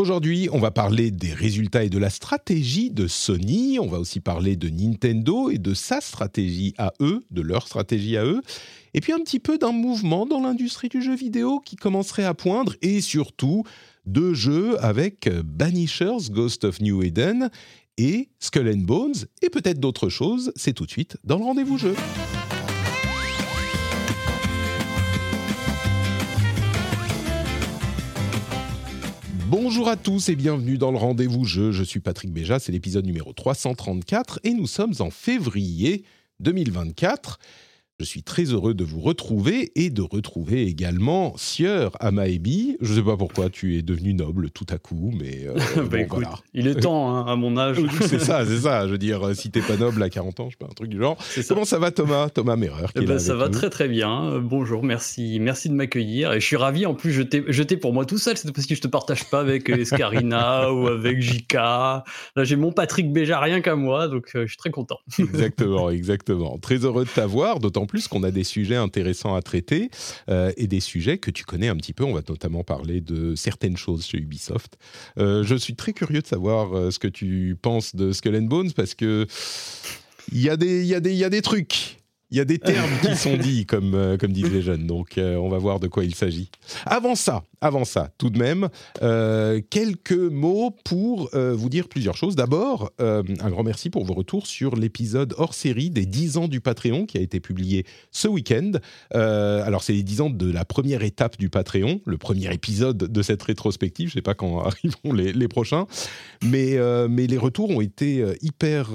Aujourd'hui, on va parler des résultats et de la stratégie de Sony. On va aussi parler de Nintendo et de sa stratégie à eux, de leur stratégie à eux. Et puis un petit peu d'un mouvement dans l'industrie du jeu vidéo qui commencerait à poindre. Et surtout, deux jeux avec Banishers, Ghost of New Eden et Skull and Bones. Et peut-être d'autres choses. C'est tout de suite dans le rendez-vous jeu. Bonjour à tous et bienvenue dans le rendez-vous jeu. Je suis Patrick Béja, c'est l'épisode numéro 334 et nous sommes en février 2024. Je suis très heureux de vous retrouver et de retrouver également Sieur Amaebi. Je ne sais pas pourquoi tu es devenu noble tout à coup, mais euh, Bah, bon, écoute, voilà. il est temps hein, à mon âge. c'est ça, c'est ça. Je veux dire, si t'es pas noble à 40 ans, je sais pas, un truc du genre. Ça. Comment ça va Thomas? Thomas Merer qui Eh est ben, là ça va nous. très très bien. Euh, Bonjour, merci, merci de m'accueillir. Et je suis ravi. En plus, je t'ai pour moi tout seul. C'est parce que je te partage pas avec euh, Escarina ou avec JK. Là, j'ai mon Patrick Béja rien qu'à moi, donc euh, je suis très content. Exactement, exactement. Très heureux de t'avoir, d'autant plus qu'on a des sujets intéressants à traiter euh, et des sujets que tu connais un petit peu. On va notamment parler de certaines choses chez Ubisoft. Euh, je suis très curieux de savoir euh, ce que tu penses de Skull and Bones parce que il y a des, il y a des, il y a des trucs. Il y a des termes qui sont dits, comme, comme disent les jeunes. Donc, euh, on va voir de quoi il s'agit. Avant ça, avant ça, tout de même, euh, quelques mots pour euh, vous dire plusieurs choses. D'abord, euh, un grand merci pour vos retours sur l'épisode hors série des 10 ans du Patreon qui a été publié ce week-end. Alors, c'est les 10 ans de la première étape du Patreon, le premier épisode de cette rétrospective. Je ne sais pas quand arriveront les, prochains, mais, mais les retours ont été hyper,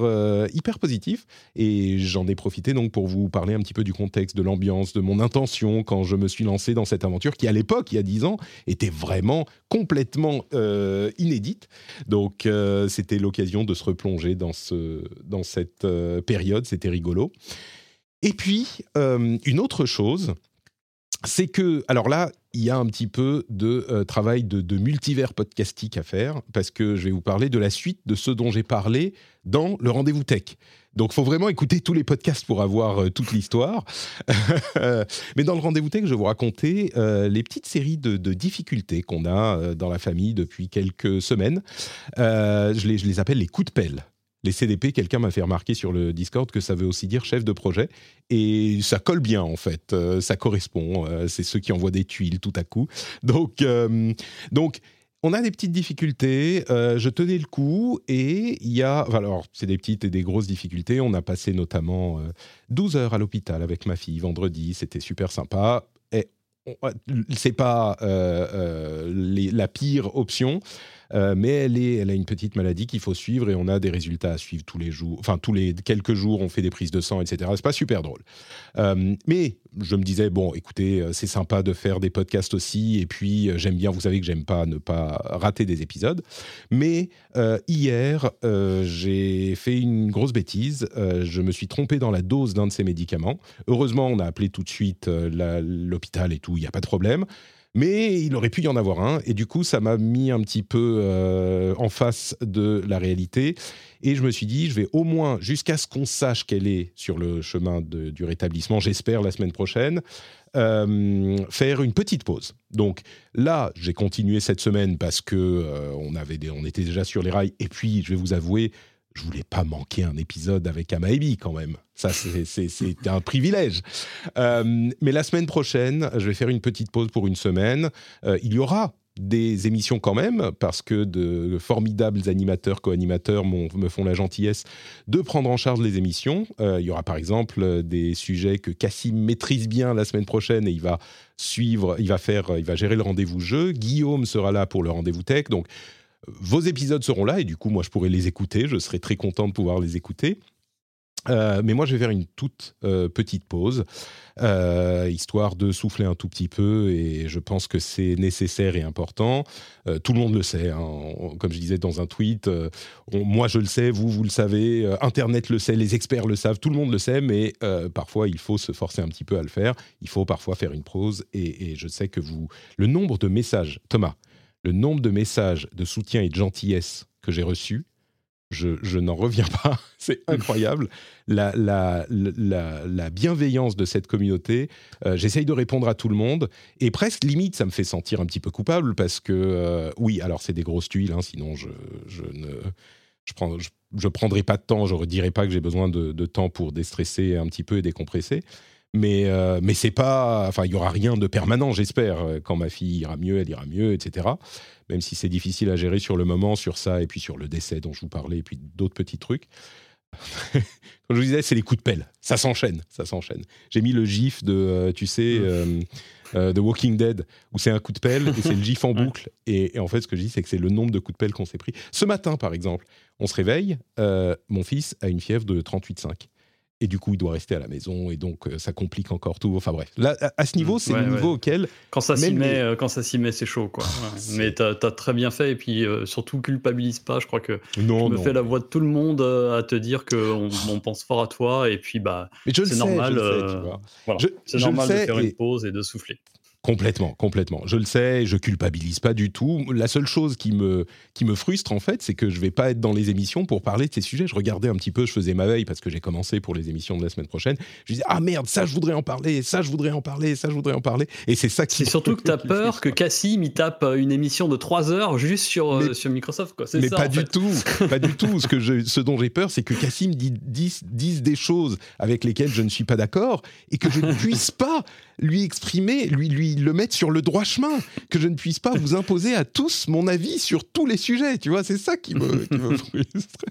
hyper positifs et j'en ai profité donc pour vous parler un petit peu du contexte, de l'ambiance, de mon intention quand je me suis lancé dans cette aventure qui, à l'époque, il y a 10 ans, était vraiment complètement euh, inédite. Donc, euh, c'était l'occasion de se replonger dans, ce, dans cette euh, période. C'était rigolo. Et puis, une autre chose, c'est que, alors là, il y a un petit peu de travail de, de multivers podcastique à faire, parce que je vais vous parler de la suite de ce dont j'ai parlé dans le rendez-vous tech. Donc, faut vraiment écouter tous les podcasts pour avoir euh, toute l'histoire. Mais dans le rendez-vous tech, je vous raconter euh, les petites séries de, difficultés qu'on a euh, dans la famille depuis quelques semaines. Euh, je, les, je les appelle les coups de pelle. Les CDP, quelqu'un m'a fait remarquer sur le Discord que ça veut aussi dire chef de projet. Et ça colle bien, en fait. Ça correspond. C'est ceux qui envoient des tuiles tout à coup. Donc, donc on a des petites difficultés. euh, je tenais le coup et il y a. Alors, c'est des petites et des grosses difficultés. On a passé notamment euh, 12 heures à l'hôpital avec ma fille vendredi. C'était super sympa. Et c'est pas euh, euh, la pire option. Euh, mais elle, est, elle a une petite maladie qu'il faut suivre et on a des résultats à suivre tous les jours. Enfin, tous les quelques jours, on fait des prises de sang, etc. C'est pas super drôle. Euh, mais je me disais, bon, écoutez, euh, c'est sympa de faire des podcasts aussi. Et puis, j'aime bien, vous savez que j'aime pas ne pas rater des épisodes. Mais hier, j'ai fait une grosse bêtise. Je me suis trompé dans la dose d'un de ces médicaments. Heureusement, on a appelé tout de suite l'hôpital et tout, il n'y a pas de problème. Mais il aurait pu y en avoir un, et du coup, ça m'a mis un petit peu euh, en face de la réalité. Et je me suis dit, je vais au moins, jusqu'à ce qu'on sache qu'elle est sur le chemin du rétablissement, j'espère la semaine prochaine, euh, faire une petite pause. Donc là, j'ai continué cette semaine parce que euh, on, avait on était déjà sur les rails. Et puis, je vais vous avouer, je voulais pas manquer un épisode avec Amaebi quand même. Ça, c'est- un privilège. Euh, mais la semaine prochaine, je vais faire une petite pause pour une semaine. Euh, il y aura des émissions quand même, parce que de formidables animateurs, co-animateurs me font la gentillesse de prendre en charge les émissions. Euh, il y aura par exemple des sujets que Cassim maîtrise bien la semaine prochaine et il va suivre, il va faire, il va gérer le rendez-vous jeu. Guillaume sera là pour le rendez-vous tech. Donc vos épisodes seront là et du coup moi je pourrai les écouter. Je serai très content de pouvoir les écouter. Euh, mais moi, je vais faire une toute euh, petite pause, euh, histoire de souffler un tout petit peu, et je pense que c'est nécessaire et important. tout le monde le sait, hein. comme je disais dans un tweet, moi je le sais, vous, vous le savez, Internet le sait, les experts le savent, tout le monde le sait, mais parfois il faut se forcer un petit peu à le faire, il faut parfois faire une pause, et, et je sais que vous... Le nombre de messages, Thomas, le nombre de messages de soutien et de gentillesse que j'ai reçus, je, n'en reviens pas. C'est incroyable. La, la, bienveillance de cette communauté. Euh, j'essaye de répondre à tout le monde. Et presque, limite, ça me fait sentir un petit peu coupable parce que, euh, oui, alors c'est des grosses tuiles, hein, sinon je, ne. Je, prends, je, prendrai pas de temps, je ne dirai pas que j'ai besoin de, de, temps pour déstresser un petit peu et décompresser. Mais, euh, mais c'est pas. Enfin, il y aura rien de permanent, j'espère. Quand ma fille ira mieux, elle ira mieux, etc. Même si c'est difficile à gérer sur le moment, sur ça, et puis sur le décès dont je vous parlais, et puis d'autres petits trucs. Comme je vous disais, c'est les coups de pelle. Ça s'enchaîne, ça s'enchaîne. J'ai mis le gif de, euh, tu sais, euh, de Walking Dead, où c'est un coup de pelle, et c'est le gif en boucle. Et, et, en fait, ce que je dis, c'est que c'est le nombre de coups de pelle qu'on s'est pris. Ce matin, par exemple, on se réveille, mon fils a une fièvre de 38,5 et du coup il doit rester à la maison et donc euh, ça complique encore tout. Enfin bref, là à ce niveau, c'est le niveau auquel quand ça s'y met, euh, quand ça s'y met, c'est chaud quoi. Mais t'as as très bien fait et puis euh, surtout culpabilise pas. Je crois que non, me fais la voix de tout le monde à te dire qu'on on pense fort à toi et puis bah c'est normal. c'est normal de faire une pause et de souffler. Complètement, complètement. Je le sais, je culpabilise pas du tout. La seule chose qui me, qui me frustre, en fait, c'est que je vais pas être dans les émissions pour parler de ces sujets. Je regardais un petit peu, je faisais ma veille parce que j'ai commencé pour les émissions de la semaine prochaine. Je disais, ah merde, ça, je voudrais en parler, ça, je voudrais en parler, ça, je voudrais en parler. Et c'est ça qui. C'est surtout que tu as peur que Cassim, il tape une émission de 3 heures juste sur, euh, sur Microsoft, quoi. Mais pas du tout, pas du tout. Ce, que je, ce dont j'ai peur, c'est que Cassim dise, dise des choses avec lesquelles je ne suis pas d'accord et que je ne puisse pas lui exprimer, lui, lui le mettre sur le droit chemin, que je ne puisse pas vous imposer à tous mon avis sur tous les sujets. Tu vois, c'est ça qui me, frustre.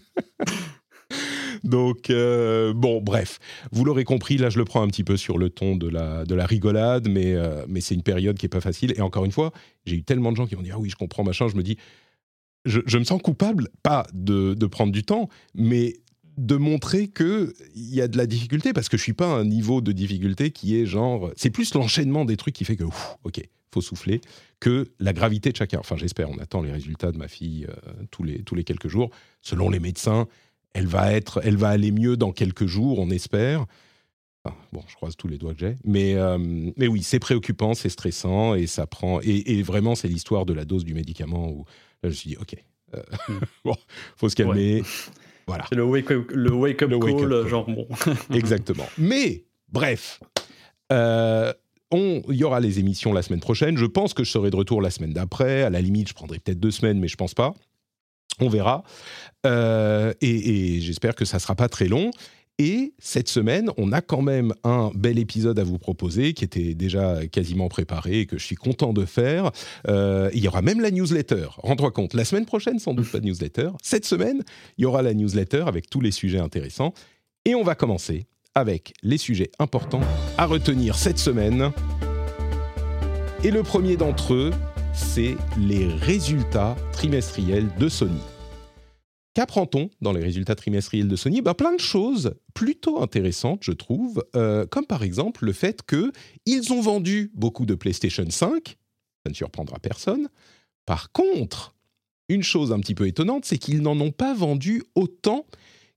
Donc, euh, bon, bref, vous l'aurez compris, là je le prends un petit peu sur le ton de la, de la rigolade, mais, euh, mais c'est une période qui n'est pas facile. Et encore une fois, j'ai eu tellement de gens qui m'ont dit Ah oui, je comprends, machin. Je me dis Je, je me sens coupable, pas de, de, prendre du temps, mais de montrer qu'il y a de la difficulté, parce que je suis pas à un niveau de difficulté qui est genre... C'est plus l'enchaînement des trucs qui fait que, ouf, ok, faut souffler, que la gravité de chacun. Enfin, j'espère, on attend les résultats de ma fille euh, tous, les, tous les quelques jours. Selon les médecins, elle va, être, elle va aller mieux dans quelques jours, on espère. bon, je croise tous les doigts que j'ai. Mais, euh, mais oui, c'est préoccupant, c'est stressant, et ça prend... Et, vraiment, c'est l'histoire de la dose du médicament où là, je me suis dit, ok, euh, mm. bon, faut se calmer. Voilà. C'est le wake-up le wake -up call, genre bon. Exactement. Mais, bref, euh, il y aura les émissions la semaine prochaine. Je pense que je serai de retour la semaine d'après. À la limite, je prendrai peut-être deux semaines, mais je pense pas. On verra. Euh, et, et j'espère que ça sera pas très long. Et cette semaine, on a quand même un bel épisode à vous proposer qui était déjà quasiment préparé et que je suis content de faire. Euh, il y aura même la newsletter. Rends-toi compte, la semaine prochaine, sans doute pas newsletter. Cette semaine, il y aura la newsletter avec tous les sujets intéressants. Et on va commencer avec les sujets importants à retenir cette semaine. Et le premier d'entre eux, c'est les résultats trimestriels de Sony. Qu'apprend-on dans les résultats trimestriels de Sony? Ben, Plein de choses plutôt intéressantes, je trouve, euh, comme par exemple le fait qu'ils ont vendu beaucoup de PlayStation 5, ça ne surprendra personne. Par contre, une chose un petit peu étonnante, c'est qu'ils n'en ont pas vendu autant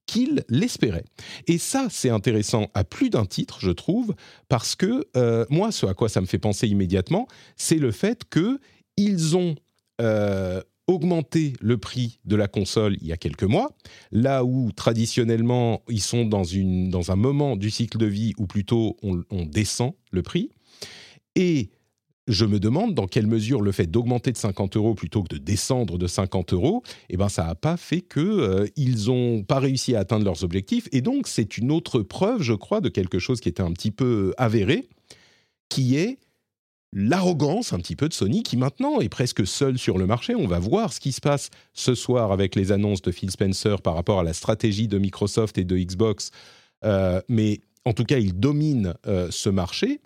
qu'ils l'espéraient. Et ça, c'est intéressant à plus d'un titre, je trouve, parce que euh, moi, ce à quoi ça me fait penser immédiatement, c'est le fait qu'ils ont euh, augmenter le prix de la console il y a quelques mois, là où traditionnellement ils sont dans, une, dans un moment du cycle de vie où plutôt on, descend le prix. Et je me demande dans quelle mesure le fait d'augmenter de 50 euros plutôt que de descendre de 50 euros, eh ben ça n'a pas fait que euh, ils n'ont pas réussi à atteindre leurs objectifs. Et donc c'est une autre preuve, je crois, de quelque chose qui était un petit peu avéré, qui est l'arrogance un petit peu de Sony qui maintenant est presque seule sur le marché. On va voir ce qui se passe ce soir avec les annonces de Phil Spencer par rapport à la stratégie de Microsoft et de Xbox. Euh, mais en tout cas, ils dominent euh, ce marché.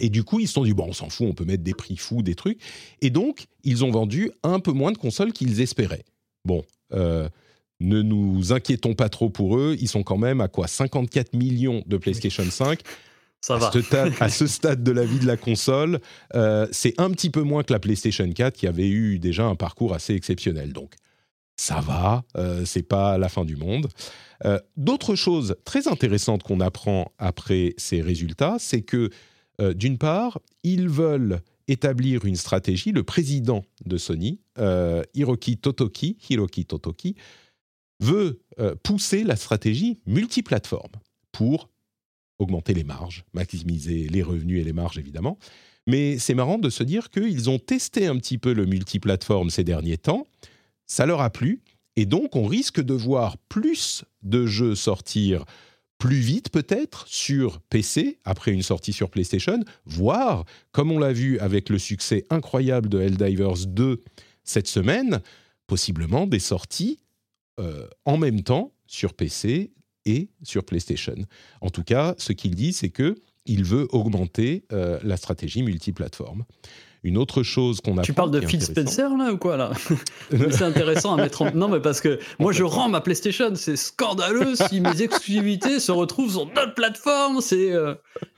Et du coup, ils se sont dit, bon, on s'en fout, on peut mettre des prix fous, des trucs. Et donc, ils ont vendu un peu moins de consoles qu'ils espéraient. Bon, euh, ne nous inquiétons pas trop pour eux. Ils sont quand même à quoi? 54 millions de PlayStation 5. Ça à. Ce stade, à ce stade de la vie de la console, euh, c'est un petit peu moins que la PlayStation 4 qui avait eu déjà un parcours assez exceptionnel. Donc, ça va, euh, c'est pas la fin du monde. Euh, D'autres choses très intéressantes qu'on apprend après ces résultats, c'est que, euh, d'une part, ils veulent établir une stratégie. Le président de Sony, Hiroki Totoki, Hiroki Totoki, veut pousser la stratégie multiplateforme pour augmenter les marges, maximiser les revenus et les marges évidemment. Mais c'est marrant de se dire qu'ils ont testé un petit peu le multiplateforme ces derniers temps, ça leur a plu, et donc on risque de voir plus de jeux sortir plus vite peut-être sur PC après une sortie sur PlayStation, voire, comme on l'a vu avec le succès incroyable de Helldivers 2 cette semaine, possiblement des sorties euh, en même temps sur PC et sur PlayStation. En tout cas, ce qu'il dit, c'est que il veut augmenter euh, la stratégie multiplateforme. Une autre chose qu'on a Tu parles de Phil Spencer là ou quoi là? C'est intéressant à mettre en. Non, mais parce que moi je rends ma PlayStation, c'est scandaleux si mes exclusivités se retrouvent sur d'autres plateformes. C'est euh,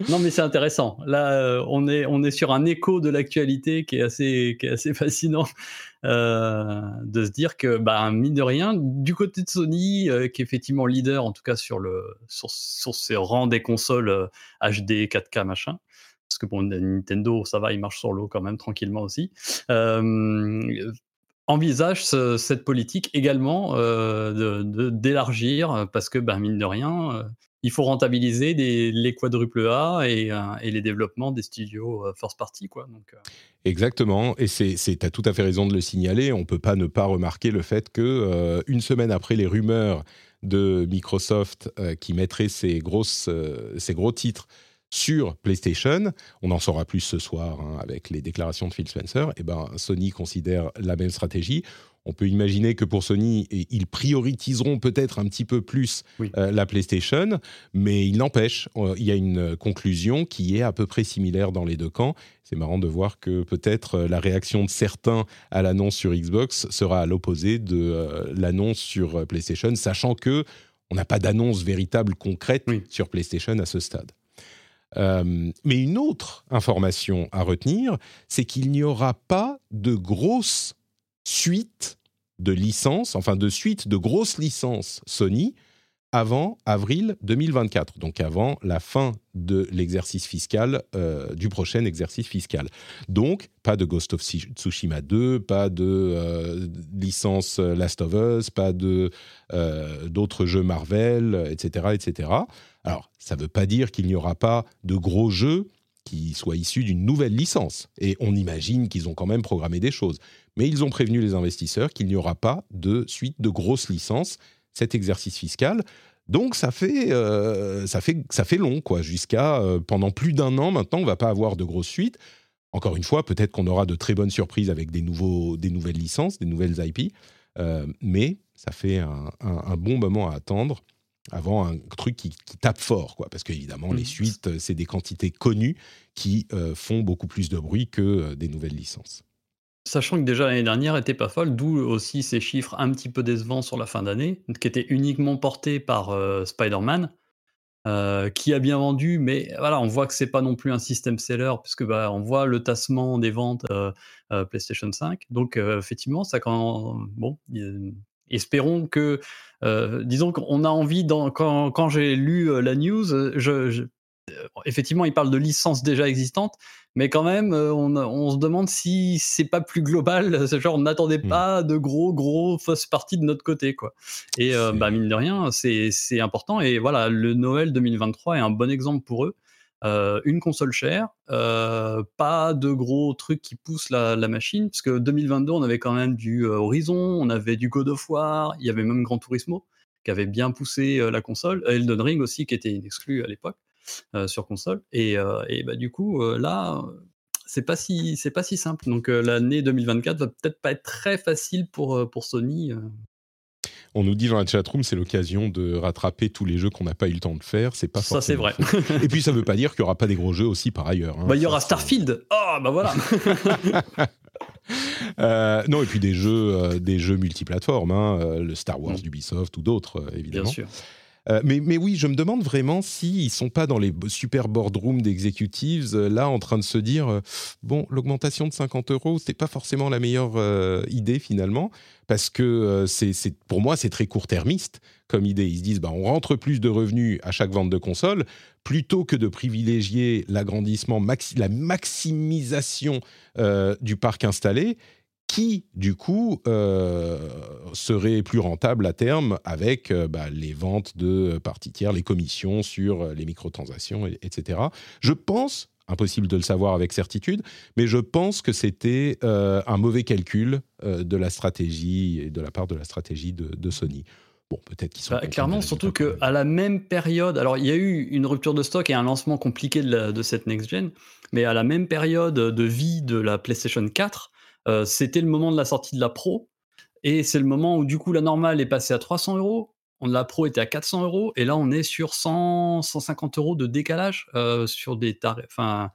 non, mais c'est intéressant. Là, euh, on est on est sur un écho de l'actualité qui est assez qui est assez fascinant. Euh, de se dire que, bah, mine de rien, du côté de Sony, euh, qui est effectivement leader, en tout cas sur, le, sur, sur ses rangs des consoles euh, HD, 4K, machin, parce que bon, Nintendo, ça va, il marche sur l'eau quand même tranquillement aussi, euh, envisage ce, cette politique également euh, d'élargir, de, parce que, ben, mine de rien, euh, il faut rentabiliser les quadruple A et, euh, et, les développements des studios first party. Quoi, donc, Exactement, et tu as tout à fait raison de le signaler. On ne peut pas ne pas remarquer le fait que euh, une semaine après les rumeurs de Microsoft euh, qui mettrait ses, grosses, euh, ses gros titres sur PlayStation, on en saura plus ce soir hein, avec les déclarations de Phil Spencer, et ben, Sony considère la même stratégie. On peut imaginer que pour Sony, ils prioriseront peut-être un petit peu plus oui. euh, la PlayStation, mais il n'empêche, euh, il y a une conclusion qui est à peu près similaire dans les deux camps. C'est marrant de voir que peut-être euh, la réaction de certains à l'annonce sur Xbox sera à l'opposé de euh, l'annonce sur PlayStation, sachant que on n'a pas d'annonce véritable concrète oui. sur PlayStation à ce stade. Euh, mais une autre information à retenir, c'est qu'il n'y aura pas de grosse suite de licences, enfin de suite de grosses licences Sony avant avril 2024, donc avant la fin de l'exercice fiscal, euh, du prochain exercice fiscal. Donc, pas de Ghost of Tsushima 2, pas de euh, licence Last of Us, pas de euh, d'autres jeux Marvel, etc., etc. Alors, ça ne veut pas dire qu'il n'y aura pas de gros jeux qui soient issus d'une nouvelle licence. Et on imagine qu'ils ont quand même programmé des choses. Mais ils ont prévenu les investisseurs qu'il n'y aura pas de suite de grosses licences cet exercice fiscal. Donc ça fait, euh, ça fait, ça fait long, quoi. Jusqu'à euh, pendant plus d'un an maintenant, on va pas avoir de grosses suites. Encore une fois, peut-être qu'on aura de très bonnes surprises avec des, nouveaux, des nouvelles licences, des nouvelles IP. Euh, mais ça fait un, un, un, bon moment à attendre avant un truc qui, qui tape fort, quoi. Parce qu'évidemment, mmh. les suites, c'est des quantités connues qui font beaucoup plus de bruit que des nouvelles licences. Sachant que déjà l'année dernière était pas folle, d'où aussi ces chiffres un petit peu décevants sur la fin d'année, qui étaient uniquement portés par euh, Spider-Man, euh, qui a bien vendu, mais voilà, on voit que c'est pas non plus un système seller, puisque bah, on voit le tassement des ventes euh, PlayStation 5. Donc effectivement, ça quand bon, espérons que, disons qu'on a envie, quand, quand j'ai lu la news, je effectivement, il parle de licences déjà existantes, mais quand même, on, on se demande si c'est pas plus global. Genre, on n'attendait pas mmh. de gros, gros fausses parties de notre côté, quoi. Et euh, bah, mine de rien, c'est important. Et voilà, le Noël 2023 est un bon exemple pour eux. Euh, une console chère, euh, pas de gros trucs qui poussent la, la, machine, parce que 2022, on avait quand même du Horizon, on avait du God of War, il y avait même Gran Turismo qui avait bien poussé la console, Elden Ring aussi qui était une exclue à l'époque. Euh, sur console. Et, euh, et bah, du coup, euh, là, c'est pas si c'est pas si simple. Donc l'année 2024 va peut-être pas être très facile pour pour Sony. On nous dit dans la chatroom, c'est l'occasion de rattraper tous les jeux qu'on n'a pas eu le temps de faire. C'est pas ça, c'est vrai. Et puis ça veut pas dire qu'il y aura pas des gros jeux aussi par ailleurs. Hein. Bah, il y aura Starfield. Oh bah voilà. non, et puis des jeux, des jeux multiplateformes, hein, le Star Wars mm. d'Ubisoft ou d'autres, évidemment. Bien sûr. Euh, mais, oui, je me demande vraiment s'ils ne sont pas dans les super boardrooms d'executives, euh, là, en train de se dire euh, bon, l'augmentation de 50 euros, ce n'est pas forcément la meilleure idée finalement, parce que c'est, pour moi, c'est très court-termiste comme idée. Ils se disent bah, on rentre plus de revenus à chaque vente de console, plutôt que de privilégier l'agrandissement, la maximisation du parc installé qui, du coup, euh, serait plus rentable à terme avec euh, bah, les ventes de parties tiers, les commissions sur euh, les microtransactions, etc. Je pense, impossible de le savoir avec certitude, mais je pense que c'était un mauvais calcul de la stratégie et de la part de la stratégie de, Sony. Bon, peut-être qu'ils sont. Bah, clairement, surtout qu'à la même période, alors il y a eu une rupture de stock et un lancement compliqué de, de cette next-gen, mais à la même période de vie de la PlayStation 4, euh, c'était le moment de la sortie de la Pro. Et c'est le moment où, du coup, la normale est passée à 300 euros. La Pro était à 400 euros. Et là, on est sur 100, 150 euros de décalage euh, sur des tarifs. Enfin,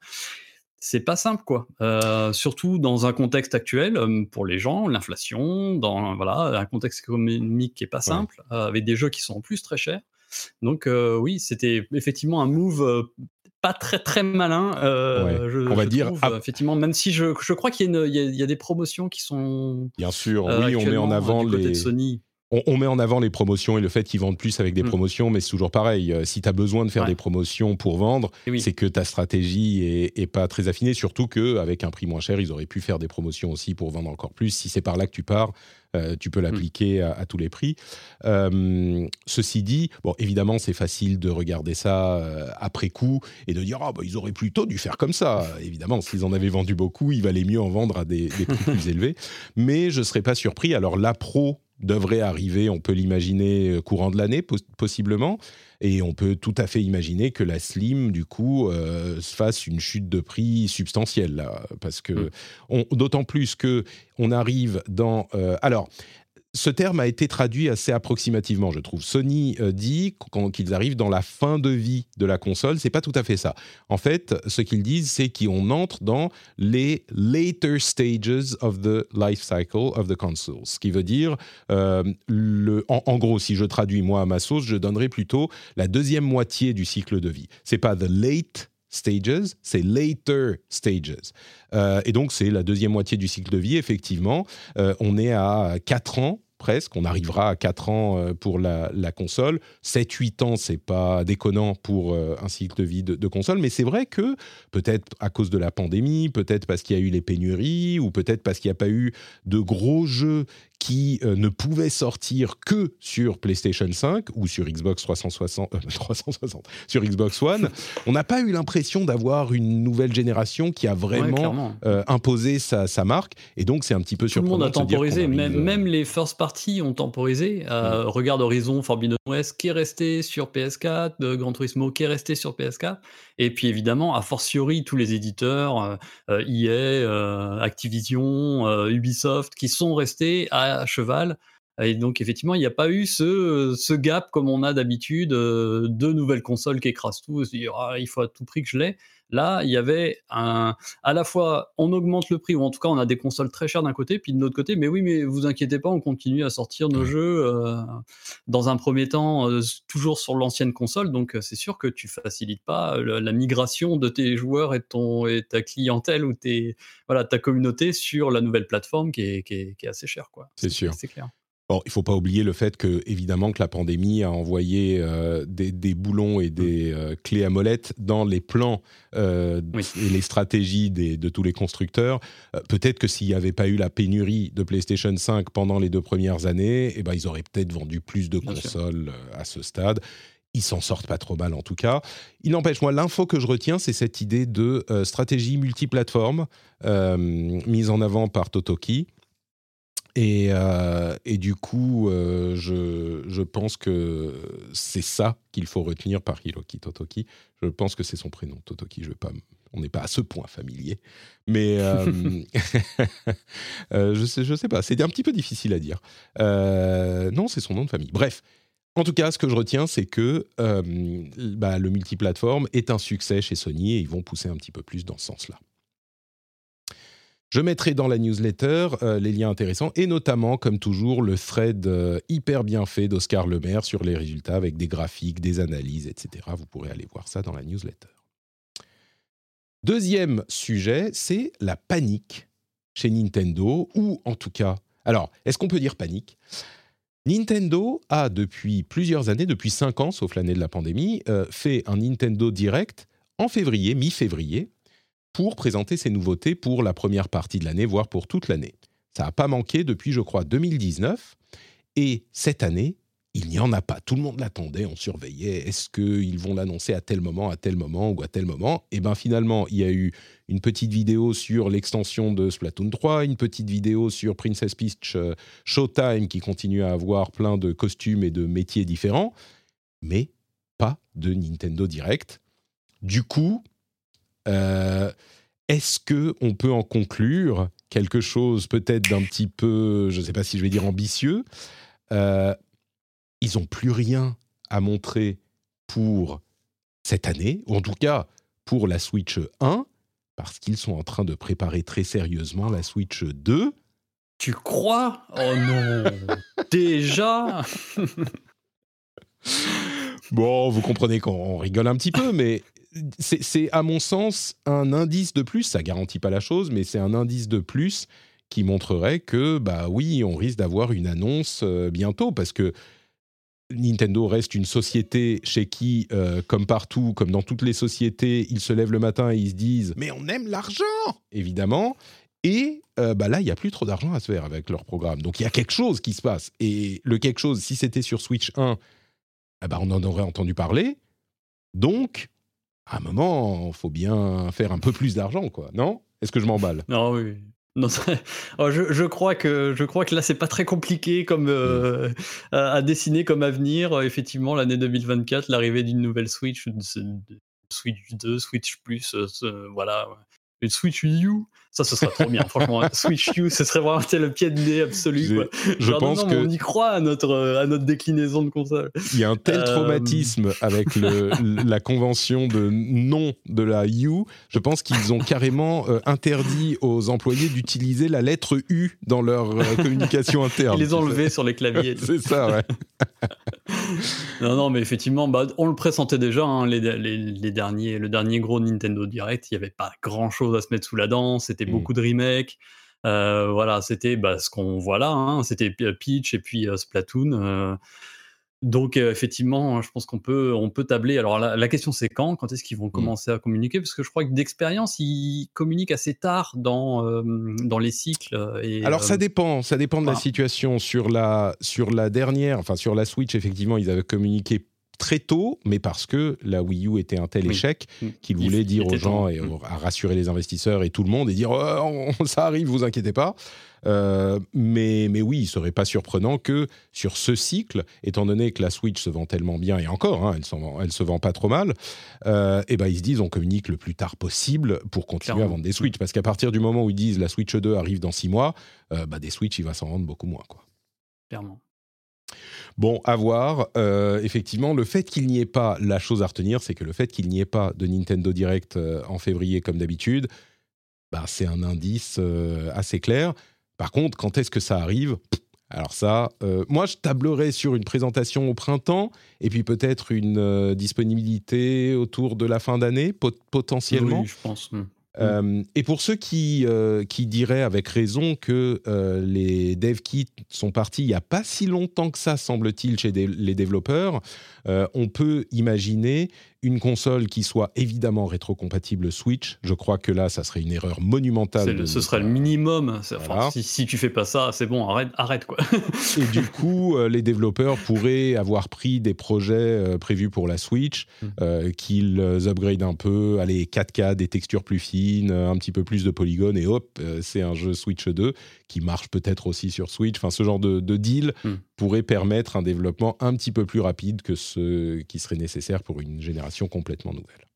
c'est pas simple, quoi. Euh, surtout dans un contexte actuel pour les gens, l'inflation, dans voilà, un contexte économique qui est pas simple, avec des jeux qui sont en plus très chers. Donc oui, c'était effectivement un move pas très très malin. Euh, on va dire effectivement, même si je, je crois qu'il y, y, a des promotions qui sont. Bien sûr, euh, oui, on met en avant les. Sony. On, met en avant les promotions et le fait qu'ils vendent plus avec des mm. promotions, mais c'est toujours pareil. Euh, si tu as besoin de faire des promotions pour vendre, c'est que ta stratégie est, est, pas très affinée. Surtout qu'avec un prix moins cher, ils auraient pu faire des promotions aussi pour vendre encore plus. Si c'est par là que tu pars, euh, tu peux l'appliquer à, tous les prix. Euh, ceci dit, bon, évidemment, c'est facile de regarder ça euh, après coup et de dire ah bah, ils auraient plutôt dû faire comme ça. évidemment, s'ils en avaient vendu beaucoup, il valait mieux en vendre à des, des prix plus élevés. Mais je ne serais pas surpris. Alors la pro devrait arriver, on peut l'imaginer courant de l'année possiblement. Et on peut tout à fait imaginer que la Slim, du coup, euh, fasse une chute de prix substantielle, là, parce que mm. d'autant plus que on arrive dans. Euh, alors, ce terme a été traduit assez approximativement, je trouve. Sony euh, dit qu'ils arrivent dans la fin de vie de la console. C'est pas tout à fait ça. En fait, ce qu'ils disent, c'est qu'on entre dans les later stages of the life cycle of the console. Ce qui veut dire, euh, le, en, gros, si je traduis moi à ma sauce, je donnerais plutôt la deuxième moitié du cycle de vie. C'est pas the late stages, c'est later stages. Euh, et donc, c'est la deuxième moitié du cycle de vie, effectivement. Euh, on est à 4 ans presque. On arrivera à 4 ans euh, pour la, console. 7-8 ans, c'est pas déconnant pour un cycle de vie de, de console. Mais c'est vrai que, peut-être à cause de la pandémie, peut-être parce qu'il y a eu les pénuries, ou peut-être parce qu'il n'y a pas eu de gros jeux qui euh, ne pouvait sortir que sur PlayStation 5 ou sur Xbox 360, 360 euh, sur Xbox One, on n'a pas eu l'impression d'avoir une nouvelle génération qui a vraiment euh, imposé sa, marque. Et donc, c'est un petit peu Tout le monde a temporisé. Même, même, les first parties ont temporisé. Mm. Regarde Horizon Forbidden West qui est resté sur PS4, de Gran Turismo qui est resté sur PS4. Et puis évidemment, a fortiori, tous les éditeurs, EA, Activision, Ubisoft, qui sont restés à à cheval. Et donc, effectivement, il n'y a pas eu ce, gap comme on a d'habitude, euh, de nouvelles consoles qui écrasent tout, se dire, ah, il faut à tout prix que je l'ai. Là, il y avait un, à la fois, on augmente le prix, ou en tout cas, on a des consoles très chères d'un côté, puis de l'autre côté, mais oui, mais vous inquiétez pas, on continue à sortir nos jeux euh, dans un premier temps, euh, toujours sur l'ancienne console, donc c'est sûr que tu facilites pas la migration de tes joueurs et, ton, et ta clientèle ou tes, voilà, ta communauté sur la nouvelle plateforme qui est, qui est, qui est assez chère. C'est sûr. C'est clair. Bon, il faut pas oublier le fait que, évidemment, que la pandémie a envoyé euh, des, boulons et des euh, clés à molette dans les plans euh, et les stratégies de tous les constructeurs. peut-être que s'il n'y avait pas eu la pénurie de PlayStation 5 pendant les deux premières années, eh ben, ils auraient peut-être vendu plus de consoles à ce stade. Ils s'en sortent pas trop mal en tout cas. Il n'empêche, moi, l'info que je retiens, c'est cette idée de stratégie multiplateforme mise en avant par Totoki et, euh, et, du coup, euh, je, je, pense que c'est ça qu'il faut retenir par Hiroki Totoki. Je pense que c'est son prénom, Totoki. Je vais pas, on n'est pas à ce point familier. Mais euh, je sais, je sais pas, c'est un petit peu difficile à dire. non, c'est son nom de famille. Bref. En tout cas, ce que je retiens, c'est que bah, le multiplateforme est un succès chez Sony et ils vont pousser un petit peu plus dans ce sens-là. Je mettrai dans la newsletter euh, les liens intéressants et notamment, comme toujours, le thread euh, hyper bien fait d'Oscar Lemaire sur les résultats avec des graphiques, des analyses, etc. Vous pourrez aller voir ça dans la newsletter. Deuxième sujet, c'est la panique chez Nintendo, ou en tout cas, alors, est-ce qu'on peut dire panique? Nintendo a depuis plusieurs années, depuis cinq ans, sauf l'année de la pandémie, euh, fait un Nintendo Direct en février, mi-février, pour présenter ses nouveautés pour la première partie de l'année, voire pour toute l'année. Ça n'a pas manqué depuis, je crois, 2019. Et cette année, il n'y en a pas. Tout le monde l'attendait, on surveillait. Est-ce qu'ils vont l'annoncer à tel moment, à tel moment ou à tel moment? Et bien finalement, il y a eu une petite vidéo sur l'extension de Splatoon 3, une petite vidéo sur Princess Peach euh, Showtime qui continue à avoir plein de costumes et de métiers différents, mais pas de Nintendo Direct. Du coup, euh, est-ce que on peut en conclure quelque chose peut-être d'un petit peu, je ne sais pas si je vais dire ambitieux euh, Ils n'ont plus rien à montrer pour cette année, ou en tout cas pour la Switch 1, parce qu'ils sont en train de préparer très sérieusement la Switch 2. Tu crois? Oh non. Déjà? Bon, vous comprenez qu'on rigole un petit peu, mais c'est à mon sens un indice de plus, ça garantit pas la chose, mais c'est un indice de plus qui montrerait que, bah oui, on risque d'avoir une annonce euh, bientôt, parce que Nintendo reste une société chez qui, euh, comme partout, comme dans toutes les sociétés, ils se lèvent le matin et ils se disent Mais on aime l'argent Évidemment. Et euh, bah là, il n'y a plus trop d'argent à se faire avec leur programme. Donc il y a quelque chose qui se passe. Et le quelque chose, si c'était sur Switch 1, eh ben, on en aurait entendu parler. Donc, à un moment, il faut bien faire un peu plus d'argent, quoi. Non? Est-ce que je m'emballe? Non, oui. Non, oh, je, je, crois que je crois que là c'est pas très compliqué comme euh, à, dessiner comme avenir. Effectivement, l'année 2024, l'arrivée d'une nouvelle Switch, Switch 2, Switch Plus, euh, voilà, une Switch U, ça, ce serait trop bien. Franchement, Switch U, ce serait vraiment le pied de nez absolu. Je pense que on y croit à notre à notre déclinaison de console. Il y a un tel euh, traumatisme avec le, la convention de nom de la U. Je pense qu'ils ont carrément euh, interdit aux employés d'utiliser la lettre U dans leur euh, communication interne. Ils les ont enlevés sur les claviers. C'est ça, ouais. non, non, mais effectivement, bah, on le pressentait déjà. Hein, les, les, les, derniers, le dernier gros Nintendo Direct, il n'y avait pas grand chose à se mettre sous la dent. C'était Mmh. beaucoup de remakes. Euh, voilà, c'était bah, ce qu'on voit là. Hein, c'était Peach et puis euh, Splatoon. Euh. donc effectivement, je pense qu'on peut, on peut tabler. Alors la, question c'est quand? Quand est-ce qu'ils vont mmh. commencer à communiquer? Parce que je crois que d'expérience, ils communiquent assez tard dans, dans les cycles. Et, Alors ça dépend, ça dépend de la situation. Sur la, sur la dernière, enfin sur la Switch, effectivement, ils avaient communiqué très tôt, mais parce que la Wii U était un tel échec mm. qu'il voulait dire aux gens et mm. à rassurer les investisseurs et tout le monde et dire oh, ça arrive, vous inquiétez pas. Euh, mais, mais oui, il serait pas surprenant que sur ce cycle, étant donné que la Switch se vend tellement bien et encore, hein, elle, elle se vend pas trop mal, euh, et ben ils se disent on communique le plus tard possible pour continuer à vendre des Switch, parce qu'à partir du moment où ils disent la Switch 2 arrive dans six mois, euh, bah, des Switch il va s'en vendre beaucoup moins quoi. Clairement. Bon, à voir. Euh, effectivement, le fait qu'il n'y ait pas, la chose à retenir, c'est que le fait qu'il n'y ait pas de Nintendo Direct euh, en février comme d'habitude, bah, c'est un indice euh, assez clair. Par contre, quand est-ce que ça arrive? Alors ça, moi je tablerais sur une présentation au printemps et puis peut-être une disponibilité autour de la fin d'année potentiellement. Oui, je pense. Mm. Euh, et pour ceux qui, euh, qui diraient avec raison que euh, les dev kits sont partis il n'y a pas si longtemps que ça, semble-t-il, chez les développeurs, on peut imaginer une console qui soit évidemment rétrocompatible Switch. Je crois que là, ça serait une erreur monumentale. ce serait le minimum. si, si, tu fais pas ça, c'est bon, arrête, arrête quoi. et du coup, euh, les développeurs pourraient avoir pris des projets euh, prévus pour la Switch, mm. euh, qu'ils upgradent un peu, allez 4K, des textures plus fines, un petit peu plus de polygones, et hop, c'est un jeu Switch 2 qui marche peut-être aussi sur Switch. Enfin, ce genre de, deal mm. Pourrait permettre un développement un petit peu plus rapide que ce qui serait nécessaire pour une génération complètement nouvelle.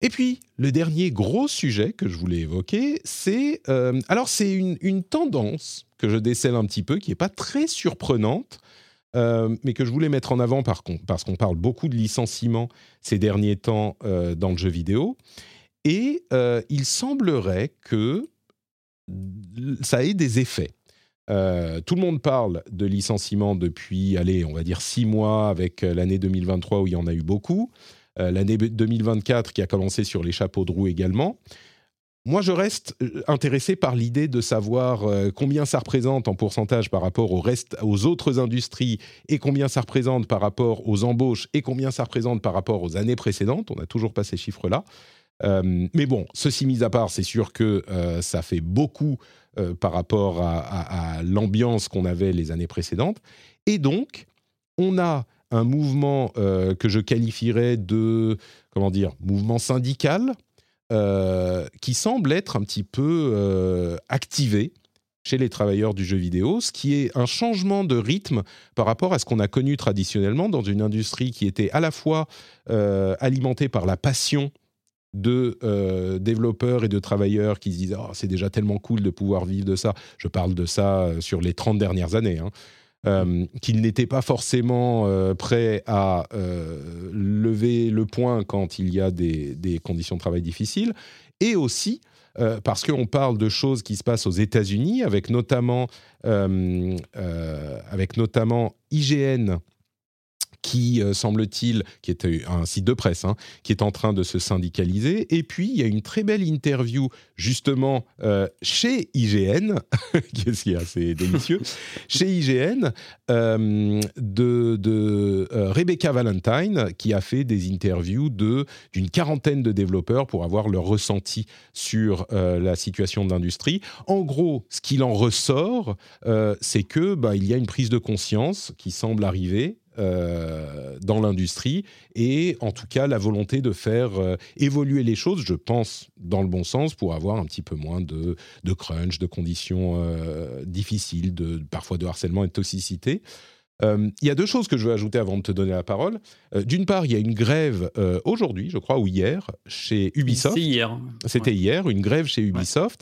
Et puis, le dernier gros sujet que je voulais évoquer, c'est... Euh, alors, c'est une, tendance que je décèle un petit peu, qui n'est pas très surprenante, euh, mais que je voulais mettre en avant par, parce qu'on parle beaucoup de licenciements ces derniers temps euh, dans le jeu vidéo. Et il semblerait que ça ait des effets. Tout le monde parle de licenciement depuis, allez, on va dire six mois avec l'année 2023 où il y en a eu beaucoup. Euh, l'année 2024 qui a commencé sur les chapeaux de roue également. Moi, je reste euh, intéressé par l'idée de savoir euh, combien ça représente en pourcentage par rapport au reste, aux autres industries et combien ça représente par rapport aux embauches et combien ça représente par rapport aux années précédentes. On n'a toujours pas ces chiffres-là. mais bon, ceci mis à part, c'est sûr que ça fait beaucoup par rapport à l'ambiance qu'on avait les années précédentes. Et donc, on a un mouvement euh, que je qualifierais de, comment dire, mouvement syndical, euh, qui semble être un petit peu euh, activé chez les travailleurs du jeu vidéo, ce qui est un changement de rythme par rapport à ce qu'on a connu traditionnellement dans une industrie qui était à la fois alimentée par la passion de développeurs et de travailleurs qui se disent oh, c'est déjà tellement cool de pouvoir vivre de ça. Je parle de ça sur les 30 dernières années. Hein. Euh, qu'il n'était pas forcément euh, prêt à euh, lever le point quand il y a des, conditions de travail difficiles, et aussi parce qu'on parle de choses qui se passent aux États-Unis, avec notamment, avec notamment IGN qui, euh, semble-t-il, qui est un site de presse, hein, qui est en train de se syndicaliser. Et puis, il y a une très belle interview, justement, euh, chez IGN, qui est assez délicieux, chez IGN, euh, de, de Rebecca Valentine, qui a fait des interviews d'une quarantaine de développeurs pour avoir leur ressenti sur la situation de l'industrie. En gros, ce qu'il en ressort, c'est que bah, il y a une prise de conscience qui semble arriver euh, dans l'industrie et en tout cas la volonté de faire euh, évoluer les choses, je pense, dans le bon sens pour avoir un petit peu moins de, de crunch, de conditions euh, difficiles, de, parfois de harcèlement et de toxicité. Il y a deux choses que je veux ajouter avant de te donner la parole. D'une part, il y a une grève aujourd'hui, je crois, ou hier, chez Ubisoft. C'était hier. C'était hier, une grève chez Ubisoft.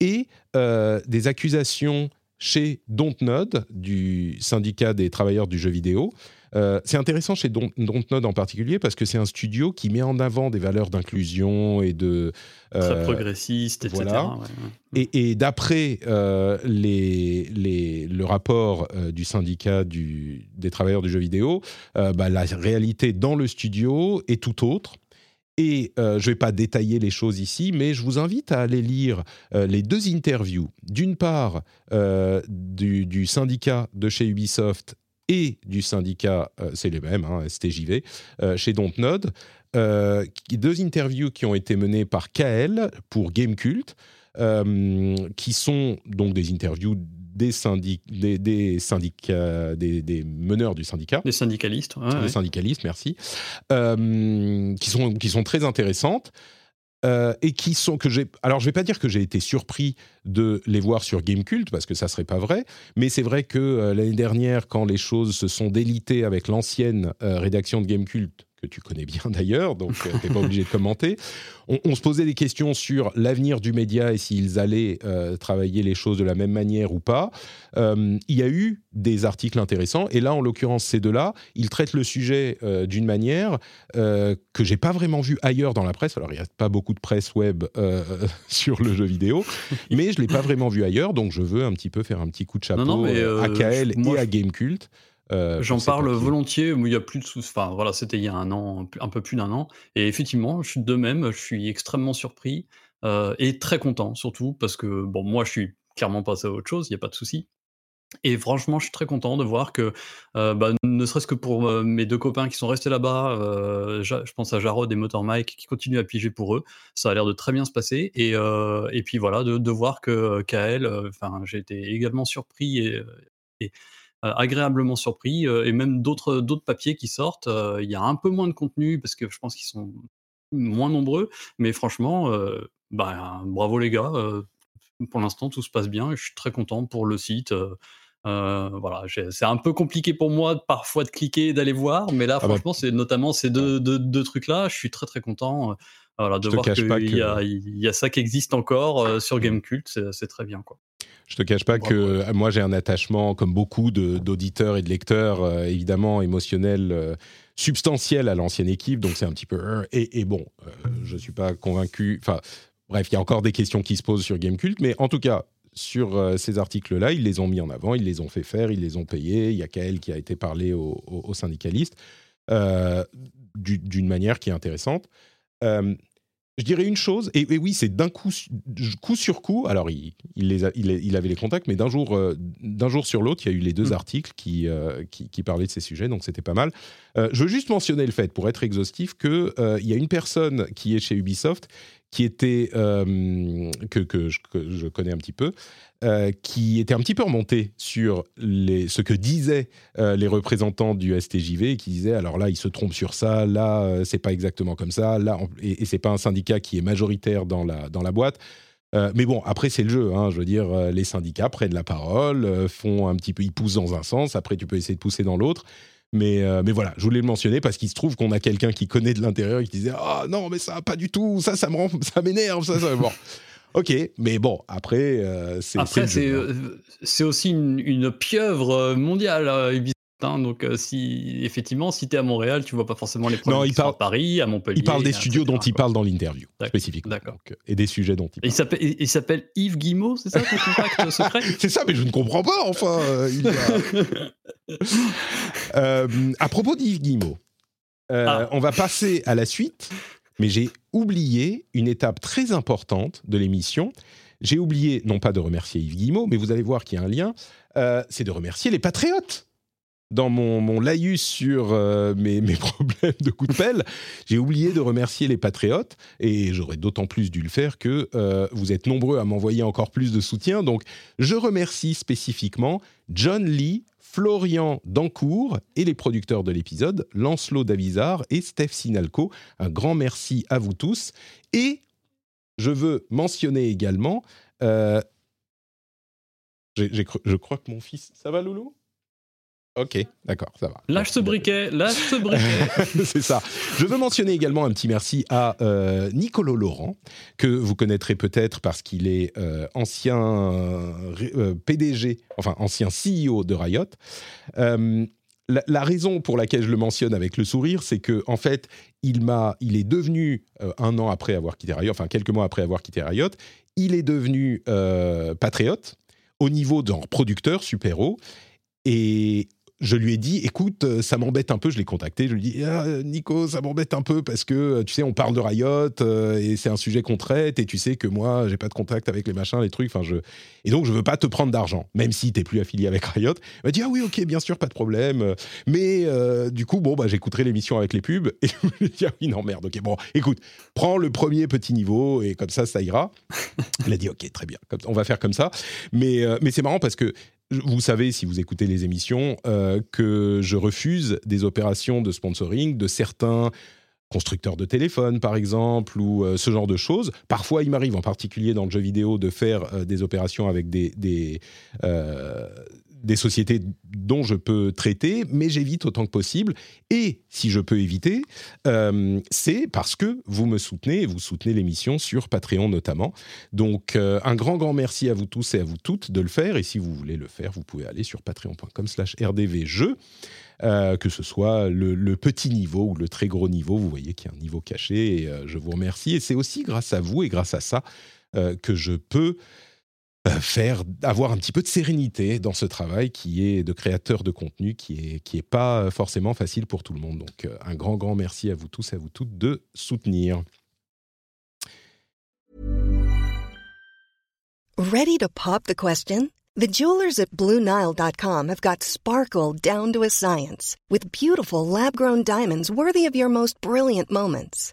Et des accusations chez Dontnod, du syndicat des travailleurs du jeu vidéo. Euh, c'est intéressant chez Dontnod en particulier parce que c'est un studio qui met en avant des valeurs d'inclusion et de... Euh, Très progressiste, etc. Voilà. Et, d'après euh, le rapport du syndicat des travailleurs du jeu vidéo, bah, la réalité dans le studio est tout autre. Et je ne vais pas détailler les choses ici, mais je vous invite à aller lire les deux interviews. D'une part, du, syndicat de chez Ubisoft et du syndicat, c'est les mêmes, hein, STJV, chez Dontnod. deux interviews qui ont été menées par KL pour Gamecult, qui sont donc des interviews des, des, syndicats, des, meneurs du syndicat. Des syndicalistes. des syndicalistes, merci. Euh, qui, sont, qui sont très intéressantes. Euh, et qui sont que j'ai. Alors, je vais pas dire que j'ai été surpris de les voir sur Gamecult parce que ça serait pas vrai, mais c'est vrai que euh, l'année dernière, quand les choses se sont délitées avec l'ancienne rédaction de Gamecult, que tu connais bien d'ailleurs, donc tu n'es pas obligé de commenter. On, se posait des questions sur l'avenir du média et s'ils allaient euh, travailler les choses de la même manière ou pas. Euh, il y a eu des articles intéressants, et là, en l'occurrence, ces deux-là, ils traitent le sujet euh, d'une manière que j'ai pas vraiment vue ailleurs dans la presse. Alors, il n'y a pas beaucoup de presse web sur le jeu vidéo, mais je l'ai pas vraiment vu ailleurs, donc je veux un petit peu faire un petit coup de chapeau à KL et à Gamecult. Euh, J'en parle volontiers, mais il y a plus de sous. Enfin, voilà, c'était il y a un an, un peu plus d'un an. Et effectivement, je suis de même, je suis extrêmement surpris euh, et très content, surtout parce que, bon, moi, je suis clairement passé à autre chose, il n'y a pas de souci. Et franchement, je suis très content de voir que, euh, bah, ne serait-ce que pour mes deux copains qui sont restés là-bas, je pense à Jarod et Motor Mike qui continuent à piger pour eux, ça a l'air de très bien se passer. Et, et puis voilà, de, de voir que KL, enfin, j'ai été également surpris et, et euh, agréablement surpris euh, et même d'autres d'autres papiers qui sortent. Euh, il y a un peu moins de contenu parce que je pense qu'ils sont moins nombreux, mais franchement, bah, bravo les gars. pour l'instant, tout se passe bien et je suis très content pour le site. voilà, c'est un peu compliqué pour moi parfois de cliquer et d'aller voir, mais là, ah bah franchement, c'est notamment ces deux, deux, trucs-là. Je suis très très content voilà, de voir qu'il y, a, y a ça qui existe encore sur Gamecult, c'est très bien. quoi. Je te cache pas que euh, moi j'ai un attachement, comme beaucoup d'auditeurs et de lecteurs, euh, évidemment émotionnel euh, substantielle à l'ancienne équipe, donc c'est un petit peu... Et, et bon, je ne suis pas convaincu... Enfin, bref, il y a encore des questions qui se posent sur Gamecult, mais en tout cas, sur ces articles-là, ils les ont mis en avant, ils les ont fait faire, ils les ont payés. Il y a Kael qui a été parlé aux, syndicalistes d'une manière qui est intéressante. Je dirais une chose, et, oui, c'est d'un coup, coup sur coup. Alors, il, les il, avait les contacts, mais d'un jour, euh, d'un jour sur l'autre, il y a eu les deux mm. articles euh, qui, qui, parlaient de ces sujets, donc c'était pas mal. Euh, je veux juste mentionner le fait, pour être exhaustif, qu'il y a une personne qui est chez Ubisoft qui était que, que, je, connais un petit peu, euh, qui était un petit peu remonté sur les, ce que disaient euh, les représentants du STJV, qui disaient alors là, ils se trompent sur ça, là, euh, c'est pas exactement comme ça, là, et, et c'est pas un syndicat qui est majoritaire dans la, dans la boîte. mais bon, après c'est le jeu. Hein, je veux dire, les syndicats prennent la parole, font un petit peu, ils poussent dans un sens. Après, tu peux essayer de pousser dans l'autre. Mais, mais voilà, je voulais le mentionner parce qu'il se trouve qu'on a quelqu'un qui connaît de l'intérieur et qui disait ah non mais ça pas du tout, ça ça me rend, ça m'énerve, ça ça. Bon, Ok, mais bon, après, euh, c'est. Après, hein. euh, c'est aussi une, pieuvre euh, mondiale, Ubisoft. Hein, donc, si effectivement, si tu es à Montréal, tu vois pas forcément les problèmes non, il parle, à Paris, à Montpellier. Il parle des studios dont il parle dans l'interview, spécifiquement. D'accord. et des sujets dont il parle. il s'appelle Yves Guillemot, c'est ça ton contact secret? C'est ça, mais je ne comprends pas, enfin. à propos d'Yves Guillemot, ah. on va passer à la suite mais j'ai oublié une étape très importante de l'émission. J'ai oublié, non pas de remercier Yves Guillemot, mais vous allez voir qu'il y a un lien, euh, c'est de remercier les patriotes. Dans mon, mon laïus sur euh, mes, mes, problèmes de coup de pelle, j'ai oublié de remercier les patriotes et j'aurais d'autant plus dû le faire que euh, vous êtes nombreux à m'envoyer encore plus de soutien. Donc, je remercie spécifiquement John Lee, Florian Dancourt et les producteurs de l'épisode, Lancelot Davizard et Steph Sinalco. Un grand merci à vous tous. Et je veux mentionner également... Euh, je crois que mon fils... Ça va, Loulou? Ok, d'accord, ça va. Lâche ce briquet, lâche ce briquet. c'est ça. Je veux mentionner également un petit merci à euh, Nicolo Laurent, que vous connaîtrez peut-être parce qu'il est euh, ancien euh, PDG, enfin ancien CEO de Riot. La, raison pour laquelle je le mentionne avec le sourire, c'est que en fait, il m'a, il est devenu un an après avoir quitté Riot, enfin quelques mois après avoir quitté Riot, il est devenu patriote au niveau d'un producteur super haut. Et je lui ai dit, écoute, euh, ça m'embête un peu, je l'ai contacté, je lui ai dit, ah, Nico, ça m'embête un peu parce que, euh, tu sais, on parle de Riot euh, et c'est un sujet qu'on traite et tu sais que moi, j'ai pas de contact avec les machins, les trucs, je... Et donc, je veux pas te prendre d'argent, même si t'es plus affilié avec Riot. Il m'a dit, ah oui, ok, bien sûr, pas de problème. Mais du coup, bon, bah, j'écouterai l'émission avec les pubs et je lui ai dit, ah oui, non, merde, ok, bon, écoute, prends le premier petit niveau et comme ça, ça ira. Il a dit, ok, très bien, on va faire comme ça. Mais, mais c'est marrant parce que vous savez, si vous écoutez les émissions, euh, que je refuse des opérations de sponsoring de certains constructeurs de téléphones, par exemple, ou euh, ce genre de choses. Parfois, il m'arrive, en particulier dans le jeu vidéo, de faire euh, des opérations avec des, des, des sociétés dont je peux traiter, mais j'évite autant que possible. Et si je peux éviter, euh, c'est parce que vous me soutenez et vous soutenez l'émission sur Patreon notamment. Donc euh, un grand, grand merci à vous tous et à vous toutes de le faire. Et si vous voulez le faire, vous pouvez aller sur patreon.com slash rdvjeux. Euh, que ce soit le, petit niveau ou le très gros niveau, vous voyez qu'il y a un niveau caché et je vous remercie. Et c'est aussi grâce à vous et grâce à ça que je peux euh, faire avoir un petit peu de sérénité dans ce travail qui est de créateur de contenu qui est qui est pas forcément facile pour tout le monde. Donc euh, un grand grand merci à vous tous à vous toutes de soutenir. Ready to pop the question? The jewelers at bluenile.com have got sparkle down to a science with beautiful lab-grown diamonds worthy of your most brilliant moments.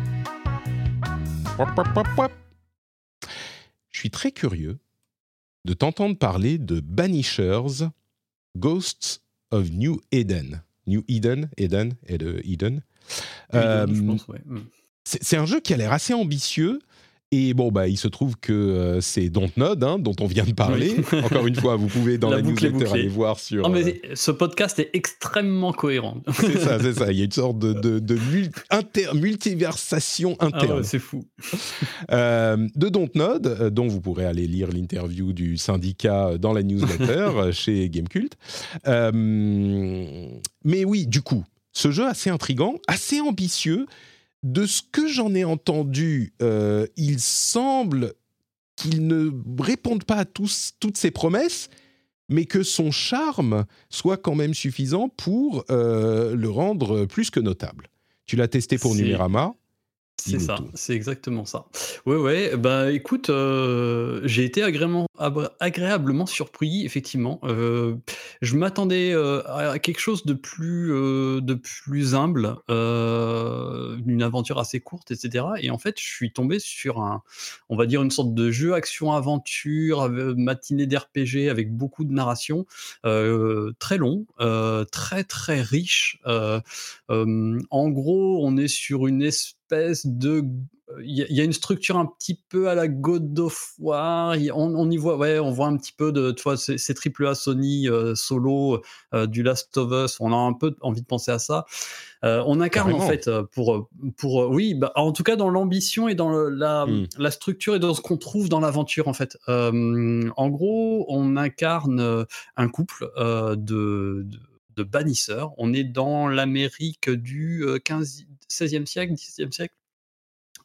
Je suis très curieux de t'entendre parler de Banishers Ghosts of New Eden. New Eden, Eden, et de Eden. Euh, ouais. Mm. c'est un jeu qui a l'air assez ambitieux. Et bon, bah, il se trouve que euh, c'est Dontnod, hein, dont on vient de parler. Encore une fois, vous pouvez dans La newsletter aller voir sur. Non, mais euh, ce podcast est extrêmement cohérent. c'est ça, c'est ça. Il y a une sorte de, de, de inter- multiversation Ah interne. ouais, c'est fou. Euh, de Dontnod, euh, dont vous pourrez aller lire l'interview du syndicat dans la newsletter chez Gamecult. Mais oui, du coup, ce jeu assez intrigant, assez ambitieux. De ce que j'en ai entendu, euh, il semble qu'il ne réponde pas à tous, toutes ses promesses, mais que son charme soit quand même suffisant pour euh, le rendre plus que notable. Tu l'as testé pour Numérama. C'est ça, c'est exactement ça. Ouais, ouais, bah écoute, euh, j'ai été agréablement, surpris, effectivement. Euh, je m'attendais euh, à quelque chose de plus, de plus humble, une aventure assez courte, etc. Et en fait, je suis tombé sur un, on va dire, une sorte de jeu action-aventure, matinée d'RPG avec beaucoup de narration, très long, très très riche. en gros, on est sur une espèce de il y, a- il y a une structure un petit peu à la God of War. On, on y voit, ouais, on voit un petit peu de, tu vois, ces, triple A Sony euh, solo euh, du Last of Us. On a un peu envie de penser à ça. Euh, on incarne Carrément. en fait euh, pour pour oui, bah, en tout cas dans l'ambition et dans le- la, Mm. la structure et dans ce qu'on trouve dans l'aventure en fait. Euh, en gros, on incarne euh, un couple euh, de, de de bannisseurs. On est dans l'Amérique du euh, 15, 16e siècle, 17e siècle.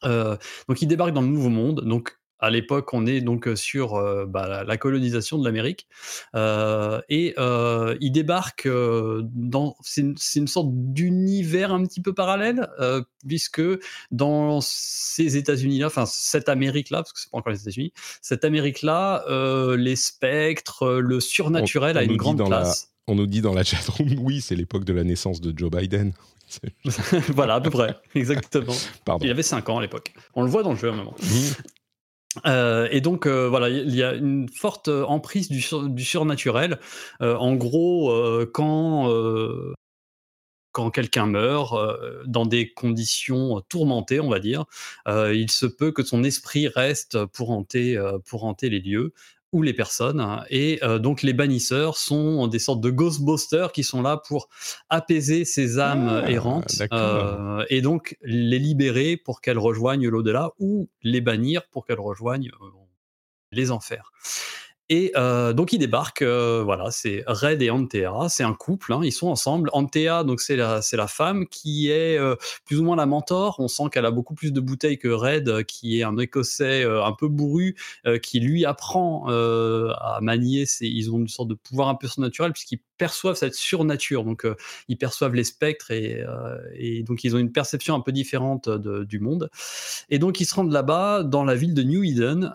Euh, donc ils débarquent dans le Nouveau Monde. Donc à l'époque, on est donc sur euh, bah, la, colonisation de l'Amérique Euh, et euh, ils débarquent euh, dans c'est une, sorte d'univers un petit peu parallèle puisque dans ces États-Unis-là, enfin cette Amérique-là, parce que c'est pas encore les États-Unis, cette Amérique-là, les spectres, le surnaturel On- on a une grande la- place. On nous dit dans la chatroom, oui, c'est l'époque de la naissance de Joe Biden. voilà, à peu près, exactement. Pardon. Il avait 5 ans à l'époque. On le voit dans le jeu à un moment. Mmh. Euh, et donc euh, voilà, il y a une forte emprise du, sur- du surnaturel. Euh, en gros, quand quand quelqu'un meurt euh, dans des conditions tourmentées, on va dire, euh, il se peut que son esprit reste pour hanter euh, pour hanter les lieux ou les personnes. hein. Et euh, donc les bannisseurs sont des sortes de ghostbusters qui sont là pour apaiser ces âmes Ah, errantes euh, et donc les libérer pour qu'elles rejoignent l'au-delà ou les bannir pour qu'elles rejoignent euh, les enfers. Et euh, donc ils débarquent, euh, voilà, c'est Red et Antea, c'est un couple, hein, ils sont ensemble. Antea, donc c'est la, c'est la femme qui est euh, plus ou moins la mentor. On sent qu'elle a beaucoup plus de bouteilles que Red, qui est un Écossais euh, un peu bourru, euh, qui lui apprend euh, à manier. Ses, ils ont une sorte de pouvoir un peu surnaturel puisqu'ils perçoivent cette surnature. Donc ils perçoivent les spectres et, et donc ils ont une perception un peu différente de- du monde. Et donc ils se rendent là-bas dans la ville de New Eden.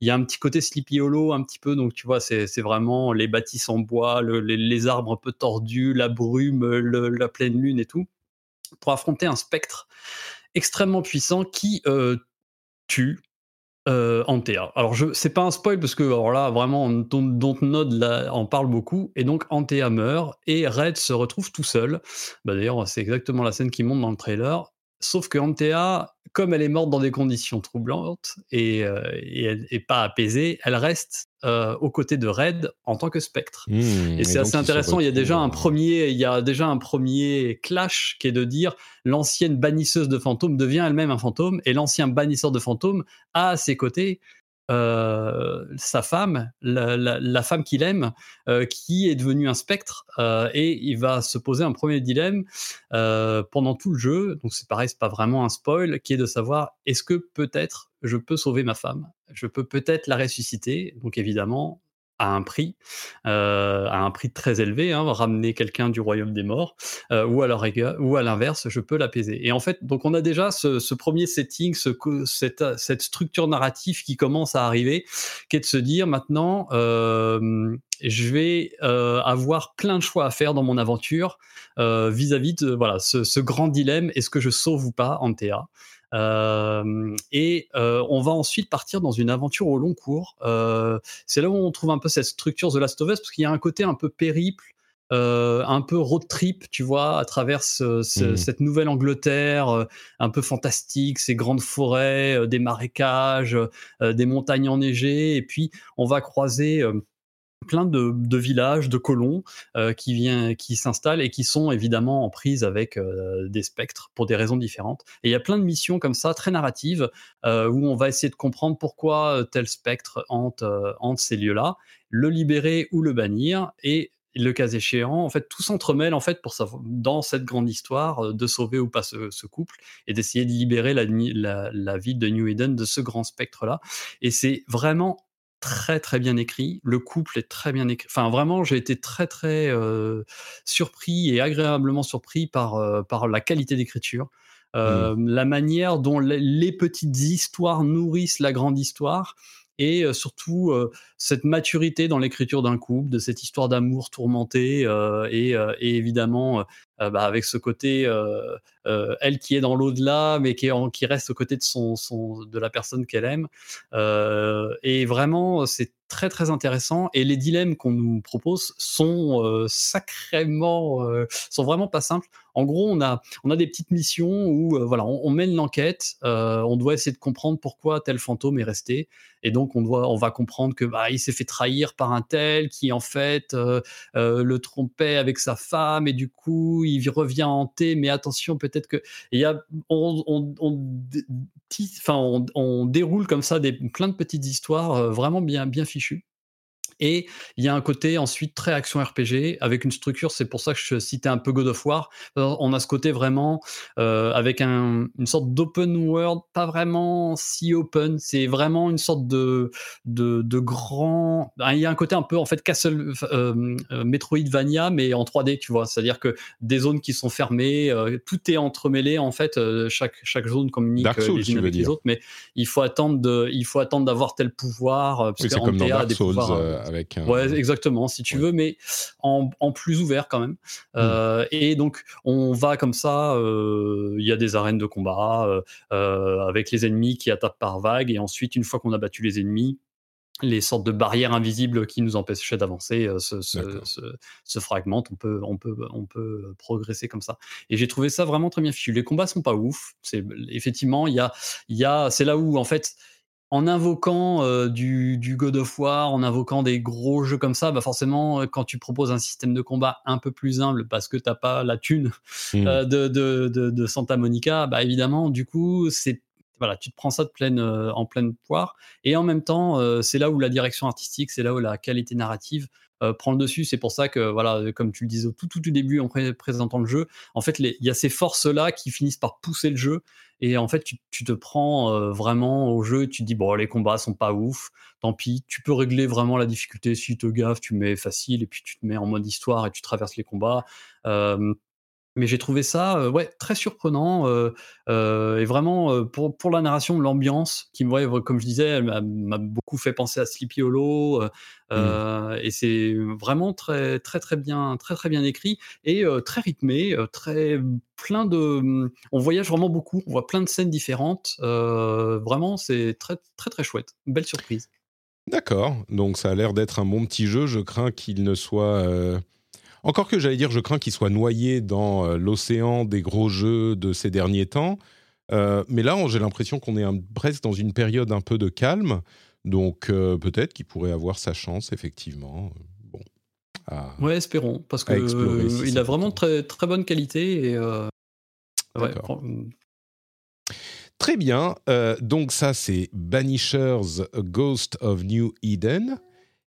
Il y a un petit côté Sleepy Hollow, un petit peu, donc tu vois, c'est vraiment les bâtisses en bois, le- les, les arbres un peu tordus, la brume, la pleine lune et tout, pour affronter un spectre extrêmement puissant qui euh, tue euh, Antea. Alors, je, c'est pas un spoil parce que, alors là, vraiment, Don- Dontnod là, en parle beaucoup, et donc Antea meurt, et Red se retrouve tout seul. Bah, D'ailleurs, c'est exactement la scène qui monte dans le trailer. Sauf que Antea, comme elle est morte dans des conditions troublantes et, euh, et elle est pas apaisée, elle reste euh, aux côtés de Red en tant que spectre. Mmh, Et c'est assez intéressant. Il y a déjà un euh, premier, il y a déjà un premier clash qui est de dire l'ancienne bannisseuse de fantômes devient elle-même un fantôme et l'ancien bannisseur de fantômes a à ses côtés euh, sa femme, la, femme qu'il aime, euh, qui est devenue un spectre euh, et il va se poser un premier dilemme pendant tout le jeu. Donc c'est pareil, c'est pas vraiment un spoil, qui est de savoir est-ce que peut-être je peux sauver ma femme, je peux peut-être la ressusciter? Donc évidemment, à un prix, euh, à un prix très élevé, hein, ramener quelqu'un du royaume des morts, euh, ou à l'inverse, je peux l'apaiser. Et en fait, donc on a déjà ce, premier setting, ce, cette, structure narrative qui commence à arriver, qui est de se dire maintenant, euh, je vais avoir plein de choix à faire dans mon aventure vis-à-vis de voilà ce, ce grand dilemme est-ce que je sauve ou pas Antea? Et on va ensuite partir dans une aventure au long cours. C'est là où on trouve un peu cette structure The Last of Us, parce qu'il y a un côté un peu périple, un peu road trip, tu vois, à travers mmh. cette nouvelle Angleterre, un peu fantastique, ces grandes forêts, des marécages, des montagnes enneigées, et puis on va croiser plein de, villages, de colons euh, qui, vient, qui s'installent et qui sont évidemment en prise avec euh, des spectres pour des raisons différentes. Et il y a plein de missions comme ça, très narratives, euh, où on va essayer de comprendre pourquoi tel spectre hante, hante ces lieux-là, le libérer ou le bannir, et le cas échéant, en fait, tout s'entremêle en fait pour dans cette grande histoire de sauver ou pas ce, couple et d'essayer de libérer la, la, la, ville de New Eden de ce grand spectre-là. Et c'est vraiment très très bien écrit. Le couple est très bien écrit. Enfin, vraiment, j'ai été très très euh, surpris et agréablement surpris par, euh, par la qualité d'écriture. Euh, mmh. La manière dont les, petites histoires nourrissent la grande histoire et surtout cette maturité dans l'écriture d'un couple, de cette histoire d'amour tourmenté et, et, évidemment bah, avec ce côté elle qui est dans l'au-delà mais qui, qui reste aux côtés de la personne qu'elle aime. Et vraiment c'est très très intéressant. Et les dilemmes qu'on nous propose sont euh, sacrément euh, sont vraiment pas simples. En gros, on a on a des petites missions où euh, voilà, on, mène l'enquête, on doit essayer de comprendre pourquoi tel fantôme est resté. Et donc on doit on va comprendre que bah il s'est fait trahir par un tel qui en fait le trompait avec sa femme et du coup il revient hanté mais attention peut-être que il y a on, déroule comme ça des, plein de petites histoires vraiment bien, bien fichues. Et il y a un côté ensuite très action RPG avec une structure. C'est pour ça que je citais un peu God of War. On a ce côté vraiment euh, avec un, une sorte d'open world, pas vraiment si open. C'est vraiment une sorte de, de, de, grand. Il y a un côté un peu en fait Castle euh, euh Metroidvania, mais en 3D, tu vois. C'est-à-dire que des zones qui sont fermées, euh, tout est entremêlé en fait. Chaque, chaque zone communique les unes avec les autres, mais il faut attendre de, il faut attendre d'avoir tel pouvoir. Oui, c'est comme dans Dark Souls avec Ouais, exactement, si tu veux, mais en, plus ouvert quand même. Hmm. Euh, et donc, on va comme ça, euh, il y a des arènes de combat euh, avec les ennemis qui attaquent par vagues, et ensuite, une fois qu'on a battu les ennemis, les sortes de barrières invisibles qui nous empêchaient d'avancer se, se, fragmentent. On peut, on, peut, on peut progresser comme ça. Et j'ai trouvé ça vraiment très bien fichu. Les combats sont pas ouf. C'est effectivement, il y a, y a, c'est là où en fait en invoquant euh, du, du, God of War, en invoquant des gros jeux comme ça, bah forcément, euh, quand tu proposes un système de combat un peu plus humble parce que t'as pas la thune mmh. euh, de, de, de, de, Santa Monica, bah évidemment, du coup, c'est voilà, tu te prends ça de pleine, en pleine poire. Et en même temps, c'est là où la direction artistique, c'est là où la qualité narrative prend le dessus. C'est pour ça que, voilà, comme tu le disais au tout, tout, tout début en présentant le jeu, en fait, il y a ces forces-là qui finissent par pousser le jeu et en fait, tu, te prends euh, vraiment au jeu, tu te dis, bon, les combats sont pas ouf, tant pis, tu peux régler vraiment la difficulté. Si tu te gaffes, tu mets facile, et puis tu te mets en mode histoire et tu traverses les combats. Euh, mais j'ai trouvé ça euh, ouais très surprenant euh, euh, et vraiment pour, pour la narration l'ambiance qui me comme je disais elle m'a beaucoup fait penser à Sleepy Hollow mmh. et c'est vraiment très très très bien très très bien écrit et très rythmé très plein de mmh, on voyage vraiment beaucoup on voit plein de scènes différentes vraiment c'est très très très chouette belle surprise d'accord donc ça a l'air d'être un bon petit jeu je crains qu'il ne soit encore que j'allais dire, je crains qu'il soit noyé dans euh, l'océan des gros jeux de ces derniers temps. Euh, mais là, j'ai l'impression qu'on est presque dans une période un peu de calme. Donc euh, peut-être qu'il pourrait avoir sa chance, effectivement. Bon. ouais, espérons. Parce qu'il il a vraiment très, très bonne qualité. Et, Très bien. donc ça, c'est Banishers Ghost of New Eden.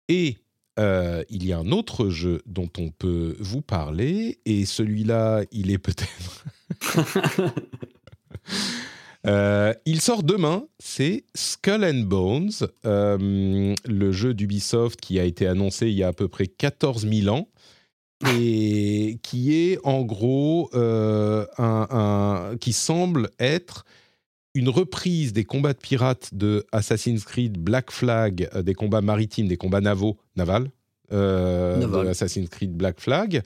Et euh, il y a un autre jeu dont on peut vous parler, et celui-là, il est peut-être... Euh, il sort demain, c'est Skull and Bones, euh, le jeu d'Ubisoft qui a été annoncé il y a à peu près 14 000 ans et qui est en gros euh, un, qui semble être une reprise des combats de pirates de Assassin's Creed Black Flag, des combats maritimes, des combats navaux, navals, de Assassin's Creed Black Flag.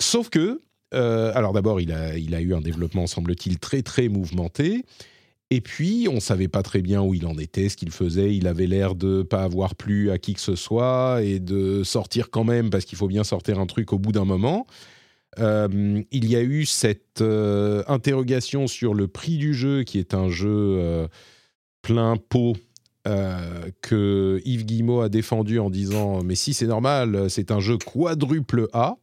Sauf que euh, alors d'abord, il a, il a eu un développement, semble-t-il, très très mouvementé. Et puis, on ne savait pas très bien où il en était, ce qu'il faisait. Il avait l'air de pas avoir plu à qui que ce soit et de sortir quand même, parce qu'il faut bien sortir un truc au bout d'un moment. Euh, il y a eu cette euh, interrogation sur le prix du jeu, qui est un jeu plein pot que Yves Guillemot a défendu en disant Mais si c'est normal, c'est un jeu quadruple A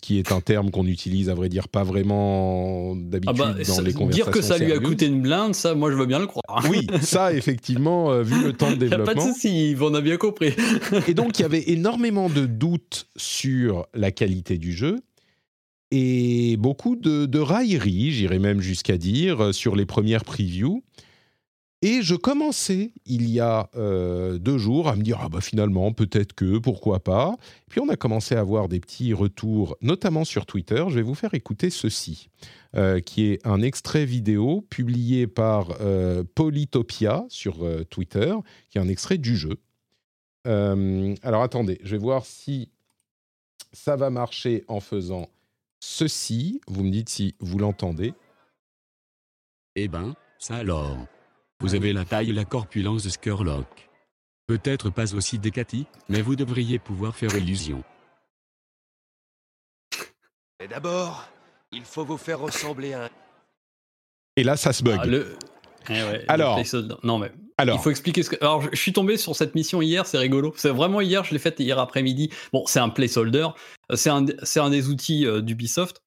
ce qui est un terme qu'on utilise, à vrai dire, pas vraiment d'habitude ah bah, dans les conversations. Dire que ça lui a coûté une blinde, ça, moi, je veux bien le croire. Oui, ça, effectivement, euh, vu le temps de développement. pas de souci, on a bien compris. et donc, il y avait énormément de doutes sur la qualité du jeu et beaucoup de, railleries, j'irais même jusqu'à dire, euh, sur les premières previews. Et je commençais, il y a euh, deux jours, à me dire, ah bah finalement, peut-être que, pourquoi pas. Puis on a commencé à avoir des petits retours, notamment sur Twitter. Je vais vous faire écouter ceci, euh, qui est un extrait vidéo publié par euh, Polytopia sur Twitter, qui est un extrait du jeu. alors attendez, je vais voir si ça va marcher en faisant ceci. Vous me dites si vous l'entendez. Eh ben, ça alors. Vous avez la taille et la corpulence de Skurlock. Peut-être pas aussi décati, mais vous devriez pouvoir faire illusion. Et d'abord, il faut vous faire ressembler à un... Et là, ça se bug. Ah, eh alors, non mais alors, il faut expliquer ce que. Alors, je suis tombé sur cette mission hier, c'est rigolo. C'est vraiment hier, je l'ai faite hier après-midi. Bon, c'est un placeholder, c'est un, c'est un des outils euh, d'Ubisoft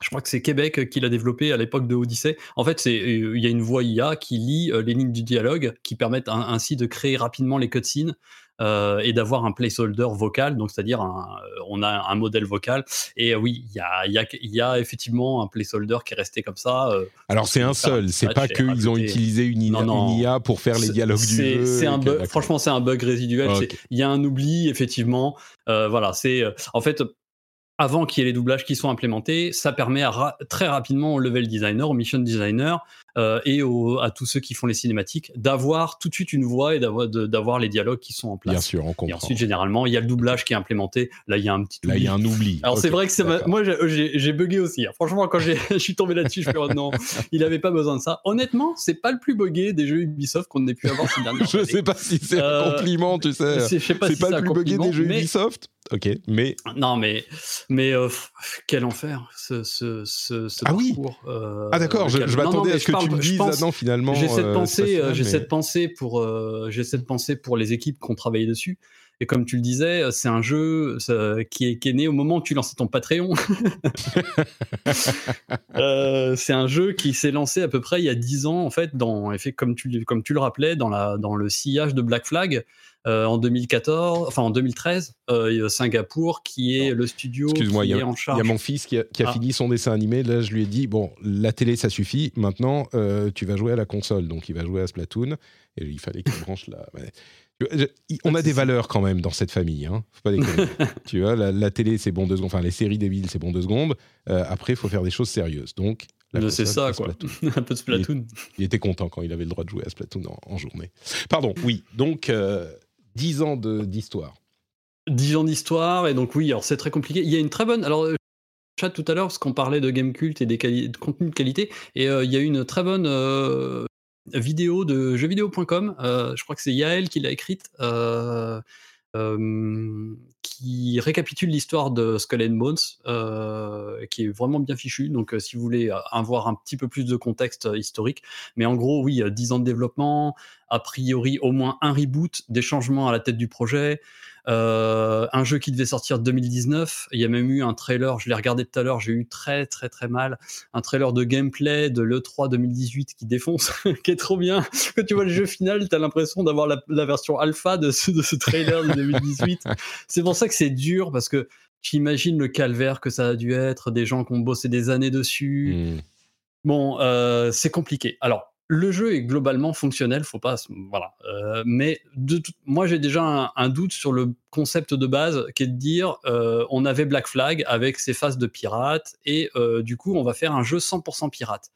je crois que c'est Québec qui l'a développé à l'époque de Odyssey. En fait, c'est euh, il y a une voix IA qui lit euh, les lignes du dialogue, qui permettent ainsi de créer rapidement les cutscenes euh, et d'avoir un placeholder vocal, donc c'est-à-dire on a un modèle vocal. Et oui, il y a, y, a, y a, effectivement un placeholder qui est resté comme ça. Alors c'est un seul, c'est pas qu'ils ont utilisé une, IA pour faire les dialogues du jeu. Un franchement, c'est un bug résiduel. Il y a un oubli, effectivement. voilà, c'est en fait avant qu'il y ait les doublages qui soient implémentés, ça permet à très rapidement au level designer, au mission designer euh, et à tous ceux qui font les cinématiques d'avoir tout de suite une voix et d'avoir les dialogues qui sont en place. Bien sûr, on comprend. Et ensuite, généralement, il y a le doublage qui est implémenté. Là, il y a un petit oubli. Là, il y a un oubli. Alors, c'est vrai que moi, j'ai bugué aussi. Hein. Franchement, quand je suis tombé là-dessus, je me suis dit, non, il n'avait pas besoin de ça. Honnêtement, c'est pas le plus bugué des jeux Ubisoft qu'on ait pu avoir ces dernières années. je sais pas si c'est un euh, compliment, tu sais. Je sais pas si pas le plus bugué des jeux Ubisoft ok, mais non, mais mais euh, quel enfer ce ce ce, ah oui euh, ah d'accord, je, m'attendais à ce que tu me dises ah non finalement. J'ai cette euh, pensée, j'ai cette pensée pour j'ai cette pensée pour les équipes qui ont travaillé dessus. Et comme tu le disais, c'est un jeu qui, est, qui, est, né au moment où tu lançais ton Patreon. c'est un jeu qui s'est lancé à peu près il y a 10 ans, en fait, dans, comme, tu, comme tu le rappelais, dans, la, dans le sillage de Black Flag. Euh, en 2014, enfin en 2013, euh, Singapour, qui est le studio qui est en charge. Il y a mon fils qui a, ah. fini son dessin animé. Là, je lui ai dit bon, la télé, ça suffit. Maintenant, euh, tu vas jouer à la console. Donc, il va jouer à Splatoon. Et il fallait qu'il branche la. On a des valeurs quand même dans cette famille, hein. Faut pas déconner. tu vois, la, télé c'est bon deux secondes, enfin les séries débiles c'est bon deux secondes. après, il faut faire des choses sérieuses. Donc, c'est ça, quoi. un peu de Splatoon. Il, était content quand il avait le droit de jouer à Splatoon en, journée. Pardon, oui. Donc, 10 ans d'histoire. 10 ans d'histoire, et donc oui, alors c'est très compliqué. Il y a une très bonne. Alors, euh, chat tout à l'heure, parce qu'on parlait de game cult et des de contenu de qualité, et euh, il y a une très bonne euh, vidéo de jeuxvideo.com, je crois que c'est Yael qui l'a écrite, qui récapitule l'histoire de Skull and Bones, qui est vraiment bien fichu. Donc, si vous voulez avoir un petit peu plus de contexte historique, mais en gros, oui, 10 ans de développement, a priori au moins un reboot, des changements à la tête du projet, euh, un jeu qui devait sortir 2019. Il y a même eu un trailer, je l'ai regardé tout à l'heure, j'ai eu très très très mal, un trailer de gameplay de l'E3 2018 qui défonce, qui est trop bien. Quand tu vois le jeu final, tu as l'impression d'avoir la, version alpha de ce, de ce trailer de 2018. c'est pour ça que c'est dur parce que tu imagines le calvaire que ça a dû être, des gens qui ont bossé des années dessus. Hmm Bon, euh, c'est compliqué. Alors, le jeu est globalement fonctionnel, faut pas, voilà. Euh, mais de tout, moi j'ai déjà un, un, doute sur le concept de base, qui est de dire, euh, on avait Black Flag avec ses phases de pirates et euh, du coup on va faire un jeu 100% pirate.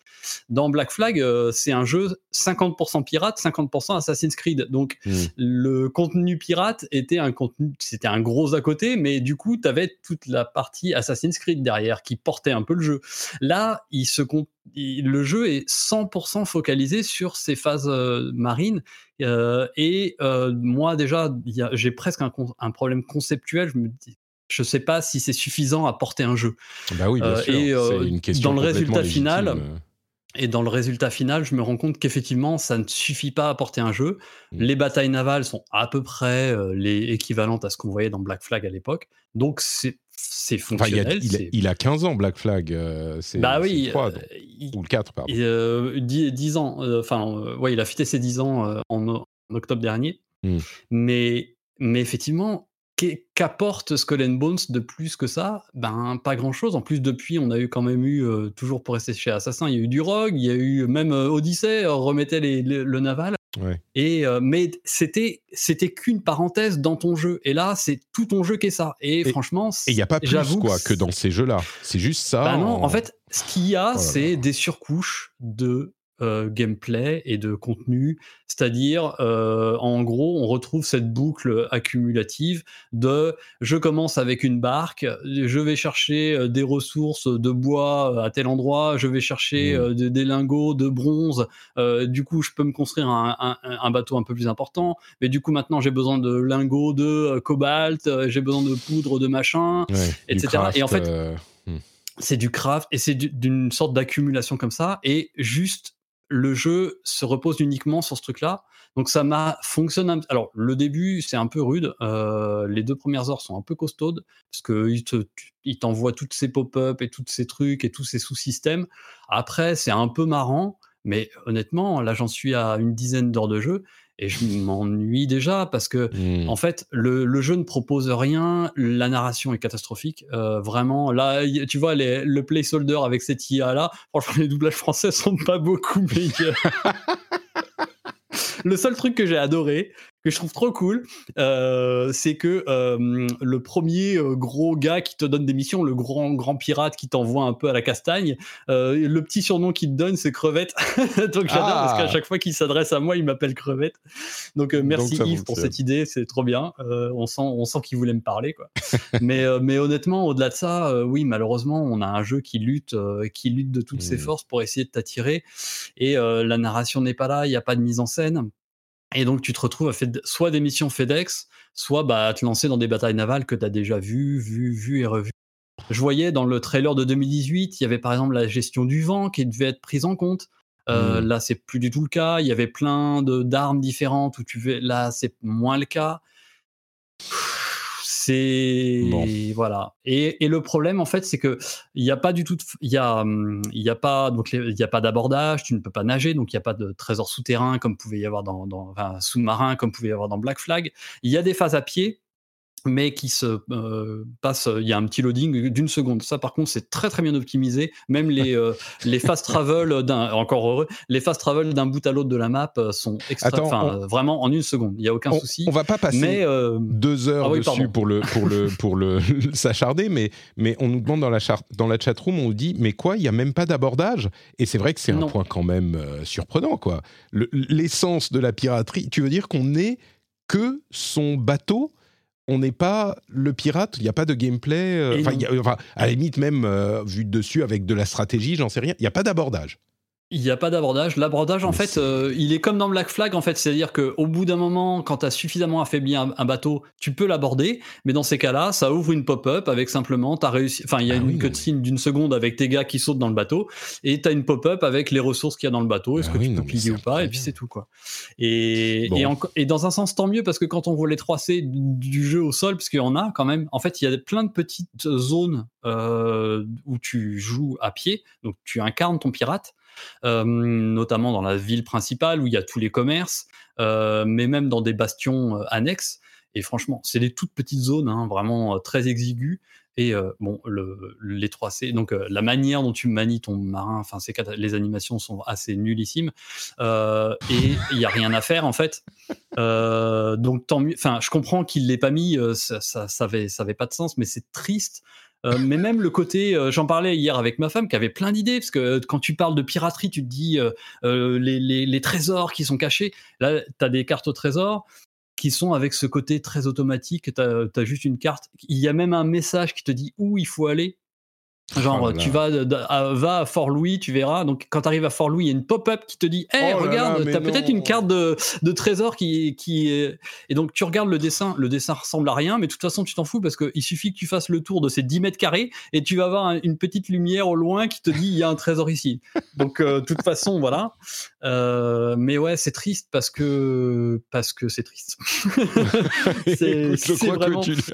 Dans Black Flag, euh, c'est un jeu 50% pirate, 50% Assassin's Creed. Donc Mm. le contenu pirate était un contenu, c'était un gros à côté, mais du coup tu avais toute la partie Assassin's Creed derrière qui portait un peu le jeu. Là, il se con- il- le jeu est 100% focalisé sur ces phases euh, marines. Euh, et euh, moi, déjà, j'ai presque un, problème conceptuel. Je me dis, je sais pas si c'est suffisant à porter un jeu. Bah oui, bien sûr. et, une question dans le résultat final. Et dans le résultat final, je me rends compte qu'effectivement, ça ne suffit pas à porter un jeu. Mm. Les batailles navales sont à peu près euh, les équivalentes à ce qu'on voyait dans Black Flag à l'époque. Donc, c'est c'est Enfin, il, a, fonctionnel. il, il a 15 ans, Black Flag. euh, c'est bah oui, le 3, euh, donc. il- ou le 4, pardon. Et, euh, 10, 10 ans, euh, enfin, euh, ouais, il a fêté ses 10 ans euh, en, en octobre dernier. Mm. Mais, mais effectivement, qu'apporte Skull and Bones de plus que ça? Ben, pas grand chose. En plus, depuis, on a eu quand même eu, euh, toujours pour rester chez Assassin, il y a eu du Rogue, il y a eu même euh, Odyssey, euh, remettait les- les- le naval. Ouais. Et, euh, mais c'était, c'était qu'une parenthèse dans ton jeu. Et là, c'est tout ton jeu qui est ça. Et, Et- franchement, Et il n'y a pas plus quoi, que dans ces jeux-là. C'est juste ça. bah non, en fait, ce qu'il y a, Oh c'est des surcouches de euh, gameplay et de contenu. C'est-à-dire, euh, en gros, on retrouve cette boucle accumulative de je commence avec une barque, je vais chercher euh, des ressources de bois à tel endroit, je vais chercher Mm. euh, des, des lingots de bronze, du coup, je peux me construire un, un- un bateau un peu plus important, mais du coup, maintenant, j'ai besoin de lingots de cobalt, j'ai besoin de poudre de machin Ouais, etc. Et en fait, euh, c'est du craft et c'est du- d'une sorte d'accumulation comme ça et juste le jeu se repose uniquement sur ce truc là donc ça m'a fonctionné alors le début c'est un peu rude euh, les deux premières heures sont un peu costaudes parce que il te tu- il t'envoie toutes ces pop-up et tous ces trucs et tous ces sous-systèmes. Après c'est un peu marrant mais honnêtement là j'en suis à une dizaine d'heures de jeu et je m'ennuie déjà parce que hmm. en fait, le, le jeu ne propose rien, la narration est catastrophique. Euh, vraiment, là, y- tu vois, les- le placeholder avec cette IA-là, franchement, les doublages français sont pas beaucoup meilleurs. le seul truc que j'ai adoré, que je trouve trop cool, euh, c'est que euh, le premier euh, gros gars qui te donne des missions, le grand grand pirate qui t'envoie un peu à la castagne, euh, le petit surnom qu'il te donne, c'est Crevette. Donc j'adore Ah. parce qu'à chaque fois qu'il s'adresse à moi, il m'appelle Crevette. Donc merci Yves pour cette idée, c'est trop bien. On sent on sent qu'il voulait me parler quoi. mais mais honnêtement, au-delà de ça, oui, malheureusement, on a un jeu qui lutte qui lutte de toutes ses Mm. forces pour essayer de t'attirer et la narration n'est pas là, il n'y a pas de mise en scène. Et donc, tu te retrouves à faire soit des missions FedEx, soit bah, à te lancer dans des batailles navales que tu as déjà vues, vues, vues et revues. Je voyais dans le trailer de 2018, il y avait par exemple la gestion du vent qui devait être prise en compte. Euh, Mm. Là, c'est plus du tout le cas. Il y avait plein de d'armes différentes où tu veux. Là, c'est moins le cas. C'est Bon. voilà. Et, et le problème, en fait, c'est que il n'y a pas du tout. Il y a, il y a pas donc il y a pas d'abordage. Tu ne peux pas nager, donc il n'y a pas de trésor souterrain comme pouvait y avoir dans, dans enfin, sous-marin comme pouvait y avoir dans Black Flag. Il y a des phases à pied, mais qui se euh, passent. Il y a un petit loading d'une seconde. Ça, par contre, c'est très très bien optimisé. Même les euh, les fast travel d'un encore heureux, les fast travel d'un bout à l'autre de la map euh, sont extra. Attends, on- euh, vraiment en une seconde. Il y a aucun on, souci. on va pas passer mais euh, deux heures Ah oui, dessus pardon. pour le pour le pour le s'acharder, mais mais on nous demande dans la char- dans la chatroom, on nous dit mais quoi, il y a même pas d'abordage? Et c'est vrai que c'est un point quand même euh, surprenant quoi. Le- L'essence de la piraterie, tu veux dire qu'on n'est que son bateau? On n'est pas le pirate, il n'y a pas de gameplay. euh, Enfin, à la limite, même euh, vu de dessus avec de la stratégie, j'en sais rien. Il n'y a pas d'abordage. Il n'y a pas d'abordage. L'abordage, en Mais fait, euh, il est comme dans Black Flag, en fait. C'est-à-dire qu'au bout d'un moment, quand tu as suffisamment affaibli un, un bateau, tu peux l'aborder. Mais dans ces cas-là, ça ouvre une pop-up avec simplement, tu réussi. Enfin, il y a Ah une oui, cutscene d'une seconde avec tes gars qui sautent dans le bateau. Et tu as une pop-up avec les ressources qu'il y a dans le bateau. Est-ce Ah que oui, tu peux c'est ou pas? Et puis c'est tout, quoi. Et, Bon. et, en- et dans un sens, tant mieux, parce que quand on voit les 3C du jeu au sol, parce qu'il y en a quand même, en fait, il y a plein de petites zones euh, où tu joues à pied. Donc, tu incarnes ton pirate notamment dans la ville principale où il y a tous les commerces, euh, mais même dans des bastions euh, annexes. Et franchement, c'est des toutes petites zones, hein, vraiment très exiguës. Et bon, le, les 3C, donc la manière dont tu manies ton marin, enfin, les animations sont assez nullissimes. et il n'y a rien à faire, en fait. donc, tant mieux. Enfin, je comprends qu'il ne l'ait pas mis, ça, ça, ça, avait, ça avait pas de sens, mais c'est triste. Mais même le côté, j'en parlais hier avec ma femme qui avait plein d'idées, parce que quand tu parles de piraterie, tu te dis les, les, les, trésors qui sont cachés. Là, tu as des cartes au trésor, qui sont avec ce côté très automatique. Tu as, juste une carte. Il y a même un message qui te dit où il faut aller. Genre, oh tu vas, à, va à Fort-Louis, tu verras. Donc, quand tu arrives à Fort-Louis, il y a une pop-up qui te dit Hé, oh regarde, tu as peut-être une carte de, de trésor qui, qui est. Et donc, tu regardes le dessin. Le dessin ressemble à rien, mais de toute façon, tu t'en fous parce qu'il suffit que tu fasses le tour de ces 10 mètres carrés et tu vas avoir une petite lumière au loin qui te dit Il y a un trésor ici. Donc, euh, de toute façon, voilà. Euh, mais ouais, c'est triste parce que parce que c'est triste. c'est vraiment. Que tu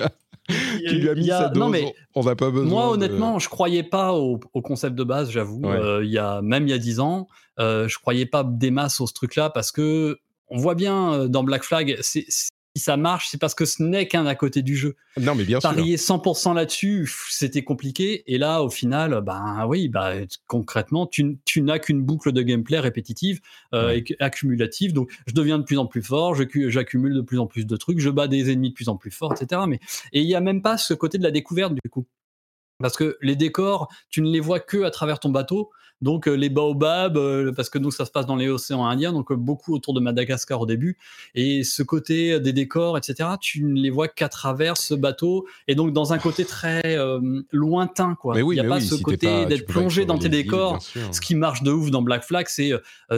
tu lui as mis sa dose. mais on n'a pas besoin. Moi, honnêtement, je croyais pas au, concept de base, j'avoue. Euh, il y a même il y a dix ans, euh, je croyais pas des masses au ce truc-là parce que on voit bien euh, dans Black Flag, c'est si ça marche, c'est parce que ce n'est qu'un à côté du jeu. Non, mais bien Parier 100% là-dessus, c'était compliqué. Et là, au final, ben oui, bah, concrètement, tu, n'as qu'une boucle de gameplay répétitive euh, et accumulative. Donc, je deviens de plus en plus fort, j'accumule de plus en plus de trucs, je bats des ennemis de plus en plus forts, etc. Mais, et il n'y a même pas ce côté de la découverte, du coup. Parce que les décors, tu ne les vois que à travers ton bateau. Donc euh, les baobabs, euh, parce que nous ça se passe dans les océans Indiens, donc euh, beaucoup autour de Madagascar au début. Et ce côté des décors, etc., tu ne les vois qu'à travers ce bateau. Et donc dans un côté très lointain, quoi. il n'y a pas ce côté d'être plongé dans tes décors. ce qui marche de ouf dans Black Flag, c'est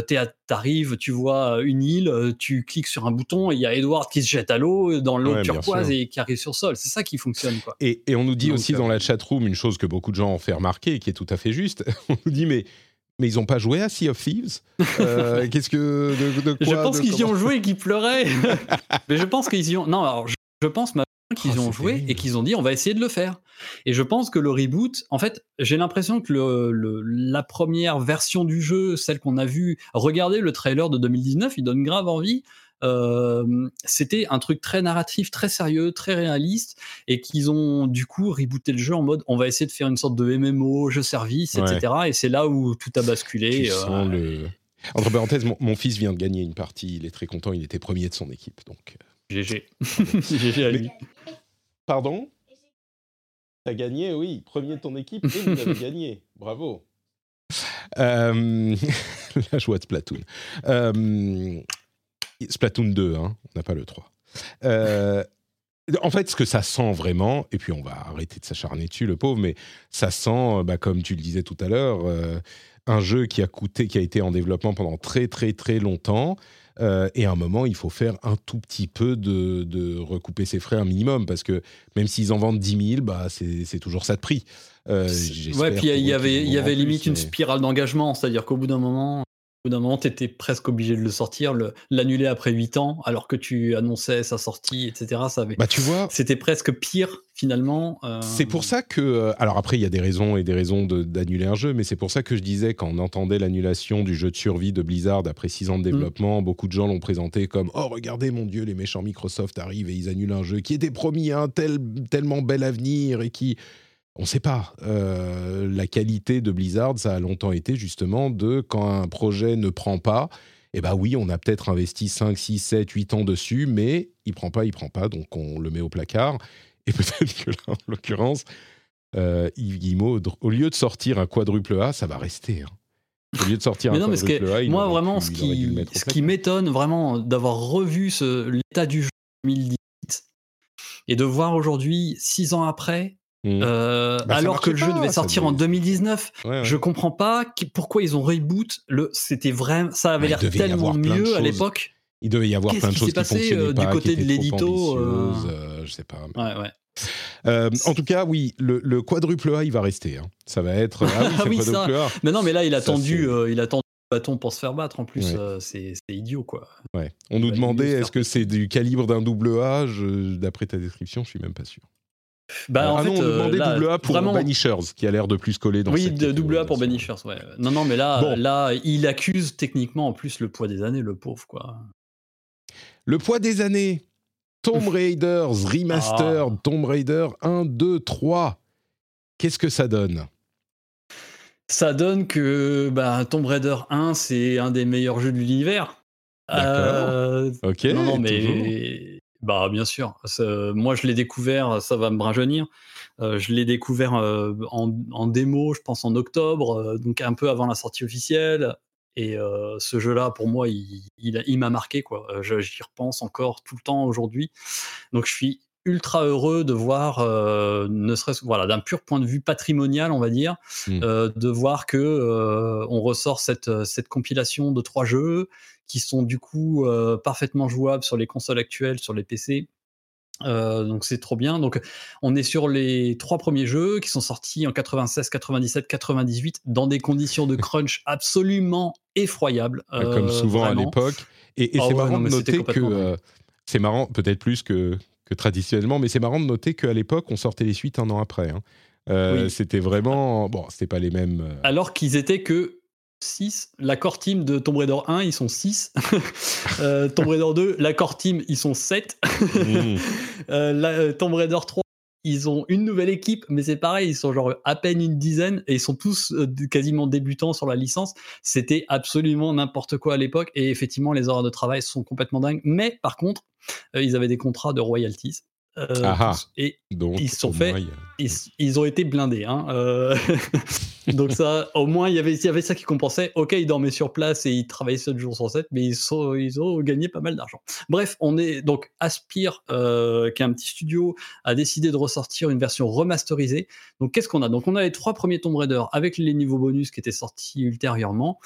tu t'arrives, tu vois une île, tu cliques sur un bouton et il y a Edward qui se jette à l'eau dans l'eau turquoise et qui arrive sur sol. C'est ça qui fonctionne, quoi. Et, on nous dit aussi dans la chatroom une chose que beaucoup de gens ont fait remarquer et qui est tout à fait juste. on nous dit mais mais ils n'ont pas joué à Sea of Thieves. Euh, qu'est-ce que de, quoi, Je pense qu'ils y ont joué et qu'ils pleuraient. mais je pense qu'ils y ont. Non, alors je, pense qu'ils oh, ont joué et qu'ils ont dit on va essayer de le faire. Et je pense que le reboot, en fait, j'ai l'impression que le, la première version du jeu, celle qu'on a vue, regardez le trailer de 2019, il donne grave envie. Euh, c'était un truc très narratif, très sérieux, très réaliste, et qu'ils ont du coup rebooté le jeu en mode on va essayer de faire une sorte de MMO, jeu service, etc. Et c'est là où tout a basculé. Euh, le... Entre parenthèses, mon, fils vient de gagner une partie, il est très content, il était premier de son équipe. Donc... GG. Euh, GG à lui. Pardon? T'as gagné, oui, premier de ton équipe et vous avez gagné. Bravo. la joie de Splatoon. Euh, Splatoon 2, hein, on n'a pas le 3. Euh, en fait, ce que ça sent vraiment, et puis on va arrêter de s'acharner dessus, le pauvre, mais ça sent, bah, comme tu le disais tout à l'heure, euh, un jeu qui a coûté, qui a été en développement pendant très très très longtemps. Euh, et à un moment, il faut faire un tout petit peu de, recouper ses frais un minimum, parce que même s'ils en vendent 10 000, bah, c'est toujours ça de prix. ouais, puis il y avait, y avait limite une spirale d'engagement, c'est-à-dire qu'au bout d'un moment, bout d'un moment, tu étais presque obligé de le sortir, l'annuler après 8 ans, alors que tu annonçais sa sortie, etc. Ça bah, tu vois, c'était presque pire finalement. Euh. C'est pour ça que, euh, alors après, il y a des raisons et des raisons d'annuler un jeu, mais c'est pour ça que je disais quand on entendait l'annulation du jeu de survie de Blizzard après 6 ans de mmh. développement, beaucoup de gens l'ont présenté comme oh regardez mon dieu, les méchants Microsoft arrivent et ils annulent un jeu qui était promis un tel tellement bel avenir et qui on ne sait pas. Euh, la qualité de Blizzard, ça a longtemps été justement de quand un projet ne prend pas, eh bien oui, on a peut-être investi 5, 6, 7, 8 ans dessus, mais il prend pas, il prend pas, donc on le met au placard. Et peut-être que là, en l'occurrence, euh, au lieu de sortir un quadruple A, ça va rester. Hein. Au lieu de sortir un quadruple A, moi vraiment, ce qui, ce qui m'étonne vraiment d'avoir revu l'état du jeu en 2018 et de voir aujourd'hui, six ans après, Mmh. Euh, bah, alors que le jeu devait sortir en 2019, je comprends pas pourquoi ils ont reboot. Le, c'était vraiment, ça avait l'air tellement mieux à l'époque. Il devait y avoir plein de choses qui, passé, euh, du côté de l'édito. Euh... je sais pas. Ouais, ouais. Euh, en tout cas, oui, le, quadruple A, il va rester. Hein. Ça va être. Ah oui, ah ça. Mais non, mais là, il a tendu, il a tendu le bâton pour se faire battre. En plus, c'est idiot, quoi. Ouais. On nous demandait, est-ce que c'est du calibre d'un double A? D'après ta description, je suis même pas sûr. Bah, en ah fait, non, on demandait euh, double A pour vraiment... Banishers, qui a l'air de plus coller dans Oui, double A pour Banishers, ouais. Non, non, mais là, là, il accuse techniquement en plus le poids des années, le pauvre, quoi. Le poids des années Tomb Raiders Remastered, Ah. Tomb Raider 1, 2, 3. Qu'est-ce que ça donne? Ça donne que bah, Tomb Raider 1, c'est un des meilleurs jeux de l'univers. D'accord. Euh, Ok. non, non, toujours. Bah bien sûr. Moi, je l'ai découvert, ça va me rajeunir. Euh, je l'ai découvert euh, en, en démo, je pense en octobre, euh, donc un peu avant la sortie officielle. Et ce jeu-là, pour moi, il, il, a- il m'a marqué. quoi. J'y repense encore tout le temps aujourd'hui. Donc, je suis ultra heureux de voir, euh, ne serait-ce voilà, d'un pur point de vue patrimonial, on va dire, Mm. euh, de voir que euh, on ressort cette, cette compilation de trois jeux qui sont du coup euh, parfaitement jouables sur les consoles actuelles, sur les PC. Euh, donc c'est trop bien. Donc on est sur les trois premiers jeux qui sont sortis en 96, 97, 98 dans des conditions de crunch absolument effroyables. Comme euh, souvent à l'époque. Et, et Ah c'est ouais, marrant non, de noter que. c'est marrant, peut-être plus que, que traditionnellement, mais c'est marrant de noter qu'à l'époque, on sortait les suites un an après. hein. Euh, Oui. C'était vraiment. Bon, c'était pas les mêmes. Alors qu'ils étaient que 6. La core team de Tomb Raider 1, ils sont 6. euh, Tomb Raider 2, la core team, ils sont 7. mm. Euh, la- euh, Tomb Raider 3, ils ont une nouvelle équipe, mais c'est pareil, ils sont genre à peine une dizaine et ils sont tous euh, quasiment débutants sur la licence. C'était absolument n'importe quoi à l'époque et effectivement, les horaires de travail sont complètement dingues. Mais par contre, ils avaient des contrats de royalties. Euh, Ah ah. et Donc, Ils sont fait- moins, ils, ils ont été blindés. Hein. euh, Donc ça, au moins, il y, avait, il y avait ça qui compensait. Ok, ils dormaient sur place et ils travaillaient 7 jours sur 7, mais ils, sont, ils ont gagné pas mal d'argent. Bref, on est donc Aspire, euh, qui est un petit studio, a décidé de ressortir une version remasterisée. Donc qu'est-ce qu'on a? Donc on a les trois premiers Tomb Raider avec les niveaux bonus qui étaient sortis ultérieurement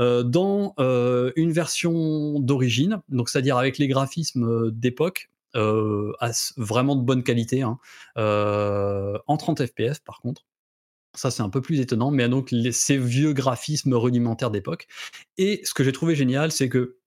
euh, dans euh, une version d'origine, donc c'est-à-dire avec les graphismes euh, d'époque. Euh, à vraiment de bonne qualité, hein, euh, en 30 fps par contre. Ça, c'est un peu plus étonnant, mais donc ces vieux graphismes rudimentaires d'époque. Et ce que j'ai trouvé génial, c'est que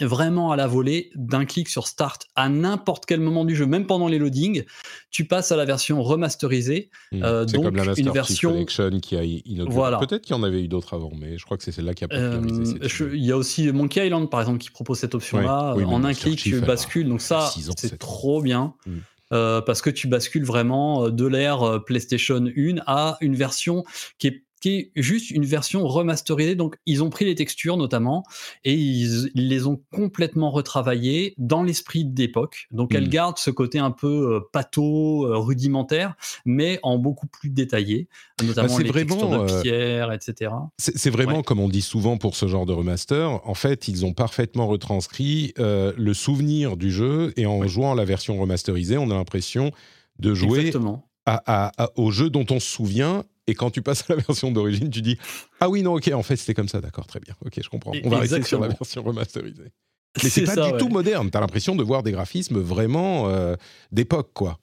vraiment à la volée, d'un clic sur Start à n'importe quel moment du jeu, même pendant les loadings, tu passes à la version remasterisée. Mm. Euh, c'est donc, comme la une Master version- Collection qui a inauguré. Voilà. Peut-être qu'il y en avait eu d'autres avant, mais je crois que c'est celle-là qui a popularisé Euh. Il y a aussi Monkey Island, par exemple, qui propose cette option-là. Ouais, oui, mais en un clic, tu bascules. Donc ça, c'est trop bien. Mm. Euh, parce que tu bascules vraiment de l'ère PlayStation 1 à une version qui est, qui est juste une version remasterisée. Donc, ils ont pris les textures notamment et ils, ils les ont complètement retravaillées dans l'esprit d'époque. Donc, Mm. elles gardent ce côté un peu euh, pâteau, euh, rudimentaire, mais en beaucoup plus détaillé, notamment Bah, les vraiment, textures de euh, pierre, etc. C'est c'est vraiment, Ouais. comme on dit souvent pour ce genre de remaster, en fait, ils ont parfaitement retranscrit euh, le souvenir du jeu et en Ouais. jouant la version remasterisée, on a l'impression de jouer Exactement. À, à- à- au jeu dont on se souvient. Et quand tu passes à la version d'origine, tu dis Ah oui, non, ok, en fait, c'était comme ça, d'accord, très bien, ok, je comprends. On va rester sur la version remasterisée. Mais c'est pas ça, du ouais. tout moderne, t'as l'impression de voir des graphismes vraiment euh, d'époque, quoi.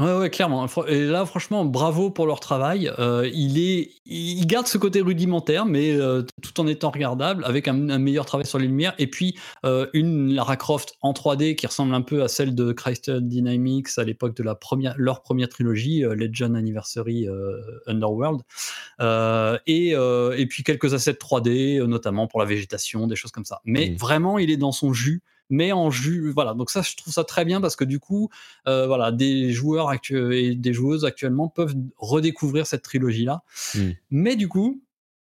Ouais, ouais, clairement. Et là, franchement, bravo pour leur travail. Euh, il est, il garde ce côté rudimentaire, mais euh, tout en étant regardable, avec un, un meilleur travail sur les lumières. Et puis euh, une Lara Croft en 3D qui ressemble un peu à celle de Crystal Dynamics à l'époque de la première, leur première trilogie, Legend Anniversary Underworld. Et, et puis quelques assets 3D, euh, notamment pour la végétation, des choses comme ça. Mais vraiment, il est dans son jus mais en jus, voilà. Donc ça, je trouve ça très bien parce que du coup, euh, voilà, des joueurs et des joueuses actuellement peuvent redécouvrir cette trilogie-là. Mm. Mais du coup,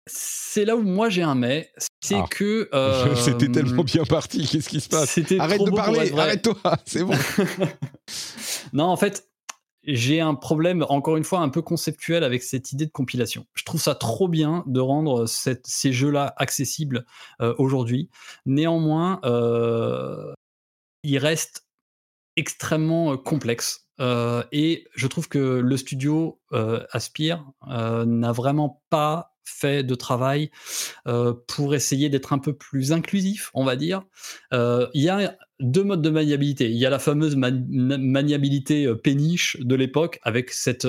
c'est là où moi j'ai un mais, c'est Ah. que euh, C'était tellement bien parti, qu'est-ce qui se passe? Arrête de parler, arrête-toi, c'est bon. non, en fait, j'ai un problème, encore une fois, un peu conceptuel avec cette idée de compilation. Je trouve ça trop bien de rendre ces jeux-là accessibles euh, aujourd'hui. Néanmoins, euh, ils restent extrêmement euh, complexes. Et je trouve que le studio Aspire n'a vraiment pas fait de travail euh, pour essayer d'être un peu plus inclusif, on va dire. Euh, Il y a deux modes de maniabilité. Il y a la fameuse maniabilité euh, péniche de l'époque avec cette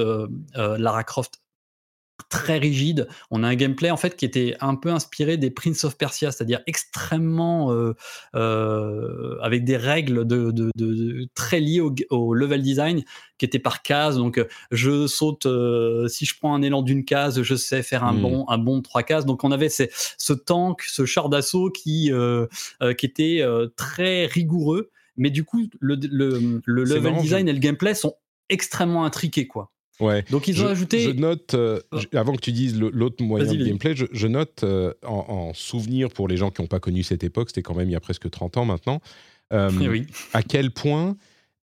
Lara Croft très rigide. On a un gameplay en fait qui était un peu inspiré des Prince of Persia, c'est-à-dire extrêmement euh, euh, avec des règles de, de- de- de- très liées au, au level design qui étaient par case. Donc euh, je saute euh, si je prends un élan d'une case, je sais faire un Mm. bond un bond de trois cases. Donc on avait ces- ce tank, ce char d'assaut qui euh, euh, qui était euh, très rigoureux mais du coup, le, le, le level marrant, design et le gameplay sont extrêmement intriqués, quoi. Ouais. Donc ils ont je, ajouté. Je note, euh, Oh. je- avant que tu dises l'autre moyen de gameplay, je, je note euh, en, en souvenir pour les gens qui n'ont pas connu cette époque, c'était quand même il y a presque 30 ans maintenant, euh, oui. à quel point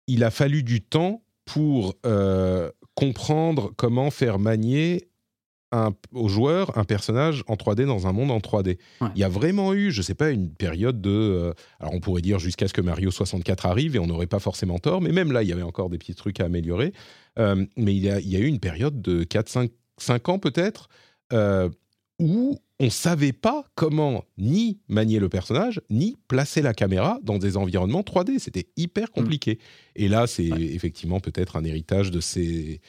il a fallu du temps pour comprendre comment faire manier un, aux joueurs un personnage en 3D dans un monde en 3D. Ouais. Il y a vraiment eu, je ne sais pas, une période de... euh, alors on pourrait dire jusqu'à ce que Mario 64 arrive et on n'aurait pas forcément tort, mais même là, il y avait encore des petits trucs à améliorer. Euh, mais il y, a, il y a eu une période de 4, 5, 5 ans peut-être euh, où on ne savait pas comment ni manier le personnage, ni placer la caméra dans des environnements 3D. C'était hyper compliqué. Et là, c'est Ouais. effectivement peut-être un héritage de ces,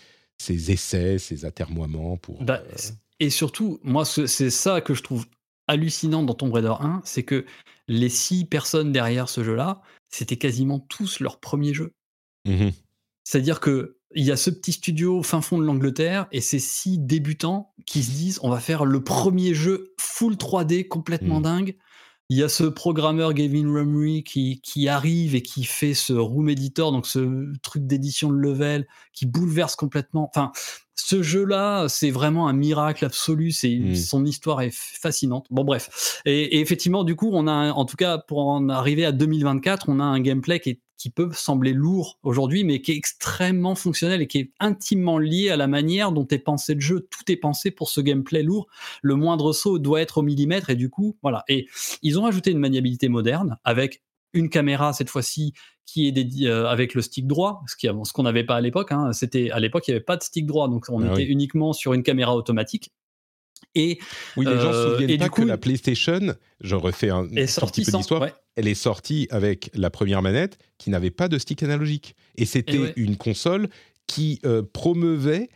ces essais, ces atermoiements pour... Bah, euh, et surtout, moi, ce- c'est ça que je trouve hallucinant dans Tomb Raider 1, c'est que les six personnes derrière ce jeu-là, c'était quasiment tous leur premier jeu. mhm. C'est-à-dire que il y a ce petit studio fin fond de l'Angleterre et ces six débutants qui se disent on va faire le premier jeu full 3D complètement Mm. dingue. Il y a ce programmeur Gavin Rumry qui, qui arrive et qui fait ce Room Editor, donc ce truc d'édition de level qui bouleverse complètement. Enfin, ce jeu-là, c'est vraiment un miracle absolu. C'est Mm. son histoire est fascinante. Bon, bref. Et, et effectivement, du coup, on a, en tout cas, pour en arriver à 2024, on a un gameplay qui, est- qui peut sembler lourd aujourd'hui, mais qui est extrêmement fonctionnel et qui est intimement lié à la manière dont est pensé le jeu. Tout est pensé pour ce gameplay lourd. Le moindre saut doit être au millimètre et du coup, voilà. Et ils ont ajouté une maniabilité moderne avec une caméra cette fois-ci qui est dédiée euh, avec le stick droit, ce qu'on n'avait pas à l'époque. hein. C'était à l'époque il n'y avait pas de stick droit, donc on Ah était oui. uniquement sur une caméra automatique. Et Oui, les gens se Euh, souviennent et pas du que coup- la PlayStation, je refais un tout petit peu d'histoire, ouais. elle est sortie avec la première manette qui n'avait pas de stick analogique. Et c'était ouais. une console qui euh, promeuvait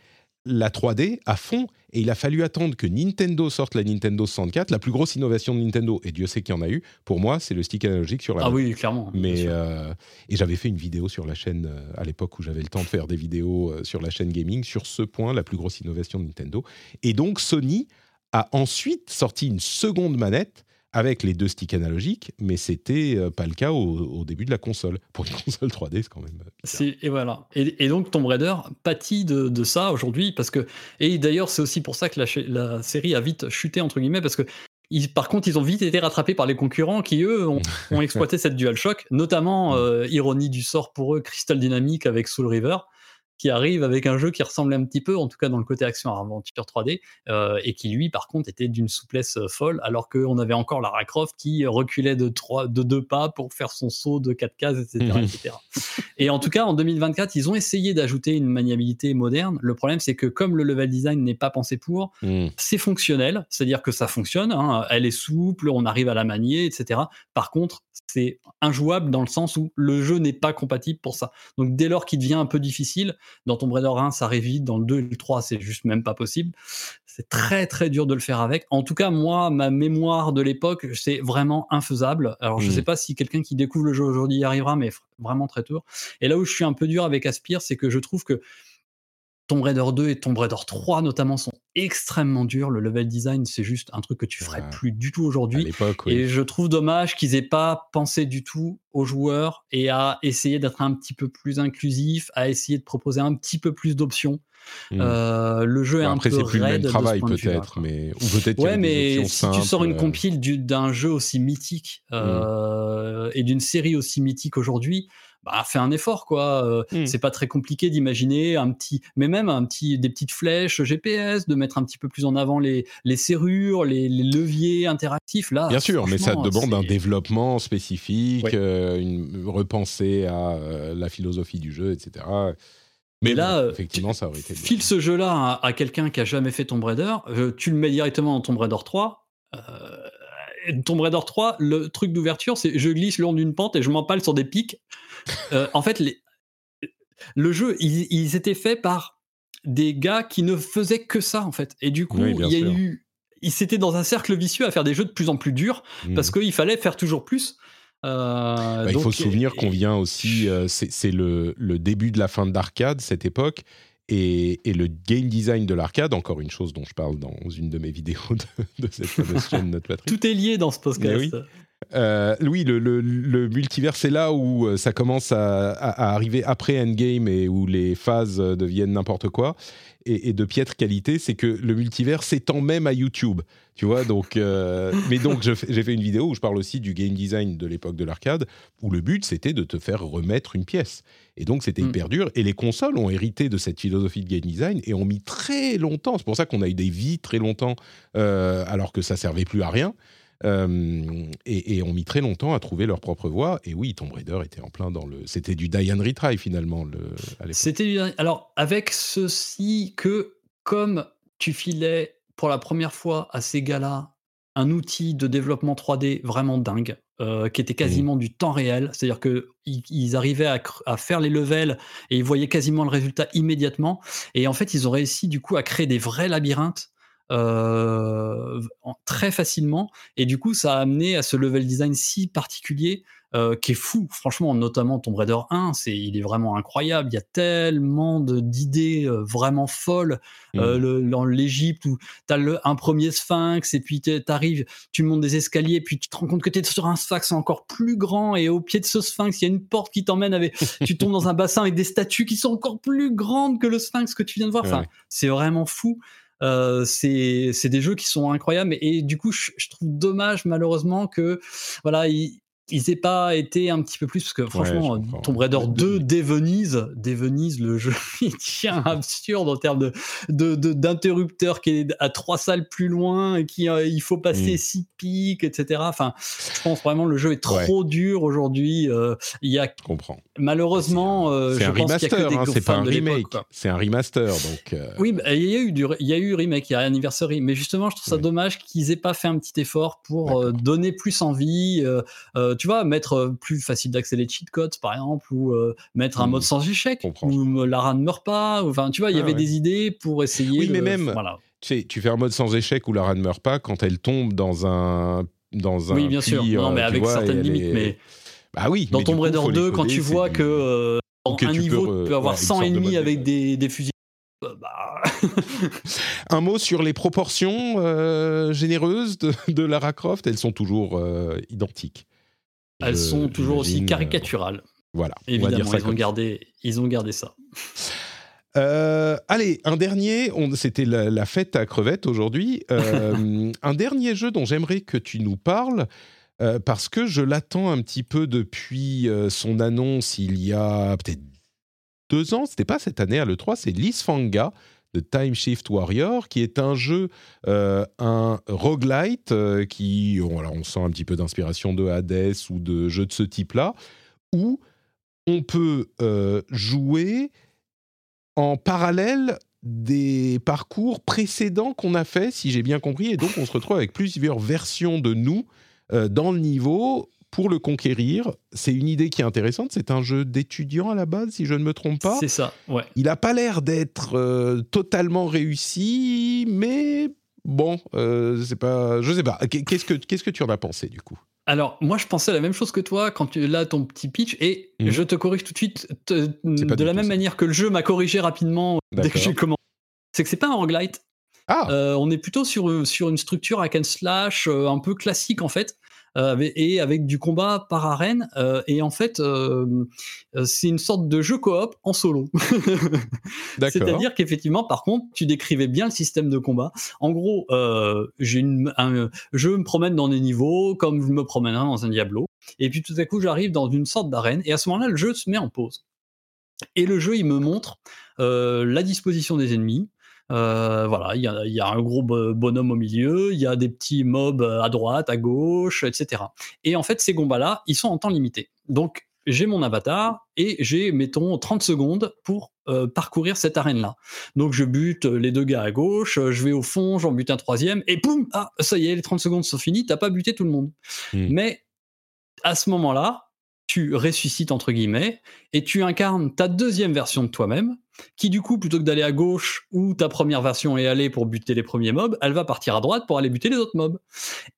la 3D à fond. Et il a fallu attendre que Nintendo sorte la Nintendo 64, la plus grosse innovation de Nintendo, et Dieu sait qu'il y en a eu. Pour moi, c'est le stick analogique sur la Ah oui, clairement. Mais euh, et j'avais fait une vidéo sur la chaîne à l'époque où j'avais le temps de faire des vidéos sur la chaîne gaming sur ce point, la plus grosse innovation de Nintendo. Et donc Sony a ensuite sorti une seconde manette avec les deux sticks analogiques, mais c'était euh, pas le cas au, au début de la console. Pour une console 3D, c'est quand même. euh, et voilà. Et, et donc Tomb Raider pâtit de, de ça aujourd'hui parce que et d'ailleurs c'est aussi pour ça que la, série a vite chuté entre guillemets parce que ils- par contre ils ont vite été rattrapés par les concurrents qui eux ont, ont exploité cette DualShock, notamment euh, ironie du sort pour eux Crystal Dynamics avec Soul River qui arrive avec un jeu qui ressemblait un petit peu, en tout cas dans le côté action aventure 3D, euh, et qui lui, par contre, était d'une souplesse euh, folle, alors qu'on avait encore Lara Croft qui reculait de, trois, de deux pas pour faire son saut de quatre cases, etc. Mhm. etc. Et en tout cas, en 2024, ils ont essayé d'ajouter une maniabilité moderne. Le problème, c'est que comme le level design n'est pas pensé pour, Hmm. c'est fonctionnel, c'est-à-dire que ça fonctionne, hein, elle est souple, on arrive à la manier, etc. Par contre, c'est injouable dans le sens où le jeu n'est pas compatible pour ça. Donc dès lors qu'il devient un peu difficile, dans Tomb Raider 1, ça arrive vite, dans le 2 et le 3, c'est juste même pas possible. C'est très très dur de le faire avec. En tout cas, moi, ma mémoire de l'époque, c'est vraiment infaisable. Alors je Mm. sais pas si quelqu'un qui découvre le jeu aujourd'hui y arrivera, mais vraiment très tôt. Et là où je suis un peu dur avec Aspire, c'est que je trouve que Tomb Raider 2 et Tomb Raider 3 notamment sont extrêmement durs. Le level design, c'est juste un truc que tu ferais Ouais. plus du tout aujourd'hui. oui. Et je trouve dommage qu'ils aient pas pensé du tout aux joueurs et à essayer d'être un petit peu plus inclusif, à essayer de proposer un petit peu plus d'options. Hmm. Euh, le jeu est un après, peu c'est plus le même raide de ce travail peut-être, mais ou peut-être Ouais, mais si tu sors une euh, compile du- d'un jeu aussi mythique euh, et d'une série aussi mythique aujourd'hui, bah fais un effort quoi. Euh, Mm. C'est pas très compliqué d'imaginer un petit, mais même un petit, des petites flèches GPS, de mettre un petit peu plus en avant les, les serrures, les, les leviers interactifs. Là, Bien sûr, mais ça demande un développement spécifique, Ouais. euh, une repenser à euh, la philosophie du jeu, etc. Mais là, bon, effectivement, ça aurait été. bien. File ce jeu-là à, à quelqu'un qui a jamais fait Tomb Raider, euh, tu le mets directement dans Tomb Raider 3. Euh, et Tomb Raider 3, le truc d'ouverture, c'est je glisse le long d'une pente et je m'empale sur des pics. Euh, en fait, les- le jeu, ils, ils étaient faits par des gars qui ne faisaient que ça, en fait. Et du coup, Oui, il y a sûr. eu. Ils s'étaient dans un cercle vicieux à faire des jeux de plus en plus durs Hmm. parce qu'il fallait faire toujours plus. Euh, Bah, il faut se souvenir qu'on vient aussi, euh, c'est c'est le, le début de la fin de l'arcade, cette époque, et, et le game design de l'arcade, encore une chose dont je parle dans une de mes vidéos de, de cette chaîne Notre Patrie, Tout est lié dans ce podcast. Oui. Euh, oui, le, le, le multivers, c'est là où euh, ça commence à, à- à arriver après Endgame et où les phases euh, deviennent n'importe quoi et, et de piètre qualité. C'est que le multivers s'étend même à YouTube. Tu vois, donc. euh, mais donc, j'ai fait une vidéo où je parle aussi du game design de l'époque de l'arcade, où le but c'était de te faire remettre une pièce. Et donc, c'était Mm. hyper dur. Et les consoles ont hérité de cette philosophie de game design et ont mis très longtemps. C'est pour ça qu'on a eu des vies très longtemps, euh, alors que ça servait plus à rien. Euh, et, et ont mis très longtemps à trouver leur propre voie. Et oui, Tomb Raider était en plein dans le. C'était du die and retry finalement le. C'était du- alors avec ceci que comme tu filais pour la première fois à ces gars-là un outil de développement 3D vraiment dingue euh, qui était quasiment du temps réel, c'est-à-dire que ils, ils arrivaient à, à faire les levels et ils voyaient quasiment le résultat immédiatement et en fait ils ont réussi du coup à créer des vrais labyrinthes euh, très facilement et du coup ça a amené à ce level design si particulier euh, qui est fou, franchement, notamment Tomb Raider 1, c'est, il est vraiment incroyable. Il y a tellement de- d'idées euh, vraiment folles. Euh, le- dans l'Égypte où tu as un premier sphinx et puis tu arrives, tu montes des escaliers, puis tu te rends compte que tu es sur un sphinx encore plus grand et au pied de ce sphinx, il y a une porte qui t'emmène avec. tu tombes dans un bassin avec des statues qui sont encore plus grandes que le sphinx que tu viens de voir. Enfin, Ouais. c'est vraiment fou. Euh, c'est des jeux qui sont incroyables et, du coup je, je trouve dommage malheureusement que voilà ils aient pas été un petit peu plus parce que franchement comprends. Tomb Raider 2 dévenise dévenise le jeu il tient absurde en termes de de- de- d'interrupteur qui est à trois salles plus loin et qui euh, il faut passer Mm. six pics etc enfin je pense vraiment le jeu est Ouais. trop dur aujourd'hui euh, il y a comprends. malheureusement C'est je un pense qu'il y a que remaster, hein, c'est pas un de remake. C'est un remaster, donc. euh, Oui, bah, il y a eu du, il y a eu remake, il y a Anniversary, mais justement, je trouve ça Oui. dommage qu'ils aient pas fait un petit effort pour donner plus envie, euh, tu vois, mettre euh, plus facile d'accès les cheat codes, par exemple, ou euh, mettre un Hmm. mode sans échec, où euh, Lara ne meurt pas, enfin, tu vois, il y Ah, avait ouais. des idées pour essayer. Oui, mais même- voilà. Tu sais, tu fais un mode sans échec où Lara ne meurt pas quand elle tombe dans un dans un Oui, bien sûr. Non, mais avec vois, certaines limites, est- mais bah oui. dans Tomb Raider faut les 2, quand tu vois que euh, Ou dans que un tu peux niveau, re- tu peux avoir ouais, une 100 sorte de ennemis avec des, des fusils. bah, Un mot sur les proportions euh, généreuses de, de Lara Croft. Elles sont toujours euh, identiques. Elles Je- sont toujours aussi euh, caricaturales. Voilà. on va dire Évidemment, ça ils ont comme ça. gardé, ils ont gardé ça. Euh, allez, un dernier. C'était la, la fête à crevettes aujourd'hui. Euh, un dernier jeu dont j'aimerais que tu nous parles. euh, parce que je l'attends un petit peu depuis son annonce il y a peut-être deux ans. C'était pas cette année à l'E3, c'est Lisfanga de Time Shift Warrior, qui est un jeu, euh, un roguelite euh, qui, on, sent un petit peu d'inspiration de Hades ou de jeux de ce type-là, où on peut euh, jouer en parallèle des parcours précédents qu'on a fait, si j'ai bien compris, et donc on se retrouve avec plusieurs versions de nous dans le niveau pour le conquérir. C'est une idée qui est intéressante. C'est un jeu d'étudiants à la base, si je ne me trompe pas. C'est ça, ouais. Il n'a pas l'air d'être euh, totalement réussi, mais bon, euh, c'est pas. Je sais pas. Qu'est-ce que qu'est-ce que tu en as pensé du coup? Alors, moi, je pensais la même chose que toi quand tu là ton petit pitch, et Mhm. je te corrige tout de suite te- de la même ça. manière que le jeu m'a corrigé rapidement dès que j'ai commencé. C'est que c'est pas un roguelite. Ah, Euh, on est plutôt sur, sur une structure hack and slash euh, un peu classique en fait. Euh, et avec du combat par arène euh, et en fait euh, c'est une sorte de jeu coop en solo. C'est-à-dire qu'effectivement, par contre, tu décrivais bien le système de combat. En gros, j'ai une, un- je me promène dans des niveaux comme je me promènerais dans un Diablo. Et puis tout à coup, j'arrive dans une sorte d'arène. Et à ce moment-là, le jeu se met en pause. Et le jeu, il me montre euh, la disposition des ennemis. Euh, voilà, il y a, il y a un gros bo- bonhomme au milieu, il y a des petits mobs à droite, à gauche, etc. Et en fait, ces combats-là, ils sont en temps limité. Donc, j'ai mon avatar et j'ai, mettons, 30 secondes pour euh, parcourir cette arène-là. Donc, je bute les deux gars à gauche, euh, je vais au fond, j'en bute un troisième, et boum, ah, ça y est, les 30 secondes sont finies, t'as pas buté tout le monde. Hmm. Mais à ce moment-là, tu ressuscites, entre guillemets, et tu incarnes ta deuxième version de toi-même, qui du coup, plutôt que d'aller à gauche où ta première version est allée pour buter les premiers mobs, elle va partir à droite pour aller buter les autres mobs.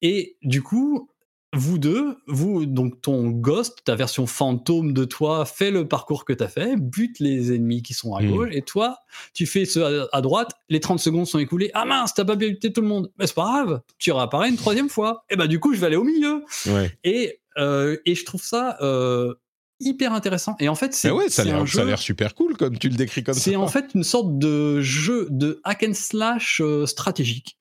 Et du coup, vous deux, vous, donc ton ghost, ta version fantôme de toi, fait le parcours que tu as fait, bute les ennemis qui sont à Mm. gauche, et toi, tu fais ce à, à droite, les 30 secondes sont écoulées. Ah mince, t'as pas bien buté tout le monde. Mais c'est pas grave, tu réapparais une troisième fois. Et bah, du coup, je vais aller au milieu. Ouais. Et, euh, et je trouve ça euh, hyper intéressant. Et en fait, c'est ouais, ça a l'air- super cool comme tu le décris comme ça. c'est en fait une sorte de jeu de hack and slash euh, stratégique.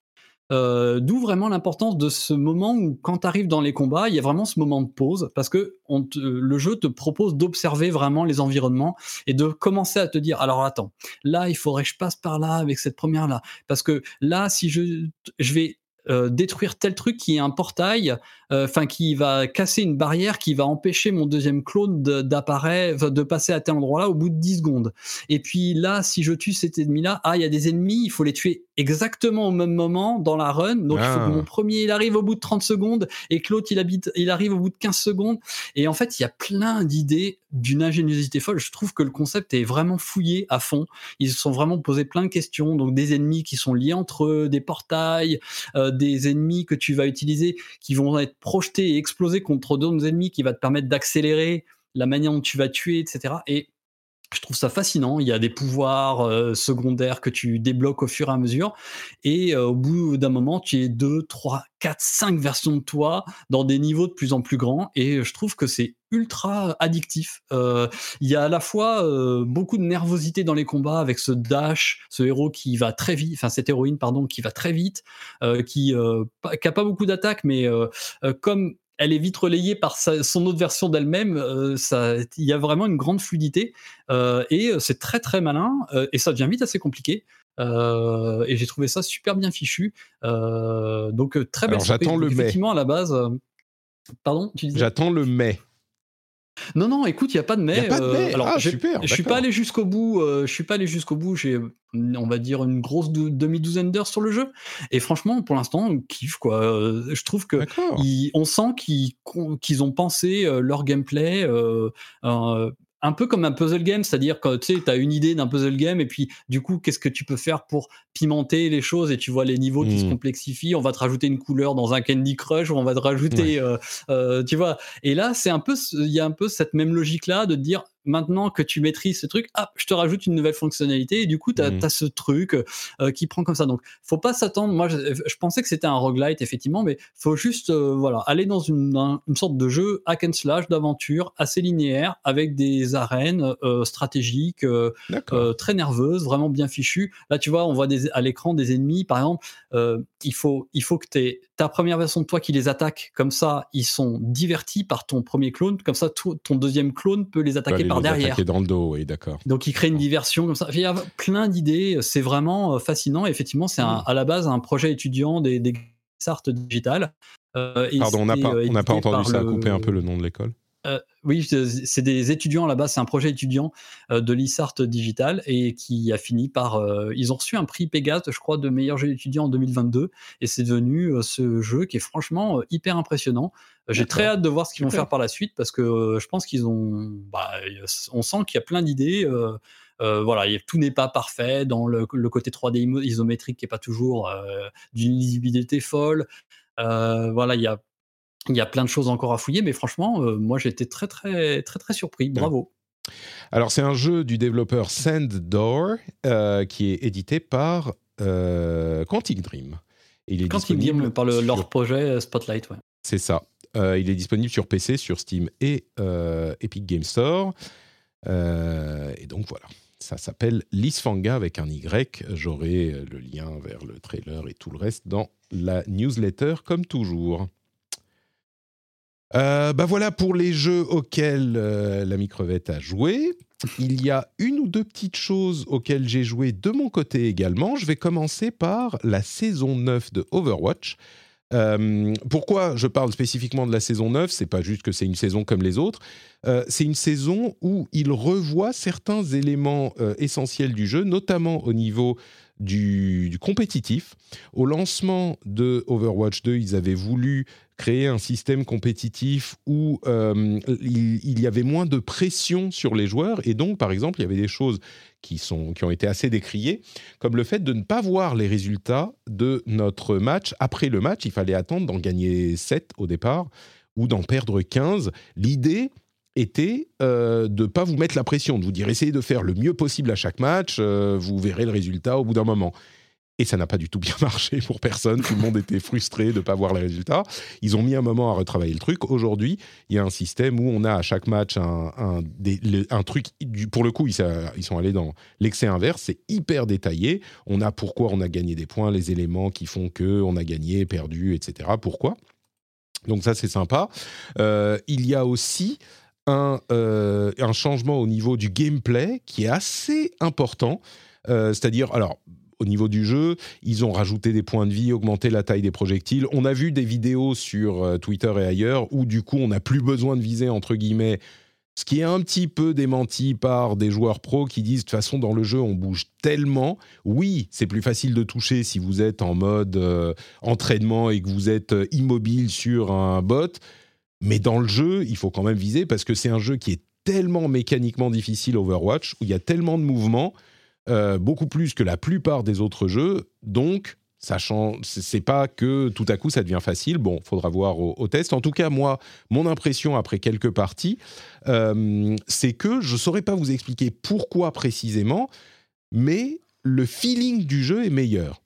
Euh, D'où vraiment l'importance de ce moment où, quand tu arrives dans les combats, il y a vraiment ce moment de pause parce que on te- le jeu te propose d'observer vraiment les environnements et de commencer à te dire alors attends, là il faudrait que je passe par là avec cette première là parce que là si je je vais euh, détruire tel truc qui est un portail, euh, enfin qui va casser une barrière qui va empêcher mon deuxième clone de- d'apparaître, enfin, de passer à tel endroit-là au bout de 10 secondes. Et puis là, si je tue cet ennemi-là, ah, il y a des ennemis, il faut les tuer exactement au même moment dans la run. Donc il faut Ah. que mon premier, il arrive au bout de 30 secondes et que l'autre, il, habite- il arrive au bout de 15 secondes. Et en fait, il y a plein d'idées d'une ingéniosité folle. Je trouve que le concept est vraiment fouillé à fond. Ils se sont vraiment posé plein de questions. Donc des ennemis qui sont liés entre eux, des portails, euh, des ennemis que tu vas utiliser qui vont être projetés et exploser contre d'autres ennemis qui va te permettre d'accélérer la manière dont tu vas tuer, etc. Et je trouve ça fascinant. Il y a des pouvoirs euh, secondaires que tu débloques au fur et à mesure. Et euh, au bout d'un moment, tu es 2, 3, 4, 5 versions de toi dans des niveaux de plus en plus grands. Et je trouve que c'est ultra addictif. Euh, il y a à la fois euh, beaucoup de nervosité dans les combats avec ce dash, ce héros qui va très vite, enfin cette héroïne, pardon, qui va très vite, euh, qui n'a pas beaucoup d'attaques, mais euh, euh, comme elle est vite relayée par sa- son autre version d'elle-même. euh, Il y a vraiment une grande fluidité euh, et c'est très très malin euh, et ça devient vite assez compliqué. Euh, et j'ai trouvé ça super bien fichu. Euh, donc euh, très belle Alors, j'attends le mai. Effectivement, à la base. euh, Pardon, J'attends le mai. Non, non, écoute, il n'y a pas de mai. Y a pas de euh, mai. alors, Ah, super, Je suis pas allé jusqu'au bout. euh, je suis pas allé jusqu'au bout. J'ai, on va dire, une grosse dou- demi-douzaine d'heures sur le jeu. Et franchement, pour l'instant, on kiffe quoi. Euh, Je trouve que ils- on sent qu'ils ont pensé leur gameplay un peu comme un puzzle game, c'est-à-dire que tu sais, as une idée d'un puzzle game et puis du coup, qu'est-ce que tu peux faire pour pimenter les choses et tu vois les niveaux qui se Mm. complexifient. On va te rajouter une couleur dans un Candy Crush ou on va te rajouter, euh, euh, tu vois. Et là, c'est un peu, il y a un peu cette même logique-là de te dire maintenant que tu maîtrises ce truc, ah, je te rajoute une nouvelle fonctionnalité et du coup, tu as, Mhm. ce truc euh, qui prend comme ça. Donc, faut pas s'attendre. Moi, je, je pensais que c'était un roguelite, effectivement, mais faut juste euh, voilà, aller dans une, un- une sorte de jeu hack and slash d'aventure assez linéaire avec des arènes euh, stratégiques très nerveuses, vraiment bien fichues. Là, tu vois, on voit des, à l'écran des ennemis, par exemple. il, faut, il faut que tu ta première version de toi qui les attaque. Comme ça, ils sont divertis par ton premier clone. Comme ça, tout- ton deuxième clone peut les attaquer par les derrière. attaquer dans le dos, oui, d'accord. Donc il crée une diversion comme ça. Il y a plein d'idées, c'est vraiment euh, fascinant. Et effectivement, c'est Mm. à la base un projet étudiant des, des Art Digital. Euh, Pardon, on n'a pas, euh, on pas entendu ça, le- coupé un peu le nom de l'école. Euh, oui, c'est des étudiants là-bas, c'est un projet étudiant euh, de l'ISART Digital et qui a fini par. euh, ils ont reçu un prix Pégase, je crois, de meilleur jeu étudiant en 2022 et c'est devenu ce jeu qui est franchement hyper impressionnant. J'ai très hâte de voir ce qu'ils vont faire par la suite parce que je pense qu'ils ont. Bah, on sent qu'il y a plein d'idées. euh, voilà, tout n'est pas parfait dans le, le côté 3D imo- isométrique qui est pas toujours euh, d'une lisibilité folle. Euh, voilà, il y a il y a plein de choses encore à fouiller, mais franchement, euh, moi j'ai été très très très très surpris. Bravo. Alors, c'est un jeu du développeur Sanddoor euh, qui est édité par euh, Quantic Dream. Et il est disponible disent par le- sur- leur projet euh, Spotlight, ouais. C'est ça. Euh, il est disponible sur PC, sur Steam et euh, Epic Game Store. Et donc voilà, ça s'appelle Lisfanga avec un Y. J'aurai le lien vers le trailer et tout le reste dans la newsletter, comme toujours. Euh, bah voilà pour les jeux auxquels euh, la micrevette a joué. Il y a une ou deux petites choses auxquelles j'ai joué de mon côté également. Je vais commencer par la saison 9 de Overwatch. Euh, pourquoi je parle spécifiquement de la saison 9 C'est pas juste que c'est une saison comme les autres. Euh, c'est une saison où il revoit certains éléments euh, essentiels du jeu, notamment au niveau du, du compétitif. Au lancement de Overwatch 2, ils avaient voulu créer un système compétitif où euh, il, y avait moins de pression sur les joueurs et donc, par exemple, il y avait des choses qui, sont, qui ont été assez décriées, comme le fait de ne pas voir les résultats de notre match après le match. Il fallait attendre d'en gagner 7 au départ ou d'en perdre 15. L'idée était euh, de ne pas vous mettre la pression, de vous dire essayez de faire le mieux possible à chaque match, euh, vous verrez le résultat au bout d'un moment. Et ça n'a pas du tout bien marché pour personne. Tout le monde était frustré de ne pas voir les résultats. Ils ont mis un moment à retravailler le truc. Aujourd'hui, il y a un système où on a à chaque match un, truc. Pour le coup, ils, ils sont allés dans l'excès inverse. C'est hyper détaillé. On a pourquoi on a gagné des points, les éléments qui font que on a gagné, perdu, etc. Pourquoi? Donc ça, c'est sympa. Euh, il y a aussi un, euh, un, changement au niveau du gameplay qui est assez important. Euh, C'est-à-dire, alors, au niveau du jeu, ils ont rajouté des points de vie, augmenté la taille des projectiles. On a vu des vidéos sur euh, Twitter et ailleurs où du coup on n'a plus besoin de viser entre guillemets, ce qui est un petit peu démenti par des joueurs pros qui disent de toute façon dans le jeu on bouge tellement. Oui, c'est plus facile de toucher si vous êtes en mode euh, entraînement et que vous êtes euh, immobile sur un bot, mais dans le jeu il faut quand même viser parce que c'est un jeu qui est tellement mécaniquement difficile Overwatch où il y a tellement de mouvements euh, beaucoup plus que la plupart des autres jeux. Donc, sachant, c'est pas que tout à coup ça devient facile. Bon, faudra voir au, test. En tout cas, moi, mon impression après quelques parties, euh, c'est que je saurais pas vous expliquer pourquoi précisément, mais le feeling du jeu est meilleur.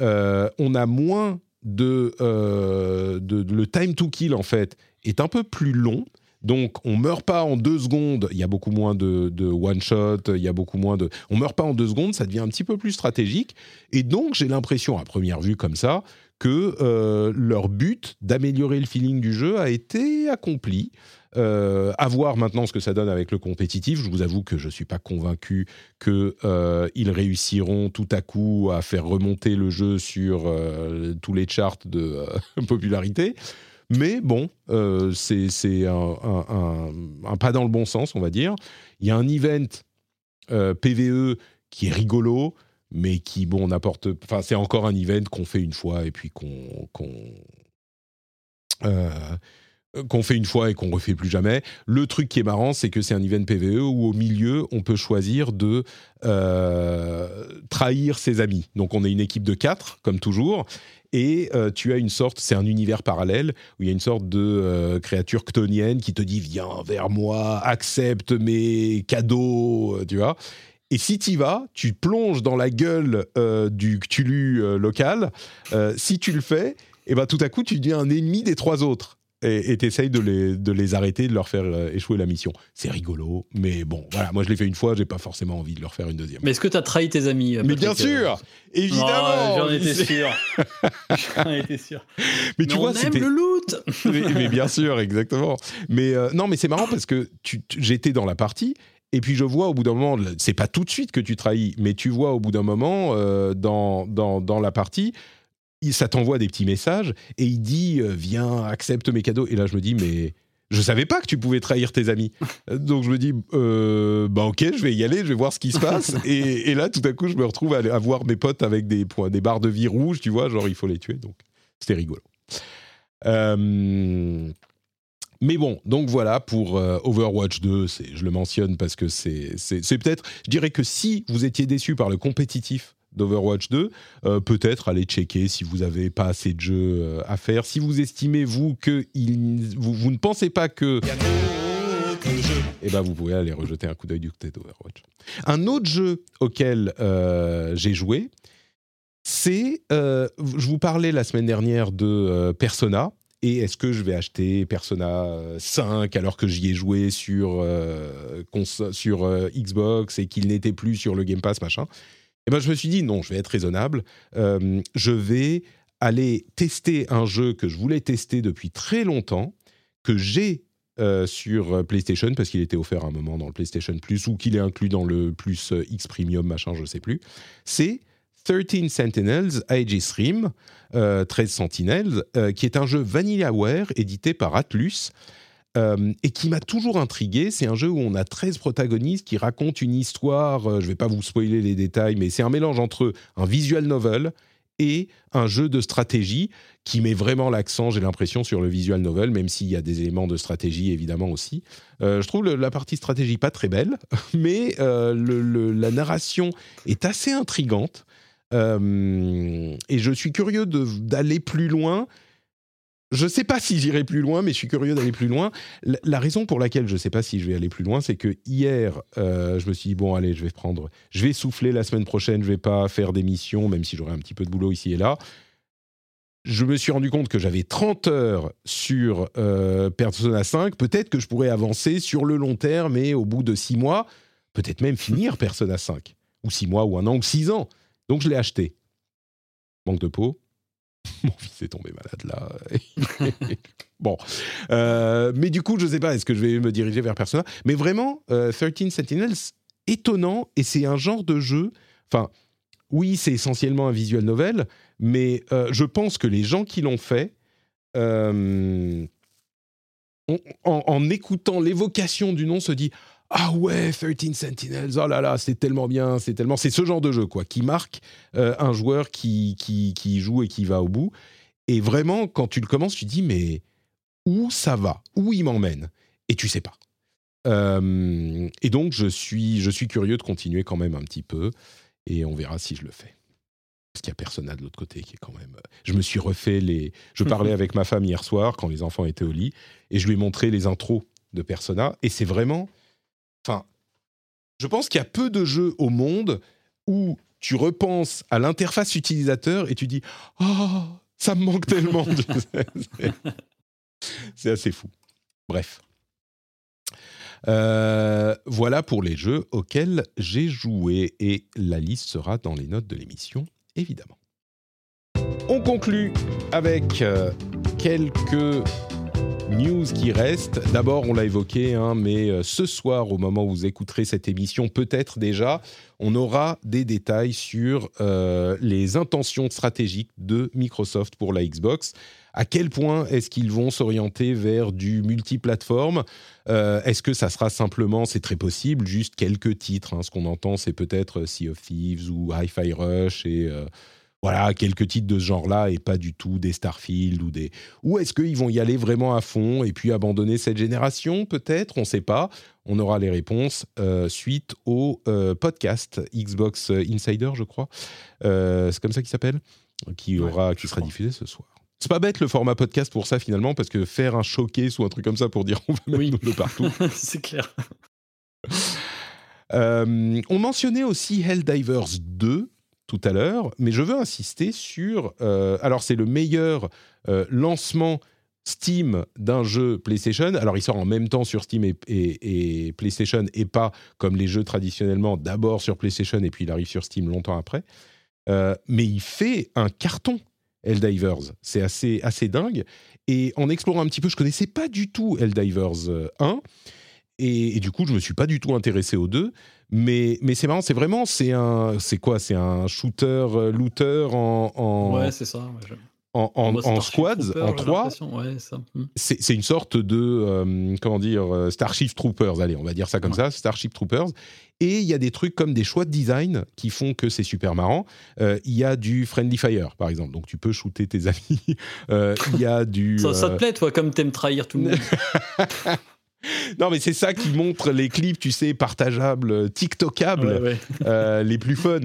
Euh, on a moins de, le time to kill en fait est un peu plus long. Donc, on meurt pas en deux secondes. Il y a beaucoup moins de, one shot. Il y a beaucoup moins de. On meurt pas en deux secondes. Ça devient un petit peu plus stratégique. Et donc, j'ai l'impression, à première vue comme ça, que euh, leur but d'améliorer le feeling du jeu a été accompli. Euh, voir maintenant ce que ça donne avec le compétitif. Je vous avoue que je suis pas convaincu qu'ils euh, réussiront tout à coup à faire remonter le jeu sur euh, tous les charts de popularité. Mais bon, euh, c'est un, pas dans le bon sens, on va dire. Il y a un event euh, PVE qui est rigolo, mais qui, bon, n'apporte. Enfin, c'est encore un event qu'on fait une fois et puis qu'on. euh, qu'on fait une fois et qu'on refait plus jamais. Le truc qui est marrant, c'est que c'est un event PVE où au milieu, on peut choisir de trahir ses amis. Donc on est une équipe de quatre, comme toujours, et euh, tu as une sorte, c'est un univers parallèle où il y a une sorte de euh, créature chtonienne qui te dit viens vers moi, accepte mes cadeaux, tu vois. Et si tu vas, tu plonges dans la gueule euh, du Cthulhu euh, local. Euh, si tu le fais, et ben tout à coup tu deviens un ennemi des trois autres et tu essayes de les, de les arrêter, de leur faire euh, échouer la mission. C'est rigolo, mais bon, voilà, moi je l'ai fait une fois, j'ai pas forcément envie de leur faire une deuxième. Mais est-ce que tu as trahi tes amis Mais bien sûr Évidemment oh, J'en étais sûr J'en étais sûr. Mais, mais tu on vois, aime le loot mais, mais, bien sûr, exactement. Mais euh, non, mais c'est marrant parce que j'étais dans la partie. Et puis je vois au bout d'un moment, c'est pas tout de suite que tu trahis, mais tu vois au bout d'un moment euh, dans, dans, dans la partie, ça t'envoie des petits messages et il dit euh, viens accepte mes cadeaux. Et là je me dis mais je savais pas que tu pouvais trahir tes amis. Donc je me dis euh, bah ok je vais y aller je vais voir ce qui se passe. Et, et, là tout à coup je me retrouve à, à voir mes potes avec des points des barres de vie rouges tu vois genre il faut les tuer. Donc c'était rigolo. Euh, mais bon, donc voilà pour euh, Overwatch 2, je le mentionne parce que c'est peut-être, je dirais que si vous étiez déçu par le compétitif d'Overwatch 2, euh, peut-être aller checker si vous n'avez pas assez de jeux euh, à faire. Si vous estimez, vous, que vous, vous, ne pensez pas que... Eh ben, vous pouvez aller rejeter un coup d'œil du côté d'Overwatch. Un autre jeu auquel euh, j'ai joué, c'est... Je vous parlais la semaine dernière de Persona. Et est-ce que je vais acheter Persona 5 alors que j'y ai joué sur, sur Xbox et qu'il n'était plus sur le Game Pass, machin? Et ben, je me suis dit, non, je vais être raisonnable. Euh, je vais aller tester un jeu que je voulais tester depuis très longtemps, que j'ai euh, sur PlayStation, parce qu'il était offert à un moment dans le PlayStation Plus, ou qu'il est inclus dans le Plus X Premium, machin, je ne sais plus. C'est 13 Sentinels Aegis Rim, euh, 13 Sentinels, euh, qui est un jeu VanillaWare édité par Atlus. Euh, et qui m'a toujours intrigué. C'est un jeu où on a 13 protagonistes qui racontent une histoire, euh, je ne vais pas vous spoiler les détails, mais c'est un mélange entre un visual novel et un jeu de stratégie qui met vraiment l'accent, j'ai l'impression, sur le visual novel, même s'il y a des éléments de stratégie évidemment aussi. Euh, je trouve la partie stratégie pas très belle, mais la narration est assez intrigante. Et je suis curieux d'aller plus loin je ne sais pas si j'irai plus loin, mais je suis curieux d'aller plus loin. La, raison pour laquelle je ne sais pas si je vais aller plus loin, c'est que hier, euh, je me suis dit bon, allez, je vais prendre, je vais souffler la semaine prochaine. Je vais pas faire d'émission, même si j'aurai un petit peu de boulot ici et là. Je me suis rendu compte que j'avais 30 heures sur euh, Persona 5. Peut-être que je pourrais avancer sur le long terme, mais au bout de 6 mois, peut-être même finir Persona 5. Ou 6 mois, ou un an, ou 6 ans. Donc je l'ai acheté. Manque de peau. Mon fils est tombé malade là. bon. Euh, mais du coup, je ne sais pas, est-ce que je vais me diriger vers Persona? Mais vraiment, euh, 13 Sentinels, étonnant, et c'est un genre de jeu. Enfin, oui, c'est essentiellement un visual novel, mais euh, je pense que les gens qui l'ont fait, euh, en, en écoutant l'évocation du nom, se dit ah ouais, 13 Sentinels, oh là là, c'est tellement bien, c'est tellement, c'est ce genre de jeu quoi, qui marque euh, un joueur qui, qui qui joue et qui va au bout. Et vraiment, quand tu le commences, tu te dis mais où ça va, où il m'emmène, et tu sais pas. Euh, et donc je suis je suis curieux de continuer quand même un petit peu, et on verra si je le fais. Parce qu'il y a Persona de l'autre côté qui est quand même. euh, Je me suis refait les. Je parlais avec ma femme hier soir quand les enfants étaient au lit et je lui ai montré les intros de Persona et c'est vraiment. Enfin, je pense qu'il y a peu de jeux au monde où tu repenses à l'interface utilisateur et tu dis oh ça me manque tellement. C'est assez fou. Bref. Euh, voilà pour les jeux auxquels j'ai joué et la liste sera dans les notes de l'émission, évidemment. On conclut avec euh, quelques news qui restent. D'abord, on l'a évoqué, hein, mais euh, ce soir, au moment où vous écouterez cette émission, peut-être déjà, on aura des détails sur euh, les intentions stratégiques de Microsoft pour la Xbox. À quel point est-ce qu'ils vont s'orienter vers du multiplateforme? Euh, Est-ce que ça sera simplement, c'est très possible, juste quelques titres hein? Ce qu'on entend, c'est peut-être Sea of Thieves ou Hi-Fi Rush et euh, voilà, quelques titres de ce genre-là et pas du tout des Starfield ou des. Ou est-ce qu'ils vont y aller vraiment à fond et puis abandonner cette génération Peut-être, on ne sait pas. On aura les réponses euh, suite au euh, podcast Xbox Insider, je crois. Euh, c'est comme ça qu'il s'appelle, qui aura, qui sera crois. diffusé ce soir. C'est pas bête le format podcast pour ça finalement, parce que faire un showcase ou un truc comme ça pour dire on va mettre Oui. de partout. c'est clair. On mentionnait aussi Helldivers 2 tout à l'heure, mais je veux insister sur. euh, alors, c'est le meilleur euh, lancement Steam d'un jeu PlayStation. Alors, il sort en même temps sur Steam et, PlayStation, et pas comme les jeux traditionnellement, d'abord sur PlayStation et puis il arrive sur Steam longtemps après. Euh, mais il fait un carton, Helldivers. C'est assez, assez dingue. Et en explorant un petit peu, je connaissais pas du tout Helldivers euh, 1. Et, et du coup, je me suis pas du tout intéressé aux deux. Mais, mais c'est marrant, c'est vraiment, c'est un, c'est quoi? C'est un shooter, euh, looter en, en, Ouais, c'est ça. ouais, en, en- en squads, en trois? Ouais. Hmm. C'est une sorte de, euh, comment dire, euh, Starship Troopers, allez, on va dire ça comme Ouais. ça, Starship Troopers. Et il y a des trucs comme des choix de design qui font que c'est super marrant. Euh, Il y a du Friendly Fire, par exemple, donc tu peux shooter tes amis. Euh, Il y a du... Ça, ça te plaît, toi, comme t'aimes trahir tout le monde? Non, mais c'est ça qui montre les clips, tu sais, partageables, TikTokables. Ouais, ouais. euh, les plus fun.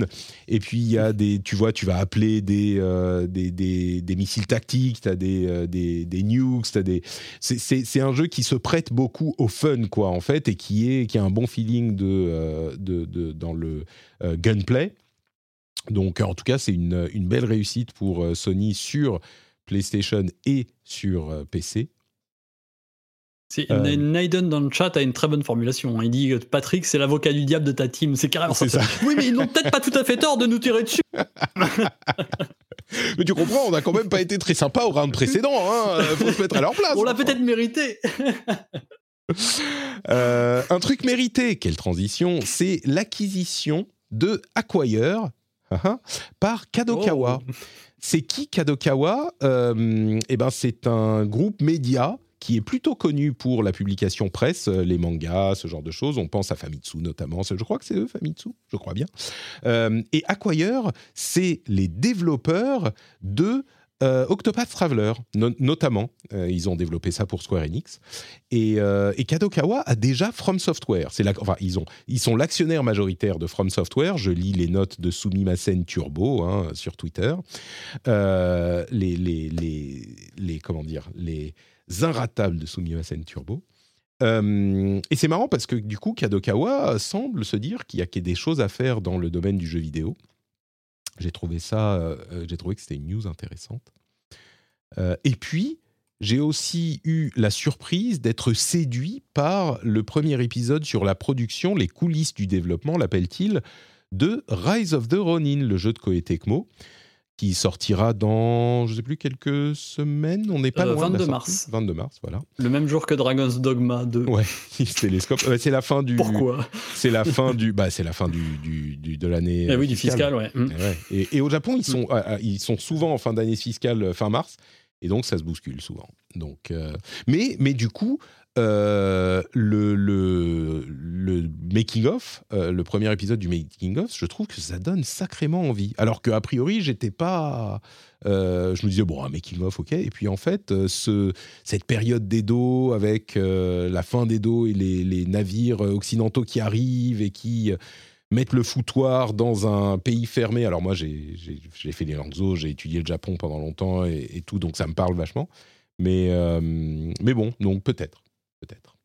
Et puis il y a des, tu vois, tu vas appeler des euh, des, des, des missiles tactiques, t'as des, euh, des des nukes, t'as des. C'est, c'est, c'est un jeu qui se prête beaucoup au fun, quoi, en fait, et qui est qui a un bon feeling de de, de- dans le gunplay. Donc en tout cas, c'est une une belle réussite pour Sony sur PlayStation et sur PC. Euh. Naiden dans le chat a une très bonne formulation. hein. Il dit que Patrick, c'est l'avocat du diable de ta team. C'est carrément C'est ça. ça. Oui, mais ils n'ont peut-être pas tout à fait tort de nous tirer dessus. Mais tu comprends, on n'a quand même pas été très sympa au round précédent. Hein Faut se mettre à leur place. On l'a peut-être mérité. Euh, un truc mérité, quelle transition, c'est l'acquisition de Acquire haha, par Kadokawa. Oh. C'est qui Kadokawa? Euh, Eh ben, c'est un groupe média qui est plutôt connu pour la publication presse, euh, les mangas, ce genre de choses. On pense à Famitsu notamment. Je crois que c'est eux, Famitsu, je crois bien. Euh, et Acquire, c'est les développeurs de euh, Octopath Traveler, no- notamment. Ils ont développé ça pour Square Enix. Et, Kadokawa a déjà From Software. La, enfin, ils, ont, ils sont l'actionnaire majoritaire de From Software. Je lis les notes de Sumimasen Turbo hein, sur Twitter. Les, les, les, les, comment dire, les inratables de Sumimasen Turbo. Euh, et c'est marrant parce que du coup, Kadokawa semble se dire qu'il y a des choses à faire dans le domaine du jeu vidéo. J'ai trouvé ça, euh, j'ai trouvé que c'était une news intéressante. Euh, et puis, j'ai aussi eu la surprise d'être séduit par le premier épisode sur la production, les coulisses du développement, l'appelle-t-il, de Rise of the Ronin, le jeu de Koei qui sortira dans, je sais plus, quelques semaines. On n'est pas Euh, loin de la 22 mars. 22 mars, voilà. Le même jour que Dragon's Dogma 2. Ouais, télescope. Ouais, c'est la fin du. Pourquoi? C'est la fin du. Bah, c'est la fin du, du- du- de l'année. Eh euh, oui, du fiscal, ouais. Mm. Et, ouais. Et- et au Japon, ils sont, euh, euh, ils sont souvent en fin d'année fiscale, euh, fin mars, et donc ça se bouscule souvent. Donc, euh, mais, mais du coup, euh, le, le, le making of, euh, le premier épisode du making of, je trouve que ça donne sacrément envie. Alors que a priori, j'étais pas. euh, je me disais bon, un making of, ok. Et puis en fait, ce, cette période d'Edo avec la fin d'Edo et les, les navires occidentaux qui arrivent et qui mettre le foutoir dans un pays fermé. Alors moi, j'ai fait les Langzo, j'ai étudié le Japon pendant longtemps et, tout, donc ça me parle vachement. Mais, mais bon, donc peut-être, peut-être.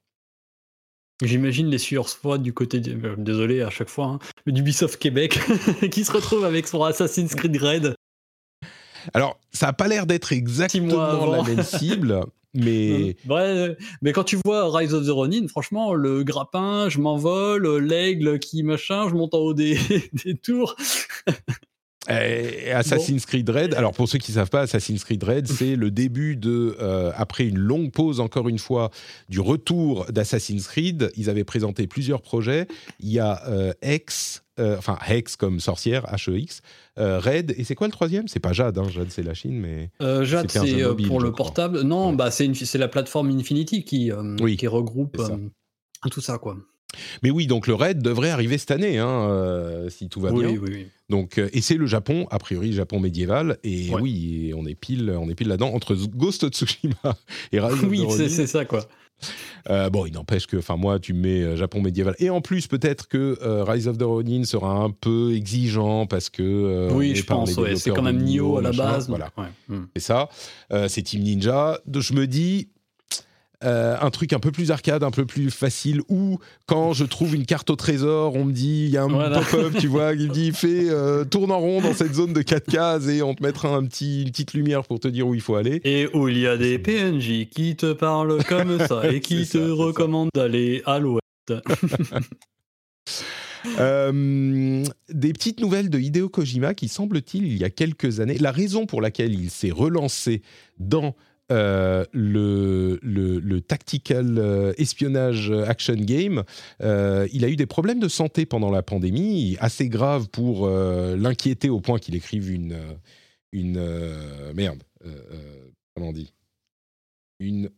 J'imagine les sueurs froides du côté, de- euh, désolé à chaque fois, hein, mais d'Ubisoft Québec qui se retrouve avec son Assassin's Creed Red. Alors, ça n'a pas l'air d'être exactement la même cible, mais Ouais, mais quand tu vois Rise of the Ronin, franchement, le grappin, je m'envole, l'aigle qui machin, je monte en haut des, des tours. Euh, Assassin's Creed Red, alors pour ceux qui ne savent pas, Assassin's Creed Red, c'est le début de, euh, après une longue pause encore une fois, du retour d'Assassin's Creed. Ils avaient présenté plusieurs projets. Il y a euh, Hex, euh, enfin Hex comme sorcière, H-E-X, Red, et c'est quoi le troisième? C'est pas Jade, hein, Jade c'est la Chine, mais... Jade, c'est pour le portable. Non, Ouais. bah c'est la plateforme Infinity qui, Oui, qui regroupe tout ça, quoi. Mais oui, donc le Red devrait arriver cette année, hein, euh, si tout va oui, bien. oui, oui. Donc, euh, et c'est le Japon, a priori, Japon médiéval. Et Ouais. oui, et on est pile, on est pile là-dedans entre Ghost of Tsushima et Rise of the Oui, Ronin. c'est ça, quoi. Euh, bon, il n'empêche que, enfin, moi, tu me mets Japon médiéval. Et en plus, peut-être que Rise of the Ronin sera un peu exigeant parce que. oui, je pense, ouais. C'est quand même Nioh à la machin, base. Voilà, ouais. Hmm. c'est ça. C'est Team Ninja. Donc, je me dis. Euh, un truc un peu plus arcade, un peu plus facile, ou quand je trouve une carte au trésor, on me dit, il y a un Voilà. pop-up, tu vois, qui me dit, fais, euh, tourne en rond dans cette zone de 4 cases et on te mettra un petit, une petite lumière pour te dire où il faut aller. Et où il y a des PNJ qui te parlent comme ça et qui te ça. recommandent d'aller à l'ouest. Euh, des petites nouvelles de Hideo Kojima qui, semble-t-il, il y a quelques années, la raison pour laquelle il s'est relancé dans euh, le, tactical euh, espionnage action game, euh, il a eu des problèmes de santé pendant la pandémie, assez graves pour euh, l'inquiéter au point qu'il écrive une... euh, une euh, merde, euh, euh, comment on dit? Une...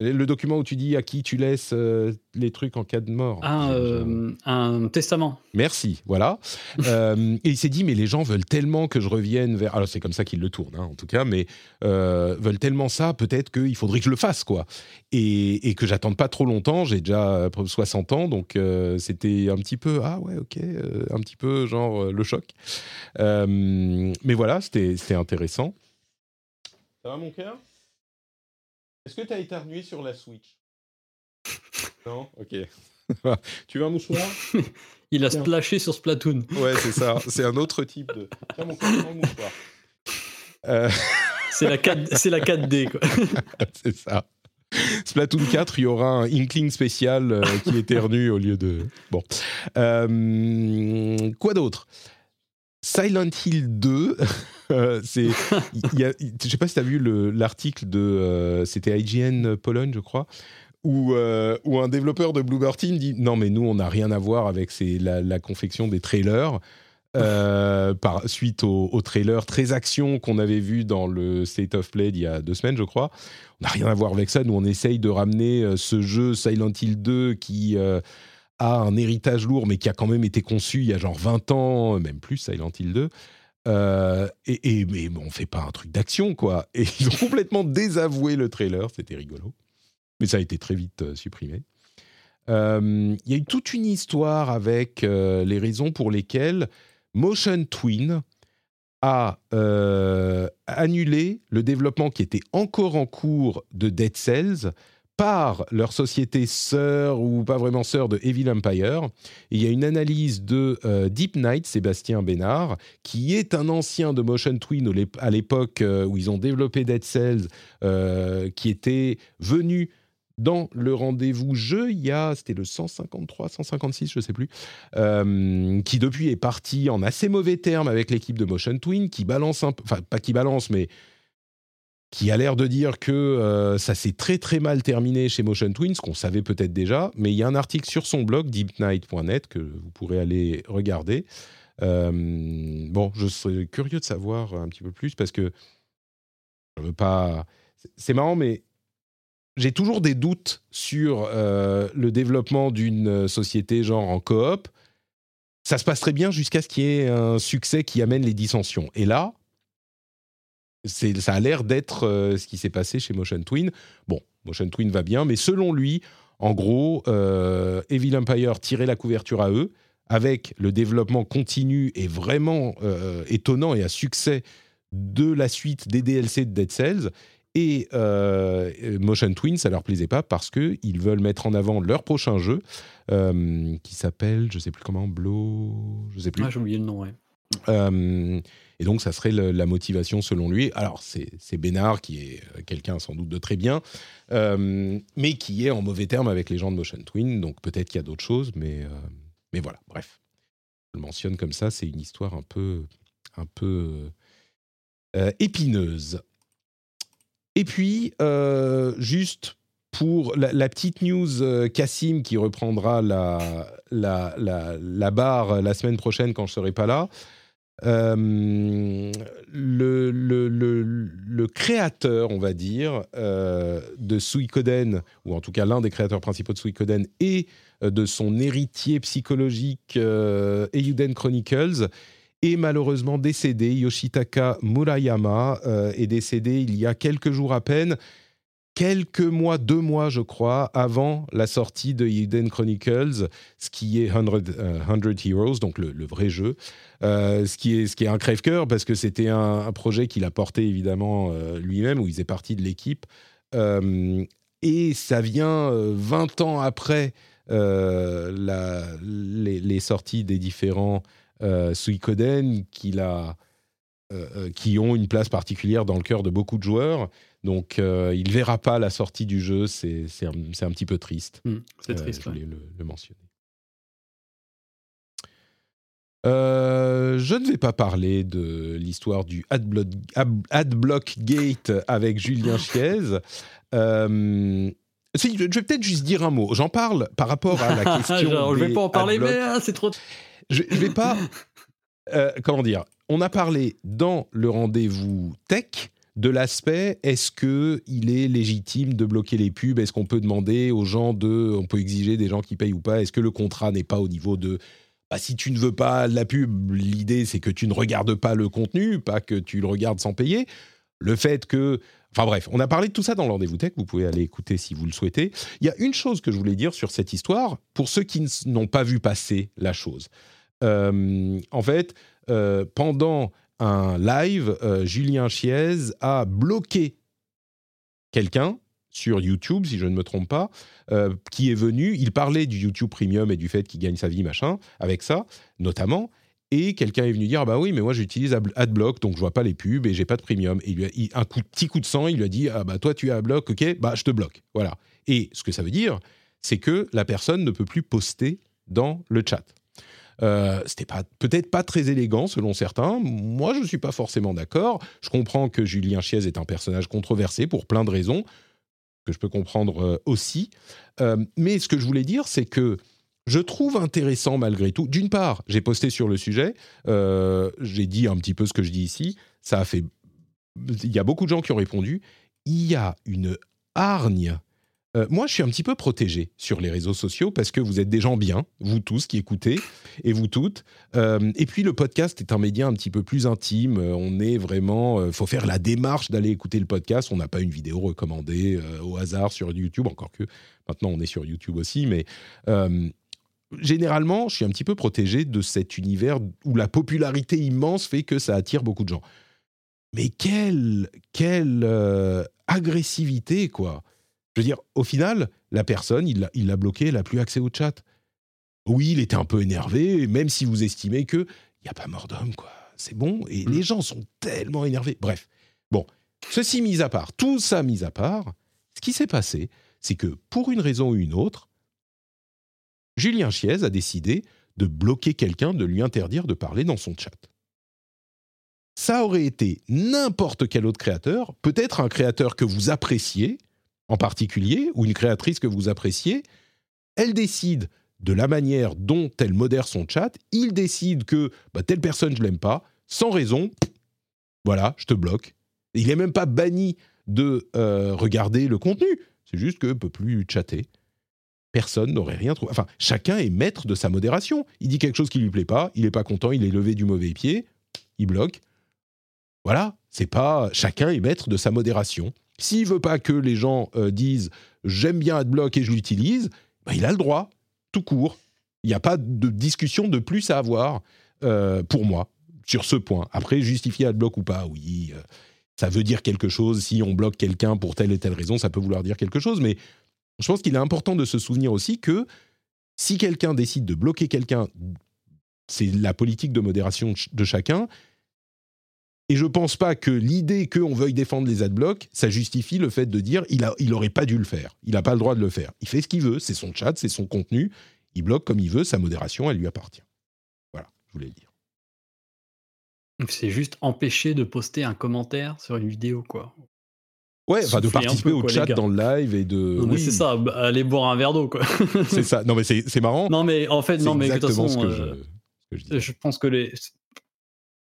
Le document où tu dis à qui tu laisses euh, les trucs en cas de mort. Un, euh, un testament. Merci, voilà. Euh, et il s'est dit, mais les gens veulent tellement que je revienne vers... Alors c'est comme ça qu'il le tourne, hein, en tout cas, mais veulent tellement ça, peut-être qu'il faudrait que je le fasse, quoi. Et, et que j'attende pas trop longtemps, j'ai déjà 60 ans, donc c'était un petit peu, ah ouais, ok, un petit peu genre le choc. Mais voilà, c'était c'était intéressant. Ça va mon cœur? Est-ce que tu as éternué sur la Switch? Non? Ok. tu veux un mouchoir? Il a Tiens. splashé sur Splatoon. Ouais, c'est ça. C'est un autre type de. Tiens, mon le mouchoir. Euh, C'est la, 4, c'est la 4D, quoi. c'est ça. Splatoon 4, il y aura un Inkling spécial euh, qui éternue au lieu de. Bon. Euh, quoi d'autre? Silent Hill 2, euh, c'est, il y a, je sais pas si tu as vu le- l'article de, euh, c'était IGN Pologne, je crois, où, euh, où un développeur de Bloober Team dit non mais nous on n'a rien à voir avec ces- la, la confection des trailers. euh, par suite au, au trailer très action qu'on avait vu dans le State of Play d'il y a deux semaines, je crois. On n'a rien à voir avec ça. Nous, on essaye de ramener euh, ce jeu Silent Hill 2 qui euh, a un héritage lourd, mais qui a quand même été conçu il y a genre 20 ans, même plus, Silent Hill 2, Euh, et, mais on fait pas un truc d'action, quoi. Et ils ont complètement désavoué le trailer, c'était rigolo. Mais ça a été très vite euh, supprimé. Euh, Il y a eu toute une histoire avec les raisons pour lesquelles Motion Twin a annulé le développement qui était encore en cours de Dead Cells par leur société sœur ou pas vraiment sœur de Evil Empire. Il y a une analyse de euh, Deep Night, Sébastien Bénard, qui est un ancien de Motion Twin à l'époque euh, où ils ont développé Dead Cells, euh, qui était venu dans le rendez-vous jeu, il y a, c'était le 153, 156, je sais plus, qui depuis est parti en assez mauvais termes avec l'équipe de Motion Twin, qui balance un peu, enfin pas qui balance, mais qui a l'air de dire que euh, ça s'est très très mal terminé chez Motion Twin, ce qu'on savait peut-être déjà, mais il y a un article sur son blog, deepnight.net, que vous pourrez aller regarder. Euh, bon, je serais curieux de savoir un petit peu plus, parce que je veux pas... C'est marrant, mais j'ai toujours des doutes sur euh, le développement d'une société genre en coop. Ça se passe très bien jusqu'à ce qu'il y ait un succès qui amène les dissensions. Et là, ça a l'air d'être euh, ce qui s'est passé chez Motion Twin. Bon, Motion Twin va bien, mais selon lui, en gros, euh, Evil Empire tirait la couverture à eux, avec le développement continu et vraiment euh, étonnant et à succès de la suite des DLC de Dead Cells. Et Motion Twin, ça leur plaisait pas parce qu'ils veulent mettre en avant leur prochain jeu qui s'appelle, je sais plus comment, Blow, je sais plus. Ah, j'ai oublié le nom, ouais. Et donc, ça serait la motivation selon lui. Alors, c'est Bénard qui est euh, quelqu'un sans doute de très bien, euh, mais qui est en mauvais terme avec les gens de Motion Twin. Donc, peut-être qu'il y a d'autres choses, mais, euh, mais voilà, bref. Je le mentionne comme ça, c'est une histoire un peu, un peu épineuse. Et puis, juste pour la, petite news Cassim qui reprendra la, la, la, barre la semaine prochaine quand je serai pas là. Euh, le, créateur, on va dire, euh, de Suikoden, ou en tout cas l'un des créateurs principaux de Suikoden, et euh, de son héritier psychologique euh, Chronicles, est malheureusement décédé. Yoshitaka Murayama est décédé il y a quelques jours à peine, quelques mois, deux mois je crois, avant la sortie de Eiyuden Chronicles, ce qui est 100, euh, 100 Heroes, donc le, vrai jeu. Euh, ce, qui est, un crève-cœur parce que c'était un, projet qu'il a porté évidemment euh, lui-même, où il faisait partie de l'équipe. Et ça vient euh, 20 ans après les, sorties des différents Suikoden qui ont une place particulière dans le cœur de beaucoup de joueurs. Donc euh, il ne verra pas la sortie du jeu, c'est un, un petit peu triste. Hmm, c'est Euh, triste. je ouais. voulais le, le mentionner. Euh, je ne vais pas parler de l'histoire du Adblock, Ad- Adblock Gate avec Julien Chiez. Euh, si, je vais peut-être juste dire un mot. J'en parle par rapport à la question. Genre, je vais des pas en parler, Adblock. mais ah, c'est trop. Je, je vais pas. euh, comment dire? On a parlé dans le rendez-vous tech de l'aspect est-ce que il est légitime de bloquer les pubs? Est-ce qu'on peut demander aux gens de, on peut exiger des gens qui payent ou pas? Est-ce que le contrat n'est pas au niveau de bah, si tu ne veux pas la pub, l'idée c'est que tu ne regardes pas le contenu, pas que tu le regardes sans payer. Le fait que, enfin bref, on a parlé de tout ça dans le rendez-vous tech. Vous pouvez aller écouter si vous le souhaitez. Il y a une chose que je voulais dire sur cette histoire pour ceux qui n'ont pas vu passer la chose. Euh, en fait, euh, pendant un live, euh, Julien Chiez a bloqué quelqu'un sur YouTube, si je ne me trompe pas, euh, qui est venu. Il parlait du YouTube Premium et du fait qu'il gagne sa vie, machin, avec ça, notamment. Et quelqu'un est venu dire, ah bah oui, mais moi j'utilise Ad- Adblock, donc je vois pas les pubs et j'ai pas de premium. Et a, un coup, petit coup de sang, il lui a dit, ah bah toi tu as Adblock, ok, bah je te bloque. Voilà. Et ce que ça veut dire, c'est que la personne ne peut plus poster dans le chat. Euh, C'était peut-être pas très élégant selon certains. Moi, je suis pas forcément d'accord. Je comprends que Julien Chiez est un personnage controversé pour plein de raisons que je peux comprendre euh, aussi. Euh, mais ce que je voulais dire, c'est que je trouve intéressant malgré tout. D'une part, j'ai posté sur le sujet, j'ai dit un petit peu ce que je dis ici. Ça a fait. Il y a beaucoup de gens qui ont répondu. Il y a une hargne Euh, moi, je suis un petit peu protégé sur les réseaux sociaux parce que vous êtes des gens bien, vous tous qui écoutez et vous toutes. Euh, et puis le podcast est un média un petit peu plus intime. Euh, on est vraiment, il faut faire la démarche d'aller écouter le podcast. On n'a pas une vidéo recommandée au hasard sur YouTube, encore que maintenant on est sur YouTube aussi, mais généralement, je suis un petit peu protégé de cet univers où la popularité immense fait que ça attire beaucoup de gens. Mais quelle, quelle agressivité, quoi je veux dire, au final, la personne, il l'a bloqué, elle n'a plus accès au chat. Oui, il était un peu énervé, même si vous estimez que il n'y a pas mort d'homme, quoi. C'est bon. Et mm. les gens sont tellement énervés. Bref. Bon, ceci mis à part, tout ça mis à part, ce qui s'est passé, c'est que pour une raison ou une autre, Julien Chiez a décidé de bloquer quelqu'un, de lui interdire de parler dans son chat. Ça aurait été n'importe quel autre créateur, peut-être un créateur que vous appréciez, en particulier, ou une créatrice que vous appréciez, elle décide de la manière dont elle modère son chat, il décide que bah, telle personne, je l'aime pas, sans raison, voilà, je te bloque. Il n'est même pas banni de euh, regarder le contenu, c'est juste que ne peut plus chatter. Personne n'aurait rien trouvé. Enfin, chacun est maître de sa modération. Il dit quelque chose qui lui plaît pas, il n'est pas content, il est levé du mauvais pied, il bloque. Voilà, c'est pas chacun est maître de sa modération. S'il veut pas que les gens euh, disent j'aime bien AdBlock et je l'utilise, bah, il a le droit, tout court. Il n'y a pas de discussion de plus à avoir euh, pour moi sur ce point. Après, justifier AdBlock ou pas, oui, euh, ça veut dire quelque chose. Si on bloque quelqu'un pour telle et telle raison, ça peut vouloir dire quelque chose. Mais je pense qu'il est important de se souvenir aussi que si quelqu'un décide de bloquer quelqu'un, c'est la politique de modération de chacun. Et je pense pas que l'idée qu'on veuille défendre les adblocks, ça justifie le fait de dire il a, il aurait pas dû le faire. Il n'a pas le droit de le faire. Il fait ce qu'il veut, c'est son chat, c'est son contenu. Il bloque comme il veut, sa modération, elle lui appartient. Voilà, je voulais le dire. C'est juste empêcher de poster un commentaire sur une vidéo, quoi. Ouais, enfin de participer au chat dans le live et de. oui. c'est ça, bah, aller boire un verre d'eau, quoi. c'est ça. Non, mais c'est marrant. Non, mais en fait, non, mais de toute façon, ce que je, euh, je, pense que les.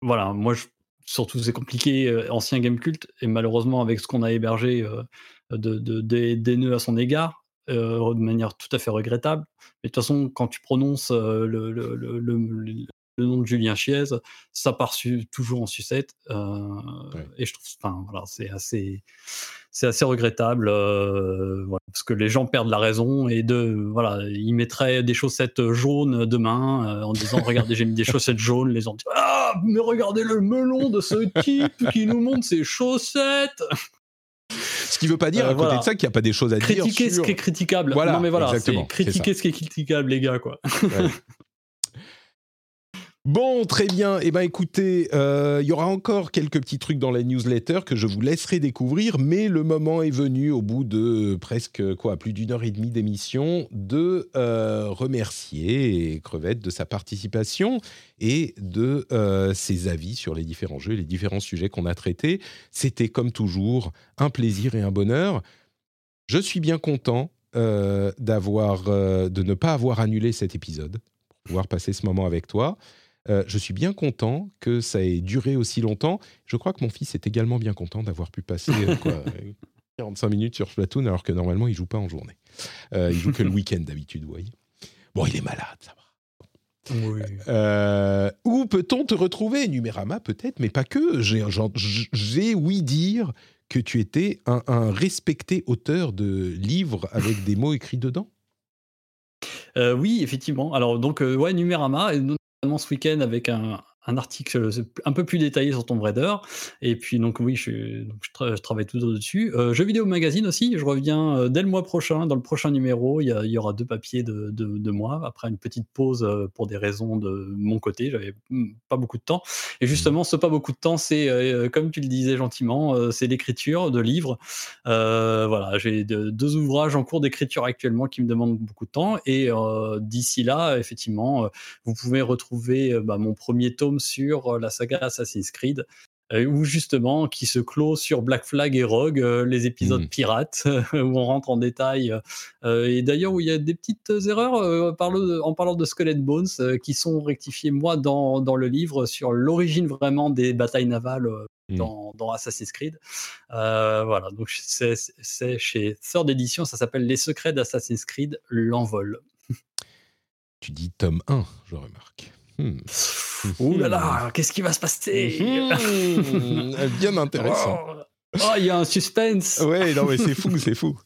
Voilà, moi, je surtout c'est compliqué, euh, ancien game culte, et malheureusement avec ce qu'on a hébergé euh, de, des, nœuds à son égard, euh, de manière tout à fait regrettable. Mais de toute façon, quand tu prononces le, nom de Julien Chiez, ça part toujours en sucette. Et je trouve, enfin voilà, c'est assez, c'est assez regrettable parce que les gens perdent la raison et de voilà, ils mettraient des chaussettes jaunes demain en disant regardez j'ai mis des chaussettes jaunes, les gens disent ah mais regardez le melon de ce type qui nous montre ses chaussettes. Ce qui veut pas dire à côté de ça qu'il n'y a pas des choses à critiquer dire. Critiquer ce qui est critiquable. Voilà, non mais voilà, critiquer ce qui est critiquable, les gars, quoi. Bon, très bien. Eh bien, écoutez, euh, il y aura encore quelques petits trucs dans la newsletter que je vous laisserai découvrir, mais le moment est venu, au bout de presque quoi, plus d'une heure et demie d'émission, de euh, remercier Crevette de sa participation et de euh, ses avis sur les différents jeux, les différents sujets qu'on a traités. C'était comme toujours un plaisir et un bonheur. Je suis bien content d'avoir, de ne pas avoir annulé cet épisode, pour pouvoir passer ce moment avec toi. Euh, je suis bien content que ça ait duré aussi longtemps. Je crois que mon fils est également bien content d'avoir pu passer 45 minutes sur Splatoon alors que normalement il joue pas en journée. Euh, il joue que le week-end d'habitude, vous voyez. Bon, il est malade, ça va. Euh, où peut-on te retrouver Numérama peut-être, mais pas que. J'ai oui dire que tu étais un, un, respecté auteur de livres avec des mots écrits dedans? oui, effectivement. Alors donc ouais, Numérama, ce week-end avec un, un article euh, un peu plus détaillé sur Tomb Raider. Et puis, donc, oui, je, travaille tout dessus. Euh, jeux vidéo magazine aussi, je reviens euh, dès le mois prochain. Dans le prochain numéro, il y, aura deux papiers de, de, moi, après une petite pause pour des raisons de mon côté. J'avais hmm, pas beaucoup de temps. Et justement, ce pas beaucoup de temps, c'est, comme tu le disais gentiment, c'est l'écriture de livres. voilà, j'ai deux ouvrages en cours d'écriture actuellement qui me demandent beaucoup de temps. Et d'ici là, effectivement, vous pouvez retrouver bah, mon premier tome sur euh, la saga Assassin's Creed, euh, où justement qui se clôt sur Black Flag et Rogue, euh, les épisodes mmh. pirates, où on rentre en détail. et d'ailleurs où il y a des petites erreurs en parlant de Skeleton Bones qui sont rectifiées moi dans, dans le livre sur l'origine vraiment des batailles navales mm. dans, dans, Assassin's Creed. voilà, donc c'est chez Third Edition, ça s'appelle Les secrets d'Assassin's Creed, l'envol. Tu dis tome 1, je remarque. Hmm. Ouh là là, qu'est-ce qui va se passer hmm. Bien intéressant. Oh. Oh, il y a un suspense. Ouais, non mais c'est fou, c'est fou.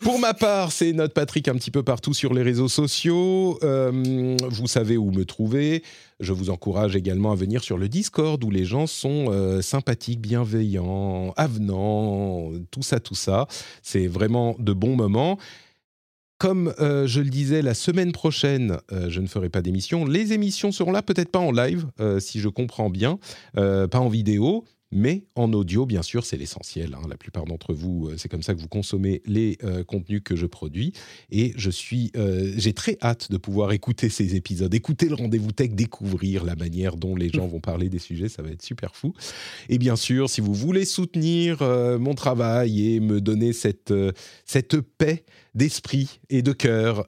Pour ma part, c'est notre Patrick un petit peu partout sur les réseaux sociaux. Euh, vous savez où me trouver. Je vous encourage également à venir sur le Discord où les gens sont euh, sympathiques, bienveillants, avenants, tout ça, tout ça. C'est vraiment de bons moments. Comme euh, je le disais, la semaine prochaine, je ne ferai pas d'émission. Les émissions seront là, peut-être pas en live, si je comprends bien, pas en vidéo, mais en audio, bien sûr, c'est l'essentiel. Hein. La plupart d'entre vous, euh, c'est comme ça que vous consommez les euh, contenus que je produis. Et je suis, euh, j'ai très hâte de pouvoir écouter ces épisodes, écouter le rendez-vous tech, découvrir la manière dont les gens vont parler des sujets. Ça va être super fou. Et bien sûr, si vous voulez soutenir mon travail et me donner cette, cette paix d'esprit et de cœur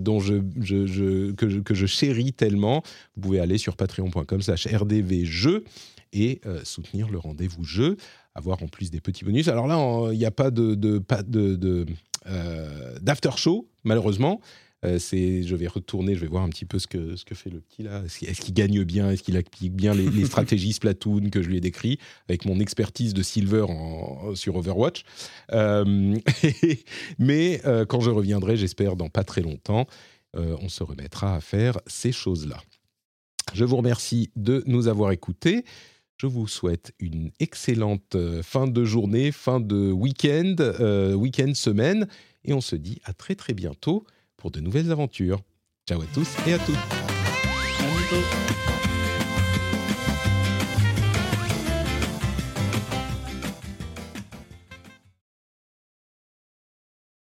dont je, que, je, chéris tellement, vous pouvez aller sur patreon.com/rdvjeux et euh, soutenir le rendez-vous jeu, avoir en plus des petits bonus. Alors là, il n'y a pas de, de, euh, d'after show, malheureusement. Euh, je vais retourner, je vais voir un petit peu ce que, ce que fait le petit là. Est-ce qu'il gagne bien? Est-ce qu'il applique bien les, stratégies Splatoon que je lui ai décrit avec mon expertise de Silver sur Overwatch? Mais quand je reviendrai, j'espère dans pas très longtemps, on se remettra à faire ces choses-là. Je vous remercie de nous avoir écoutés. Je vous souhaite une excellente euh, fin de journée, fin de week-end, euh, week-end semaine, et on se dit à très très bientôt pour de nouvelles aventures. Ciao à tous et à toutes.